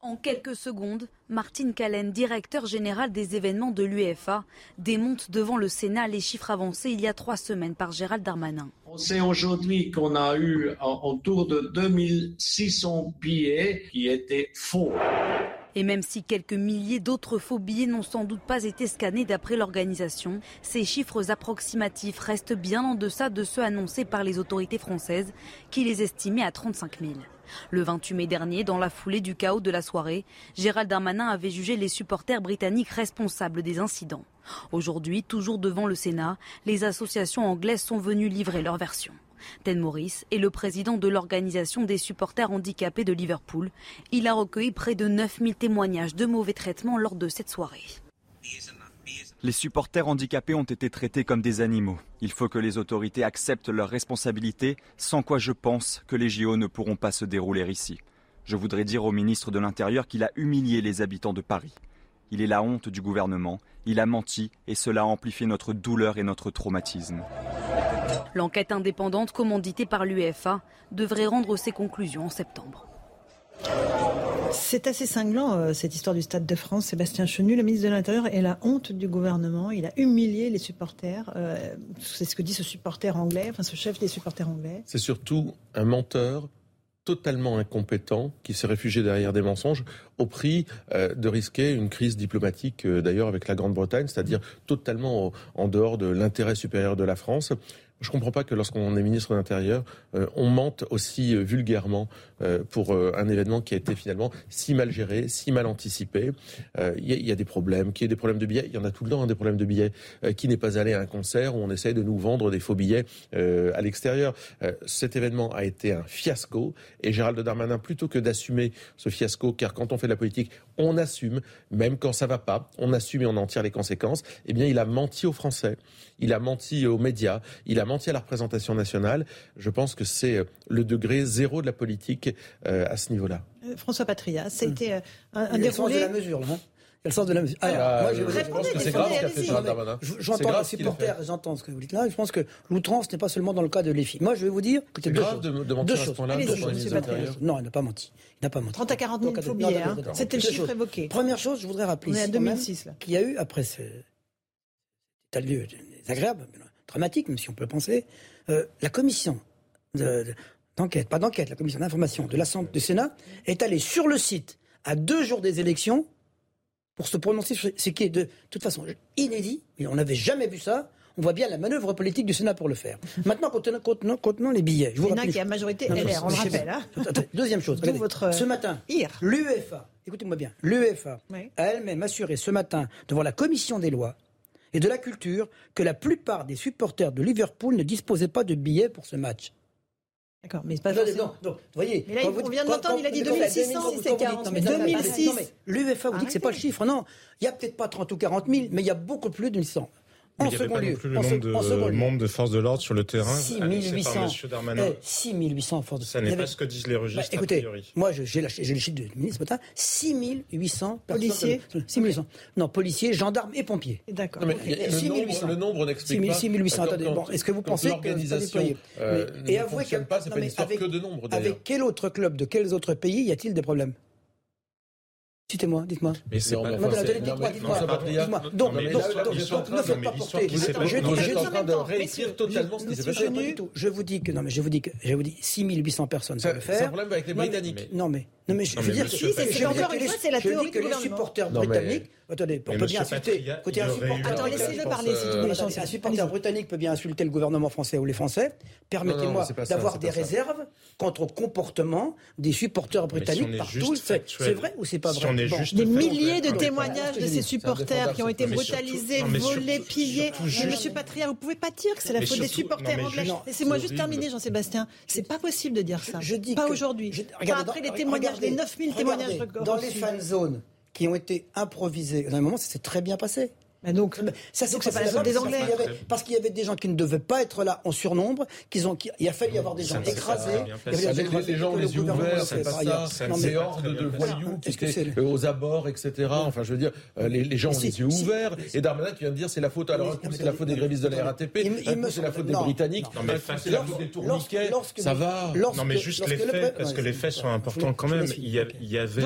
En quelques secondes, Martine Callen, directeur général des événements de l'UEFA, démonte devant le Sénat les chiffres avancés il y a trois semaines par Gérald Darmanin. On sait aujourd'hui qu'on a eu autour de 2600 billets qui étaient faux. Et même si quelques milliers d'autres faux billets n'ont sans doute pas été scannés d'après l'organisation, ces chiffres approximatifs restent bien en deçà de ceux annoncés par les autorités françaises, qui les estimaient à 35 000. Le 28 mai dernier, dans la foulée du chaos de la soirée, Gérald Darmanin avait jugé les supporters britanniques responsables des incidents. Aujourd'hui, toujours devant le Sénat, les associations anglaises sont venues livrer leur version. Ted Morris est le président de l'organisation des supporters handicapés de Liverpool. Il a recueilli près de 9000 témoignages de mauvais traitements lors de cette soirée. Les supporters handicapés ont été traités comme des animaux. Il faut que les autorités acceptent leurs responsabilités, sans quoi je pense que les JO ne pourront pas se dérouler ici. Je voudrais dire au ministre de l'Intérieur qu'il a humilié les habitants de Paris. Il est la honte du gouvernement, il a menti et cela a amplifié notre douleur et notre traumatisme. L'enquête indépendante commanditée par l'UEFA devrait rendre ses conclusions en septembre. C'est assez cinglant, euh, cette histoire du Stade de France. Sébastien Chenu, le ministre de l'Intérieur, est la honte du gouvernement. Il a humilié les supporters. Euh, c'est ce que dit ce supporter anglais, enfin ce chef des supporters anglais. C'est surtout un menteur totalement incompétent qui s'est réfugié derrière des mensonges au prix euh, de risquer une crise diplomatique d'ailleurs avec la Grande-Bretagne, c'est-à-dire totalement en dehors de l'intérêt supérieur de la France. Je ne comprends pas que lorsqu'on est ministre de l'Intérieur, on mente aussi vulgairement pour un événement qui a été finalement si mal géré, si mal anticipé. Il y, a des problèmes, qu'il y ait des problèmes de billets, il y en a tout le temps hein, des problèmes de billets. qui n'est pas allé à un concert où on essaye de nous vendre des faux billets à l'extérieur Cet événement a été un fiasco et Gérald Darmanin, plutôt que d'assumer ce fiasco, car quand on fait de la politique, on assume, même quand ça va pas, on assume et on en tire les conséquences. Eh bien, il a menti aux Français, il a menti aux médias, il a menti à la représentation nationale. Je pense que c'est euh, le degré zéro de la politique euh, à ce niveau-là. Euh, François Patria, ça a hmm. été un, un déroulé... de la mesure, non il y a le sens de la musique. Alors, moi, je, je pense que c'est grave ce qu'a fait Darmanin. J'entends les supporters, j'entends ce que vous dites là. Je pense que l'outrance n'est pas seulement dans le cas de l'EFI. Moi, je vais vous dire que c'est grave de, de mentir à ce point-là Non, il n'a pas menti. Il n'a pas menti. 30 à 40 000 faux billets. C'était le chiffre évoqué. Première chose, je voudrais rappeler ici 2006, qu'il y a eu, après ce état de lieu désagréable, dramatique, même si on peut penser, euh, la commission d'enquête, pas d'enquête, la commission d'information de l'Assemblée du Sénat est allée sur le site à deux jours des élections pour se prononcer sur ce qui est de toute façon inédit, on n'avait jamais vu ça. On voit bien la manœuvre politique du Sénat pour le faire. Maintenant, contenant, contenant, les billets. Je vous rappelle, qui a majorité LR, on le rappelle. Hein. Deuxième chose. votre... Ce matin, l'UEFA, écoutez-moi bien, l'UEFA a elle-même assuré ce matin devant la commission des lois et de la culture que la plupart des supporters de Liverpool ne disposaient pas de billets pour ce match. D'accord, mais c'est pas non, non, voyez. Mais là, on vient de l'entendre, il a dit 2600, c'est 40. 2006. L'UEFA vous dit que c'est pas le chiffre. Non, il y a peut-être pas 30 ou 40 000, mais il y a beaucoup plus de 100. En il second lieu, plus le nombre de membres de forces de l'ordre sur le terrain. 6800 eh, 6800 forces de Ça n'est pas ce que disent les registres bah, écoutez, moi j'ai les chiffres du ministre ce matin, 6800 policiers. 6800. Non, policiers, gendarmes et pompiers. D'accord. Le nombre n'explique pas. 6800 attendez, bon, est-ce que vous pensez que l'organisation euh, ne fonctionne pas, c'est pas une histoire que de nombre Avec quel autre club de quels autres pays y a-t-il des problèmes? Citez-moi, dites-moi. Mais c'est pas dites-moi, dites-moi. Donc, ne faites pas porter. Je suis en train de réécrire totalement ce qui s'est passé. Je vous dis que, non, mais je vous dis que, je vous dis, 6800 personnes peuvent le faire. C'est un problème avec les Britanniques. Non, mais, non, mais je veux dire, c'est encore une fois, c'est la théorie que les supporters britanniques, attendez, on peut bien insulter, côté un. Attends, laissez-le parler, si vous voulez. Un supporter britannique peut bien insulter le gouvernement français ou les Français. Permettez-moi d'avoir des réserves contre le comportement des supporters britanniques partout. C'est vrai ou c'est pas vrai des milliers de témoignages de ces supporters qui ont été brutalisés, volés, pillés. Monsieur Patria, vous pouvez pas dire que c'est la faute des supporters anglais. Laissez-moi juste terminer, Jean-Sébastien. C'est pas possible de dire ça. Je dis pas aujourd'hui. Après les témoignages, les 9000 témoignages Dans les fan zones, qui ont été improvisés. À un moment, ça s'est très bien passé. Mais donc, ça c'est pas la faute des Anglais. parce qu'il y avait des gens qui ne devaient pas être là en surnombre, qu'ils ont, il a fallu y avoir des gens écrasés. Les gens les yeux ouverts, c'est pas ça. Des hordes de voyous qui étaient aux abords, etc. Enfin, je veux dire, euh, les gens ont les yeux ouverts. Et Darmanin qui vient de dire c'est la faute. Alors, c'est la faute des grévistes de la RATP, c'est la faute des Britanniques, c'est la faute des tourniquets. Ça va. Non, mais juste les faits, parce que les faits sont importants quand même. Il y avait,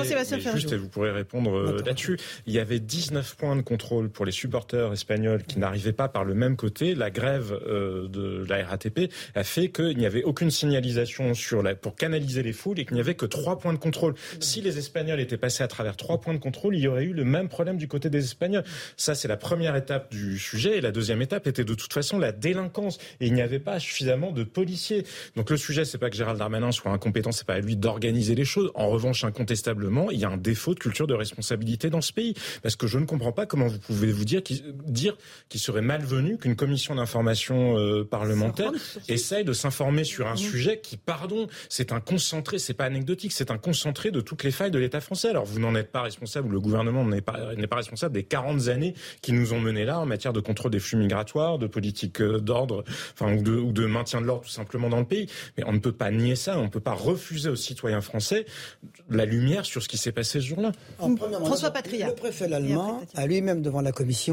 juste, et vous pourrez répondre euh, là-dessus, il y avait 19 points de contrôle pour les supporters espagnols qui n'arrivaient pas par le même côté, la grève euh, de la RATP a fait qu'il n'y avait aucune signalisation sur la, pour canaliser les foules et qu'il n'y avait que trois points de contrôle. Si les Espagnols étaient passés à travers trois points de contrôle, il y aurait eu le même problème du côté des Espagnols. Ça, c'est la première étape du sujet. Et la deuxième étape était de toute façon la délinquance. Et il n'y avait pas suffisamment de policiers. Donc le sujet, c'est pas que Gérald Darmanin soit incompétent, c'est pas à lui d'organiser les choses. En revanche, incontestablement, il y a un défaut de culture de responsabilité dans ce pays. Parce que je ne comprends pas comment vous pouvez vous dire dire qu'il serait malvenu qu'une commission d'information euh, parlementaire essaye de s'informer sur un sujet qui, pardon, c'est un concentré, c'est pas anecdotique, c'est un concentré de toutes les failles de l'État français. Alors vous n'en êtes pas responsable, le gouvernement n'est pas, n'est pas responsable des 40 années qui nous ont menés là en matière de contrôle des flux migratoires, de politique euh, d'ordre, enfin ou de, ou de maintien de l'ordre tout simplement dans le pays. Mais on ne peut pas nier ça, on ne peut pas refuser aux citoyens français la lumière sur ce qui s'est passé ce jour-là. François Patria. Le préfet allemand a lui-même devant la commission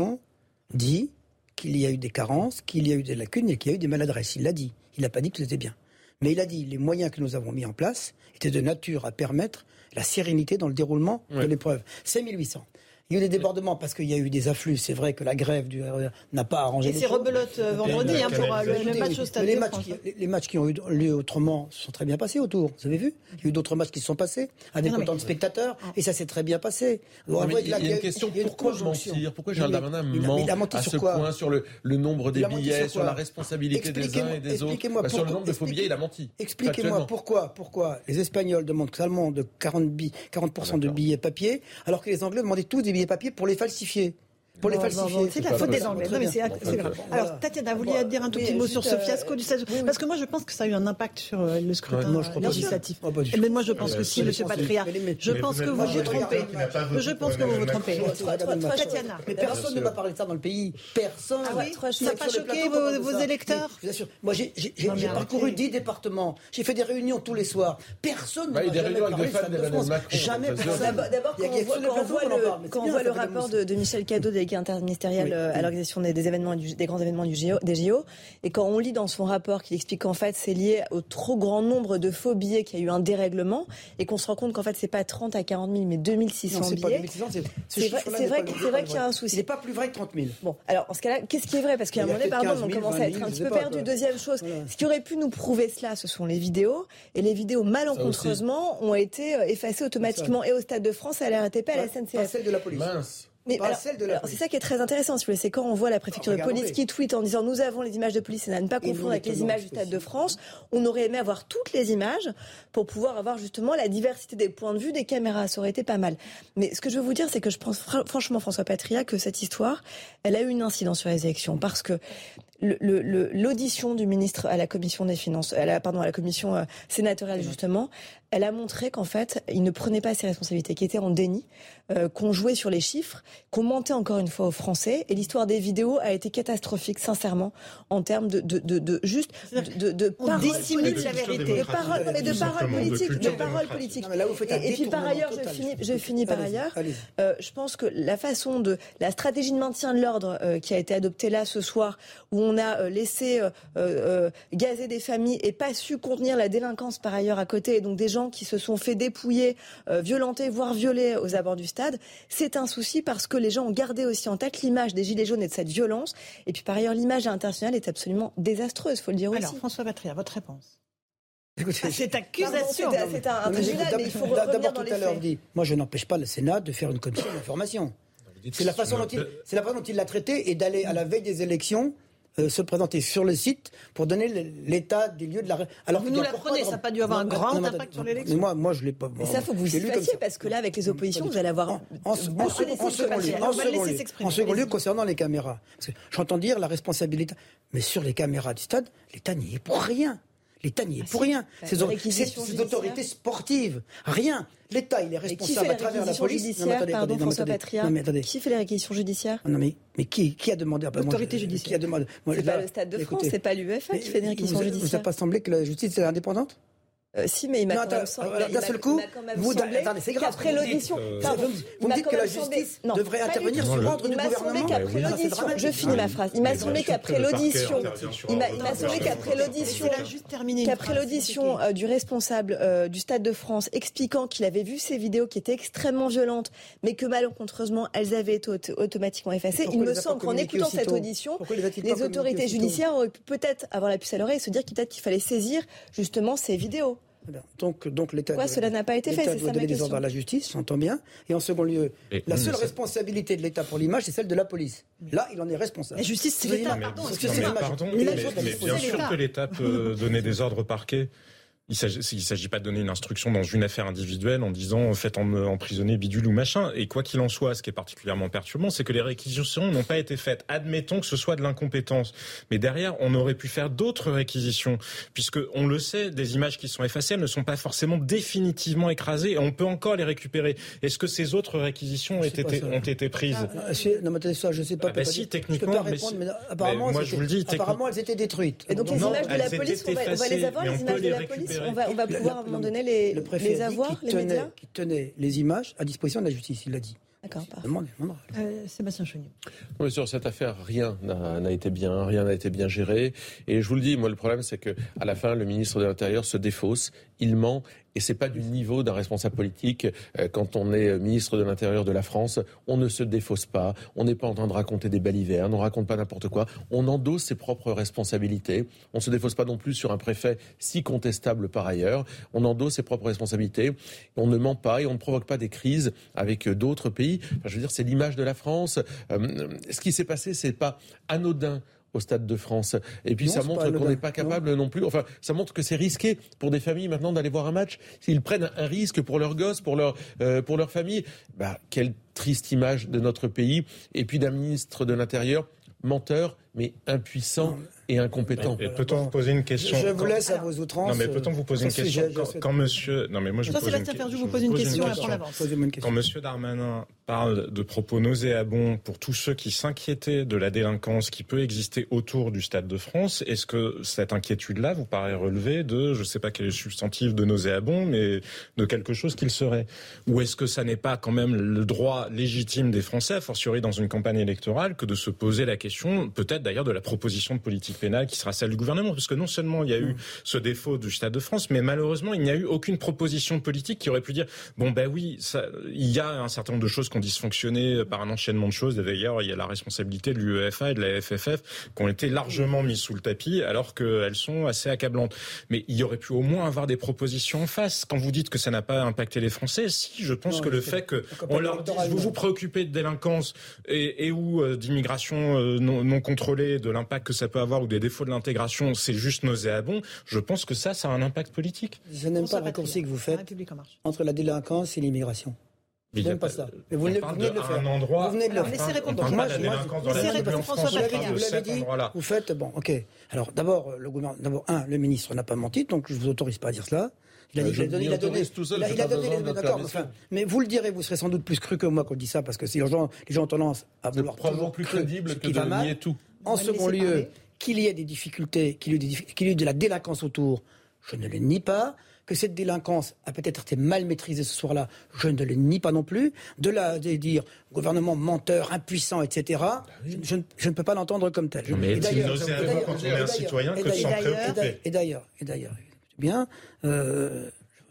dit qu'il y a eu des carences, qu'il y a eu des lacunes et qu'il y a eu des maladresses. Il l'a dit. Il n'a pas dit que tout était bien. Mais il a dit les moyens que nous avons mis en place étaient de nature à permettre la sérénité dans le déroulement de l'épreuve. C'est 1800. Il y a eu des débordements parce qu'il y a eu des afflux. C'est vrai que la grève du RER n'a pas arrangé Et c'est rebelote euh, vendredi hein, pour euh, le, match au Stade les, matchs qui, les, matchs qui ont eu lieu autrement se sont très bien passés autour. Vous avez vu? Il y a eu d'autres matchs qui se sont passés avec autant de spectateurs et ça s'est très bien passé. il, y a, une question pourquoi mentir? Pourquoi Gérald Darmanin ment à ce point sur le, nombre des billets, sur, la responsabilité des uns et des autres? bah, Sur le nombre de faux billets, il a menti. Expliquez-moi pourquoi, pourquoi les Espagnols demandent seulement de 40, 40 de billets papier alors que les Anglais demandaient tous des billets papier pour les falsifier. Pour les falsifier. C'est la faute des Anglais. Non, mais c'est grave. Alors, Tatiana, vous vouliez dire un tout petit mot sur ce fiasco du 16 Parce que moi, je pense que ça a eu un impact sur euh, le scrutin législatif. Mais moi, je pense que si, Monsieur Patria. Je pense que vous vous trompez. Je pense que vous vous trompez. Tatiana. Mais personne ne m'a parlé de ça dans le pays. Personne. Ah ça n'a pas choqué vos électeurs Bien sûr. Moi, j'ai parcouru 10 départements. J'ai fait des réunions tous les soirs. Personne ne m'a jamais parlé de ça. Jamais personne. D'abord, quand on voit le rapport de Michel Cadeau interministériel euh, à l'organisation des, événements, des grands événements du des JO. Et quand on lit dans son rapport qu'il explique qu'en fait c'est lié au trop grand nombre de faux billets, qu'il y a eu un dérèglement, et qu'on se rend compte qu'en fait c'est pas 30 à 40 000, mais 2600 billets. C'est vrai, vrai, vrai qu'il y a un souci. Il n'est pas plus vrai que 30 000. Bon, alors en ce cas-là, qu'est-ce qui est vrai? Parce qu'à un moment donné, pardon, on commence à être un petit peu perdu. Deuxième chose, ce qui aurait pu nous prouver cela, ce sont les vidéos. Et les vidéos, malencontreusement, ont été euh, effacées automatiquement et au Stade de France, à la RATP, à la SNCF. celle de la police. Mince. Mais c'est ça qui est très intéressant, c'est quand on voit la préfecture de police qui tweet en disant nous avons les images de police et à ne pas confondre avec les images du Stade de France. On aurait aimé avoir toutes les images pour pouvoir avoir justement la diversité des points de vue des caméras. Ça aurait été pas mal. Mais ce que je veux vous dire, c'est que je pense franchement, François Patria, que cette histoire, elle a eu une incidence sur les élections parce que l'audition du ministre à la commission des finances, à la, pardon, à la commission euh, sénatoriale justement, elle a montré qu'en fait, il ne prenait pas ses responsabilités, qu'il était en déni, euh, qu'on jouait sur les chiffres, qu'on mentait encore une fois aux Français. Et l'histoire des vidéos a été catastrophique, sincèrement, en termes de, de, de, de juste de, de On dissimule la vérité. De paroles, mais de paroles politiques, de paroles politiques. Et, puis par ailleurs, je finis, je finis par ailleurs. Euh, je pense que la façon de la stratégie de maintien de l'ordre euh, qui a été adoptée là ce soir, où on a euh, laissé euh, euh, gazer des familles et pas su contenir la délinquance par ailleurs à côté, et donc des gens qui se sont fait dépouiller, violenter, voire violer aux abords du stade, c'est un souci parce que les gens ont gardé aussi en tête l'image des Gilets jaunes et de cette violence. Et puis par ailleurs, l'image internationale est absolument désastreuse, faut le dire aussi. Alors, François Batria, votre réponse Écoutez, cette accusation. C'est un, tribunal, mais il faut D'abord, tout à l'heure, dit moi, je n'empêche pas le Sénat de faire une commission d'information. C'est la façon dont il, c'est la façon dont il l'a traité et d'aller à la veille des élections euh, se présenter sur le site pour donner l'état des lieux de la. Alors vous nous l'apprenez, ça n'a pas dû avoir un grand impact sur l'élection. Moi, moi, je l'ai pas. Mais ça, faut que vous y fassiez parce que là, avec les oppositions, vous allez avoir. En, en, second lieu, en second lieu, concernant les caméras, j'entends dire la responsabilité, mais sur les caméras du stade, l'État n'y est pour rien. L'État n'y est Ah, pour rien. Ces, ces judiciaires. autorités sportives, rien. L'État, il est responsable à travers la police. Non, mais judiciaires attendez, Pardon, non, mais attendez. Patria. Non, mais attendez. Qui fait les réquisitions judiciaires Non, mais, mais qui, qui a demandé L'autorité judiciaire. Qui a demandé C'est pas le Stade de France, c'est pas l'UEFA qui fait des réquisitions vous, vous judiciaires. a pas semblé que la justice est indépendante? Euh, si, mais il m'a quand même semblé, il d'un m'a- seul coup, il m'a vous- semblé attendez, c'est grave, qu'après vous l'audition, euh, pardon, vous- vous il m'a dites que la justice devrait intervenir sur ordre Il du m'a semblé gouvernement. qu'après Oui, ça, c'est l'audition, je finis ma phrase. Il m'a semblé qu'après l'audition, il m'a il m'a semblé qu'après l'audition, qu'après l'audition euh, du responsable euh, du Stade de France expliquant qu'il avait vu ces vidéos qui étaient extrêmement violentes, mais que malencontreusement elles avaient été auto- automatiquement effacées, il il me semble qu'en écoutant cette audition, les autorités judiciaires auraient pu peut-être avoir la puce à l'oreille et se dire qu'il fallait saisir justement ces vidéos. Donc, donc l'État. Pourquoi doit- cela n'a pas été fait? l'État C'est ça donner des ordres à la justice, j'entends bien. Et en second lieu, Et- la seule responsabilité de l'État pour l'image, c'est celle de la police. Là, il en est responsable. La justice, c'est l'État, pardon. mais l'image. pardon, Les mais, mais bien sûr que l'État peut donner des ordres au parquet. Il ne s'agit pas de donner une instruction dans une affaire individuelle en disant faites en, emprisonner bidule ou machin. Et quoi qu'il en soit, ce qui est particulièrement perturbant, c'est que les réquisitions n'ont pas été faites. Admettons que ce soit de l'incompétence. Mais derrière, on aurait pu faire d'autres réquisitions. Puisque, on le sait, des images qui sont effacées, elles ne sont pas forcément définitivement écrasées et on peut encore les récupérer. Est-ce que ces autres réquisitions ont été, ont prises? Ah, non, mais attendez, ça, je sais pas. Ah bah peut-être- si, je peux techniquement, pas mais répondre, si- mais apparemment, mais moi, elles je vous le étaient- dis, techni- apparemment, elles étaient détruites. Et donc les Non, images de la police, on va, on va les avoir, les images de la police. On va, on va Le- pouvoir à un moment donné les, le préfet les avoir, tenait- médias qu'il tenait les images à disposition de la justice, il l'a dit. D'accord. Euh, Sébastien Chenu. Oui, sur cette affaire, rien n'a n'a été bien, rien n'a été bien géré. Et je vous le dis, moi, le problème, c'est que à la fin, le ministre de l'Intérieur se défausse, il ment, et c'est pas du niveau d'un responsable politique. Euh, Quand on est ministre de l'Intérieur de la France, on ne se défausse pas, on n'est pas en train de raconter des balivernes, on raconte pas n'importe quoi, on endosse ses propres responsabilités. On se défausse pas non plus sur un préfet si contestable par ailleurs. On endosse ses propres responsabilités. On ne ment pas et on ne provoque pas des crises avec euh, d'autres pays. Je veux dire, c'est l'image de la France. Euh, ce qui s'est passé, c'est pas anodin au Stade de France. Et puis Non, ça montre qu'on n'est pas capable non. plus. Enfin, ça montre que c'est risqué pour des familles maintenant d'aller voir un match. S'ils prennent un risque pour leurs gosses, pour leur euh, pour leur famille, bah quelle triste image de notre pays. Et puis d'un ministre de l'Intérieur menteur, mais impuissant et incompétent. Et peut-on vous poser une question Je vous laisse à vos outrances. Non, mais peut-on vous poser une question quand, monsieur. Non, mais moi je vous pose une, question. Quand Monsieur Darmanin parle de propos nauséabonds pour tous ceux qui s'inquiétaient de la délinquance qui peut exister autour du Stade de France, est-ce que cette inquiétude-là vous paraît relever de, je ne sais pas quel est le substantif de nauséabond, mais de quelque chose qu'il serait? Ou est-ce que ça n'est pas quand même le droit légitime des Français, a fortiori dans une campagne électorale, que de se poser la question, peut-être d'ailleurs de la proposition de politique pénale qui sera celle du gouvernement Parce que non seulement il y a eu ce défaut du Stade de France, mais malheureusement il n'y a eu aucune proposition politique qui aurait pu dire, bon ben oui, ça, il y a un certain nombre de choses qui ont dysfonctionné par un enchaînement de choses. D'ailleurs, il y a la responsabilité de l'UEFA et de la FFF qui ont été largement mises sous le tapis alors qu'elles sont assez accablantes. Mais il y aurait pu au moins avoir des propositions en face. Quand vous dites que ça n'a pas impacté les Français, si, je pense Non, que le fait que on leur dise vous vous préoccupez de délinquance et, et ou euh, d'immigration euh, non, non contrôlée, de l'impact que ça peut avoir ou des défauts de l'intégration, c'est juste nauséabond. Je pense que ça, ça a un impact politique. Je n'aime pas le raccourci que vous faites entre la délinquance et l'immigration. A J'aime pas pas- ça. Mais vous venez- vous venez de le faire. un endroit. Vous venez de le faire. laissez répondre. Moi, la moi, délinquance dans laissez la répondre François Vous l'avez dit, vous faites, bon, ok. Alors d'abord, le gouvernement, d'abord, un, le ministre n'a pas menti, donc je vous autorise pas à dire cela. Il a, Euh, dit- il a je donné, il a donné, autorise tout seul, il a, il donné les d'accord, enfin, mais vous le direz, vous serez sans doute plus cru que moi quand je dis ça, parce que si les gens, les gens ont tendance à C'est vouloir probablement toujours plus crédible que de nier tout. En second lieu, parler. qu'il y ait des difficultés, qu'il y ait, des diffi- qu'il y ait de la délinquance autour, je ne le nie pas. Que cette délinquance a peut-être été mal maîtrisée ce soir-là, je ne le nie pas non plus. De là, de dire gouvernement menteur, impuissant, etc., je, je ne- je ne peux pas l'entendre comme tel. Non, mais d'ailleurs- nauséabond et d'ailleurs- quand on est et un d'ailleurs- citoyen et que de s'en d'ailleurs- préoccuper Et d'ailleurs, et d'ailleurs, bien, euh,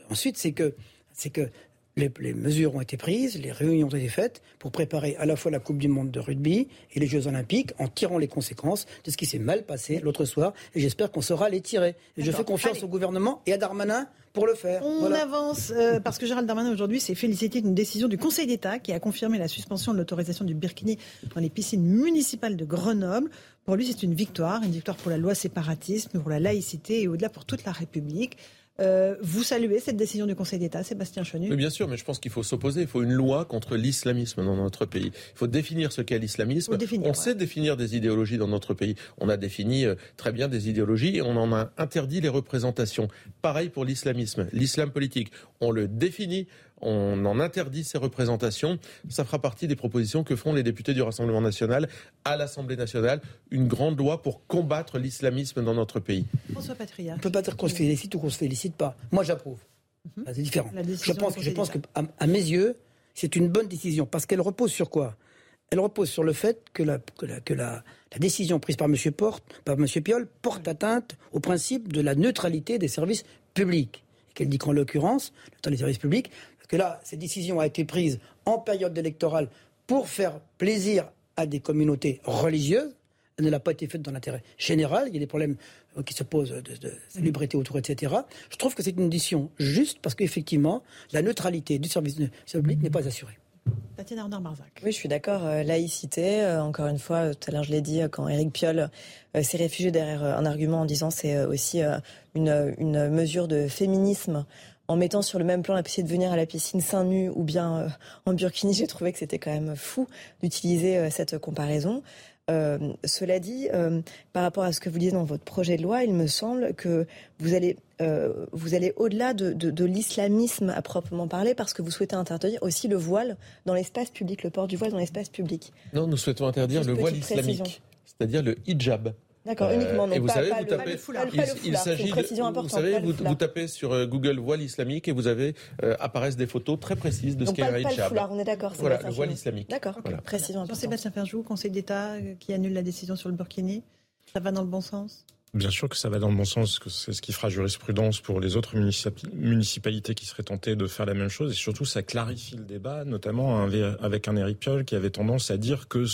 ensuite, c'est que, c'est que les, les mesures ont été prises, les réunions ont été faites pour préparer à la fois la Coupe du Monde de rugby et les Jeux Olympiques en tirant les conséquences de ce qui s'est mal passé l'autre soir. Et j'espère qu'on saura les tirer. Et je fais confiance Allez. au gouvernement et à Darmanin pour le faire. On Voilà. avance euh, parce que Gérald Darmanin aujourd'hui s'est félicité d'une décision du Conseil d'État qui a confirmé la suspension de l'autorisation du burkini dans les piscines municipales de Grenoble. Pour lui, c'est une victoire, une victoire pour la loi séparatisme, pour la laïcité et au-delà pour toute la République. Euh, vous saluez cette décision du Conseil d'État, Sébastien Chenu oui, Bien sûr, mais je pense qu'il faut s'opposer. Il faut une loi contre l'islamisme dans notre pays. Il faut définir ce qu'est l'islamisme. On sait définir des idéologies dans notre pays. On a défini euh, très bien des idéologies et on en a interdit les représentations. Pareil pour l'islamisme, l'islam politique. On le définit, on en interdit ces représentations. Ça fera partie des propositions que feront les députés du Rassemblement national à l'Assemblée nationale, une grande loi pour combattre l'islamisme dans notre pays. François Patria. On ne peut pas dire qu'on se félicite ou qu'on ne se félicite pas. Moi, j'approuve. Mhm. C'est différent. Je pense, je pense que, à, mes yeux, c'est une bonne décision parce qu'elle repose sur quoi? Elle repose sur le fait que la, que la, décision prise par M. Porte, par M. Piolle, porte atteinte au principe de la neutralité des services publics. Qu'elle dit qu'en l'occurrence, dans services publics, que là, cette décision a été prise en période électorale pour faire plaisir à des communautés religieuses. Elle ne l'a pas été faite dans l'intérêt général. Il y a des problèmes euh, qui se posent de, de salubrité autour, etc. Je trouve que c'est une décision juste parce qu'effectivement, la neutralité du service public n'est pas assurée. Tatiana Arnard-Marzac. Oui, je suis d'accord. Euh, laïcité, euh, encore une fois, tout à l'heure je l'ai dit, quand Éric Piolle s'est réfugié derrière un argument en disant c'est aussi une, une mesure de féminisme en mettant sur le même plan la possibilité de venir à la piscine seins nus ou bien euh, en burkini, j'ai trouvé que c'était quand même fou d'utiliser euh, cette comparaison. Euh, cela dit, par rapport à ce que vous dites dans votre projet de loi, il me semble que vous allez, vous allez au-delà de, de l'islamisme à proprement parler, parce que vous souhaitez interdire aussi le voile dans l'espace public, le port du voile dans l'espace public. Non, nous souhaitons interdire le voile islamique, c'est-à-dire le hijab. D'accord, euh, uniquement, non, et vous pas, savez, pas, vous le, tapez, le foulard. Il, il s'agit de, vous savez, vous, vous, tapez sur euh, Google voile islamique et vous avez euh, apparaissent des photos très précises de Donc ce qu'est le foulard, on est d'accord. Voilà, le voile islamique. D'accord, voilà. précision importante. Jean-Sébastien Ferjou, Conseil d'État qui annule la décision sur le burkini, ça va dans le bon sens? Bien sûr que ça va dans le bon sens, que c'est ce qui fera jurisprudence pour les autres municipalités qui seraient tentées de faire la même chose. Et surtout, ça clarifie le débat, notamment avec un Éric Piolle qui avait tendance à dire que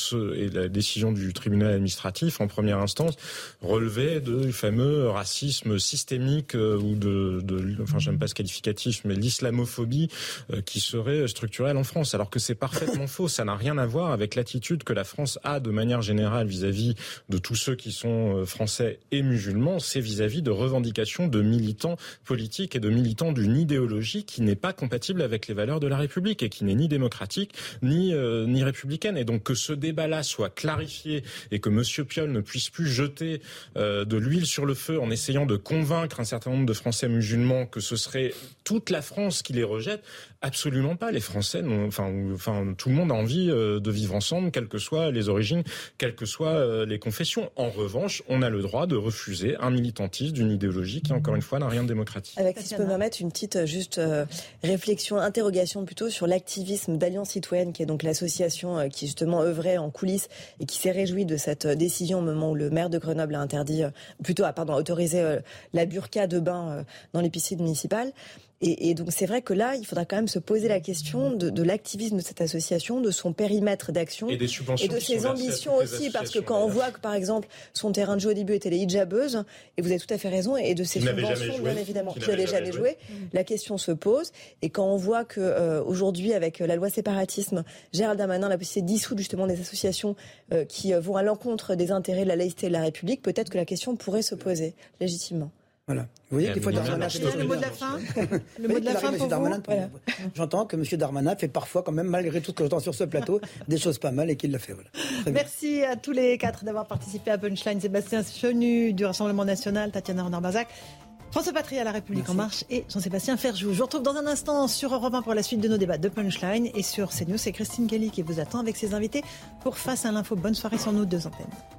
la décision du tribunal administratif en première instance relevait du fameux racisme systémique euh, ou de, de enfin j'aime pas ce qualificatif, mais l'islamophobie euh, qui serait structurelle en France. Alors que c'est parfaitement faux. Ça n'a rien à voir avec l'attitude que la France a de manière générale vis-à-vis -vis de tous ceux qui sont euh, français et musulmans, c'est vis-à-vis de revendications de militants politiques et de militants d'une idéologie qui n'est pas compatible avec les valeurs de la République et qui n'est ni démocratique ni euh, ni républicaine. Et donc que ce débat-là soit clarifié et que Monsieur Piolle ne puisse plus jeter euh, de l'huile sur le feu en essayant de convaincre un certain nombre de Français musulmans que ce serait toute la France qui les rejette, absolument pas. Les Français, enfin, enfin, tout le monde a envie euh, de vivre ensemble, quelles que soient les origines, quelles que soient les confessions. En revanche, on a le droit de refuser un militantisme d'une idéologie qui, encore une fois, n'a rien de démocratique. Avec, si je peux me permettre, une petite euh, juste euh, réflexion, interrogation plutôt sur l'activisme d'Alliance Citoyenne, qui est donc l'association euh, qui justement œuvrait en coulisses et qui s'est réjouie de cette décision au moment où le maire de Grenoble a interdit, plutôt, ah, pardon, a autorisé la burqa de bain dans les piscines municipales. Et, et, donc c'est vrai que là, il faudra quand même se poser la question de, de l'activisme de cette association, de son périmètre d'action et, des subventions et de ses ambitions aussi, parce que quand on voit que par exemple son terrain de jeu au début était les hijabeuses, et vous avez tout à fait raison, et de ses subventions bien évidemment, qui n'avait jamais joué, la question se pose. Et quand on voit que euh, aujourd'hui avec la loi séparatisme, Gérald Darmanin a possibilité de dissoudre justement des associations euh, qui euh, vont à l'encontre des intérêts de la laïcité de la République, peut-être que la question pourrait se poser légitimement. Voilà. Vous voyez des fois Darmanin. Le mot de la fin. Le mot de la fin pour vous. J'entends que M. Darmanin fait parfois, quand même, malgré tout ce que j'entends sur ce plateau, des choses pas mal et qu'il l'a fait. Voilà. Merci à tous les quatre d'avoir participé à Punchline. Sébastien Chenu du Rassemblement National, Tatiana Renard-Bazac. François Patria, La République en marche et Jean-Sébastien Ferjou. Je vous retrouve dans un instant sur Europe 1 pour la suite de nos débats de Punchline et sur CNews, c'est Christine Kelly qui vous attend avec ses invités pour Face à l'info. Bonne soirée sur nos deux antennes.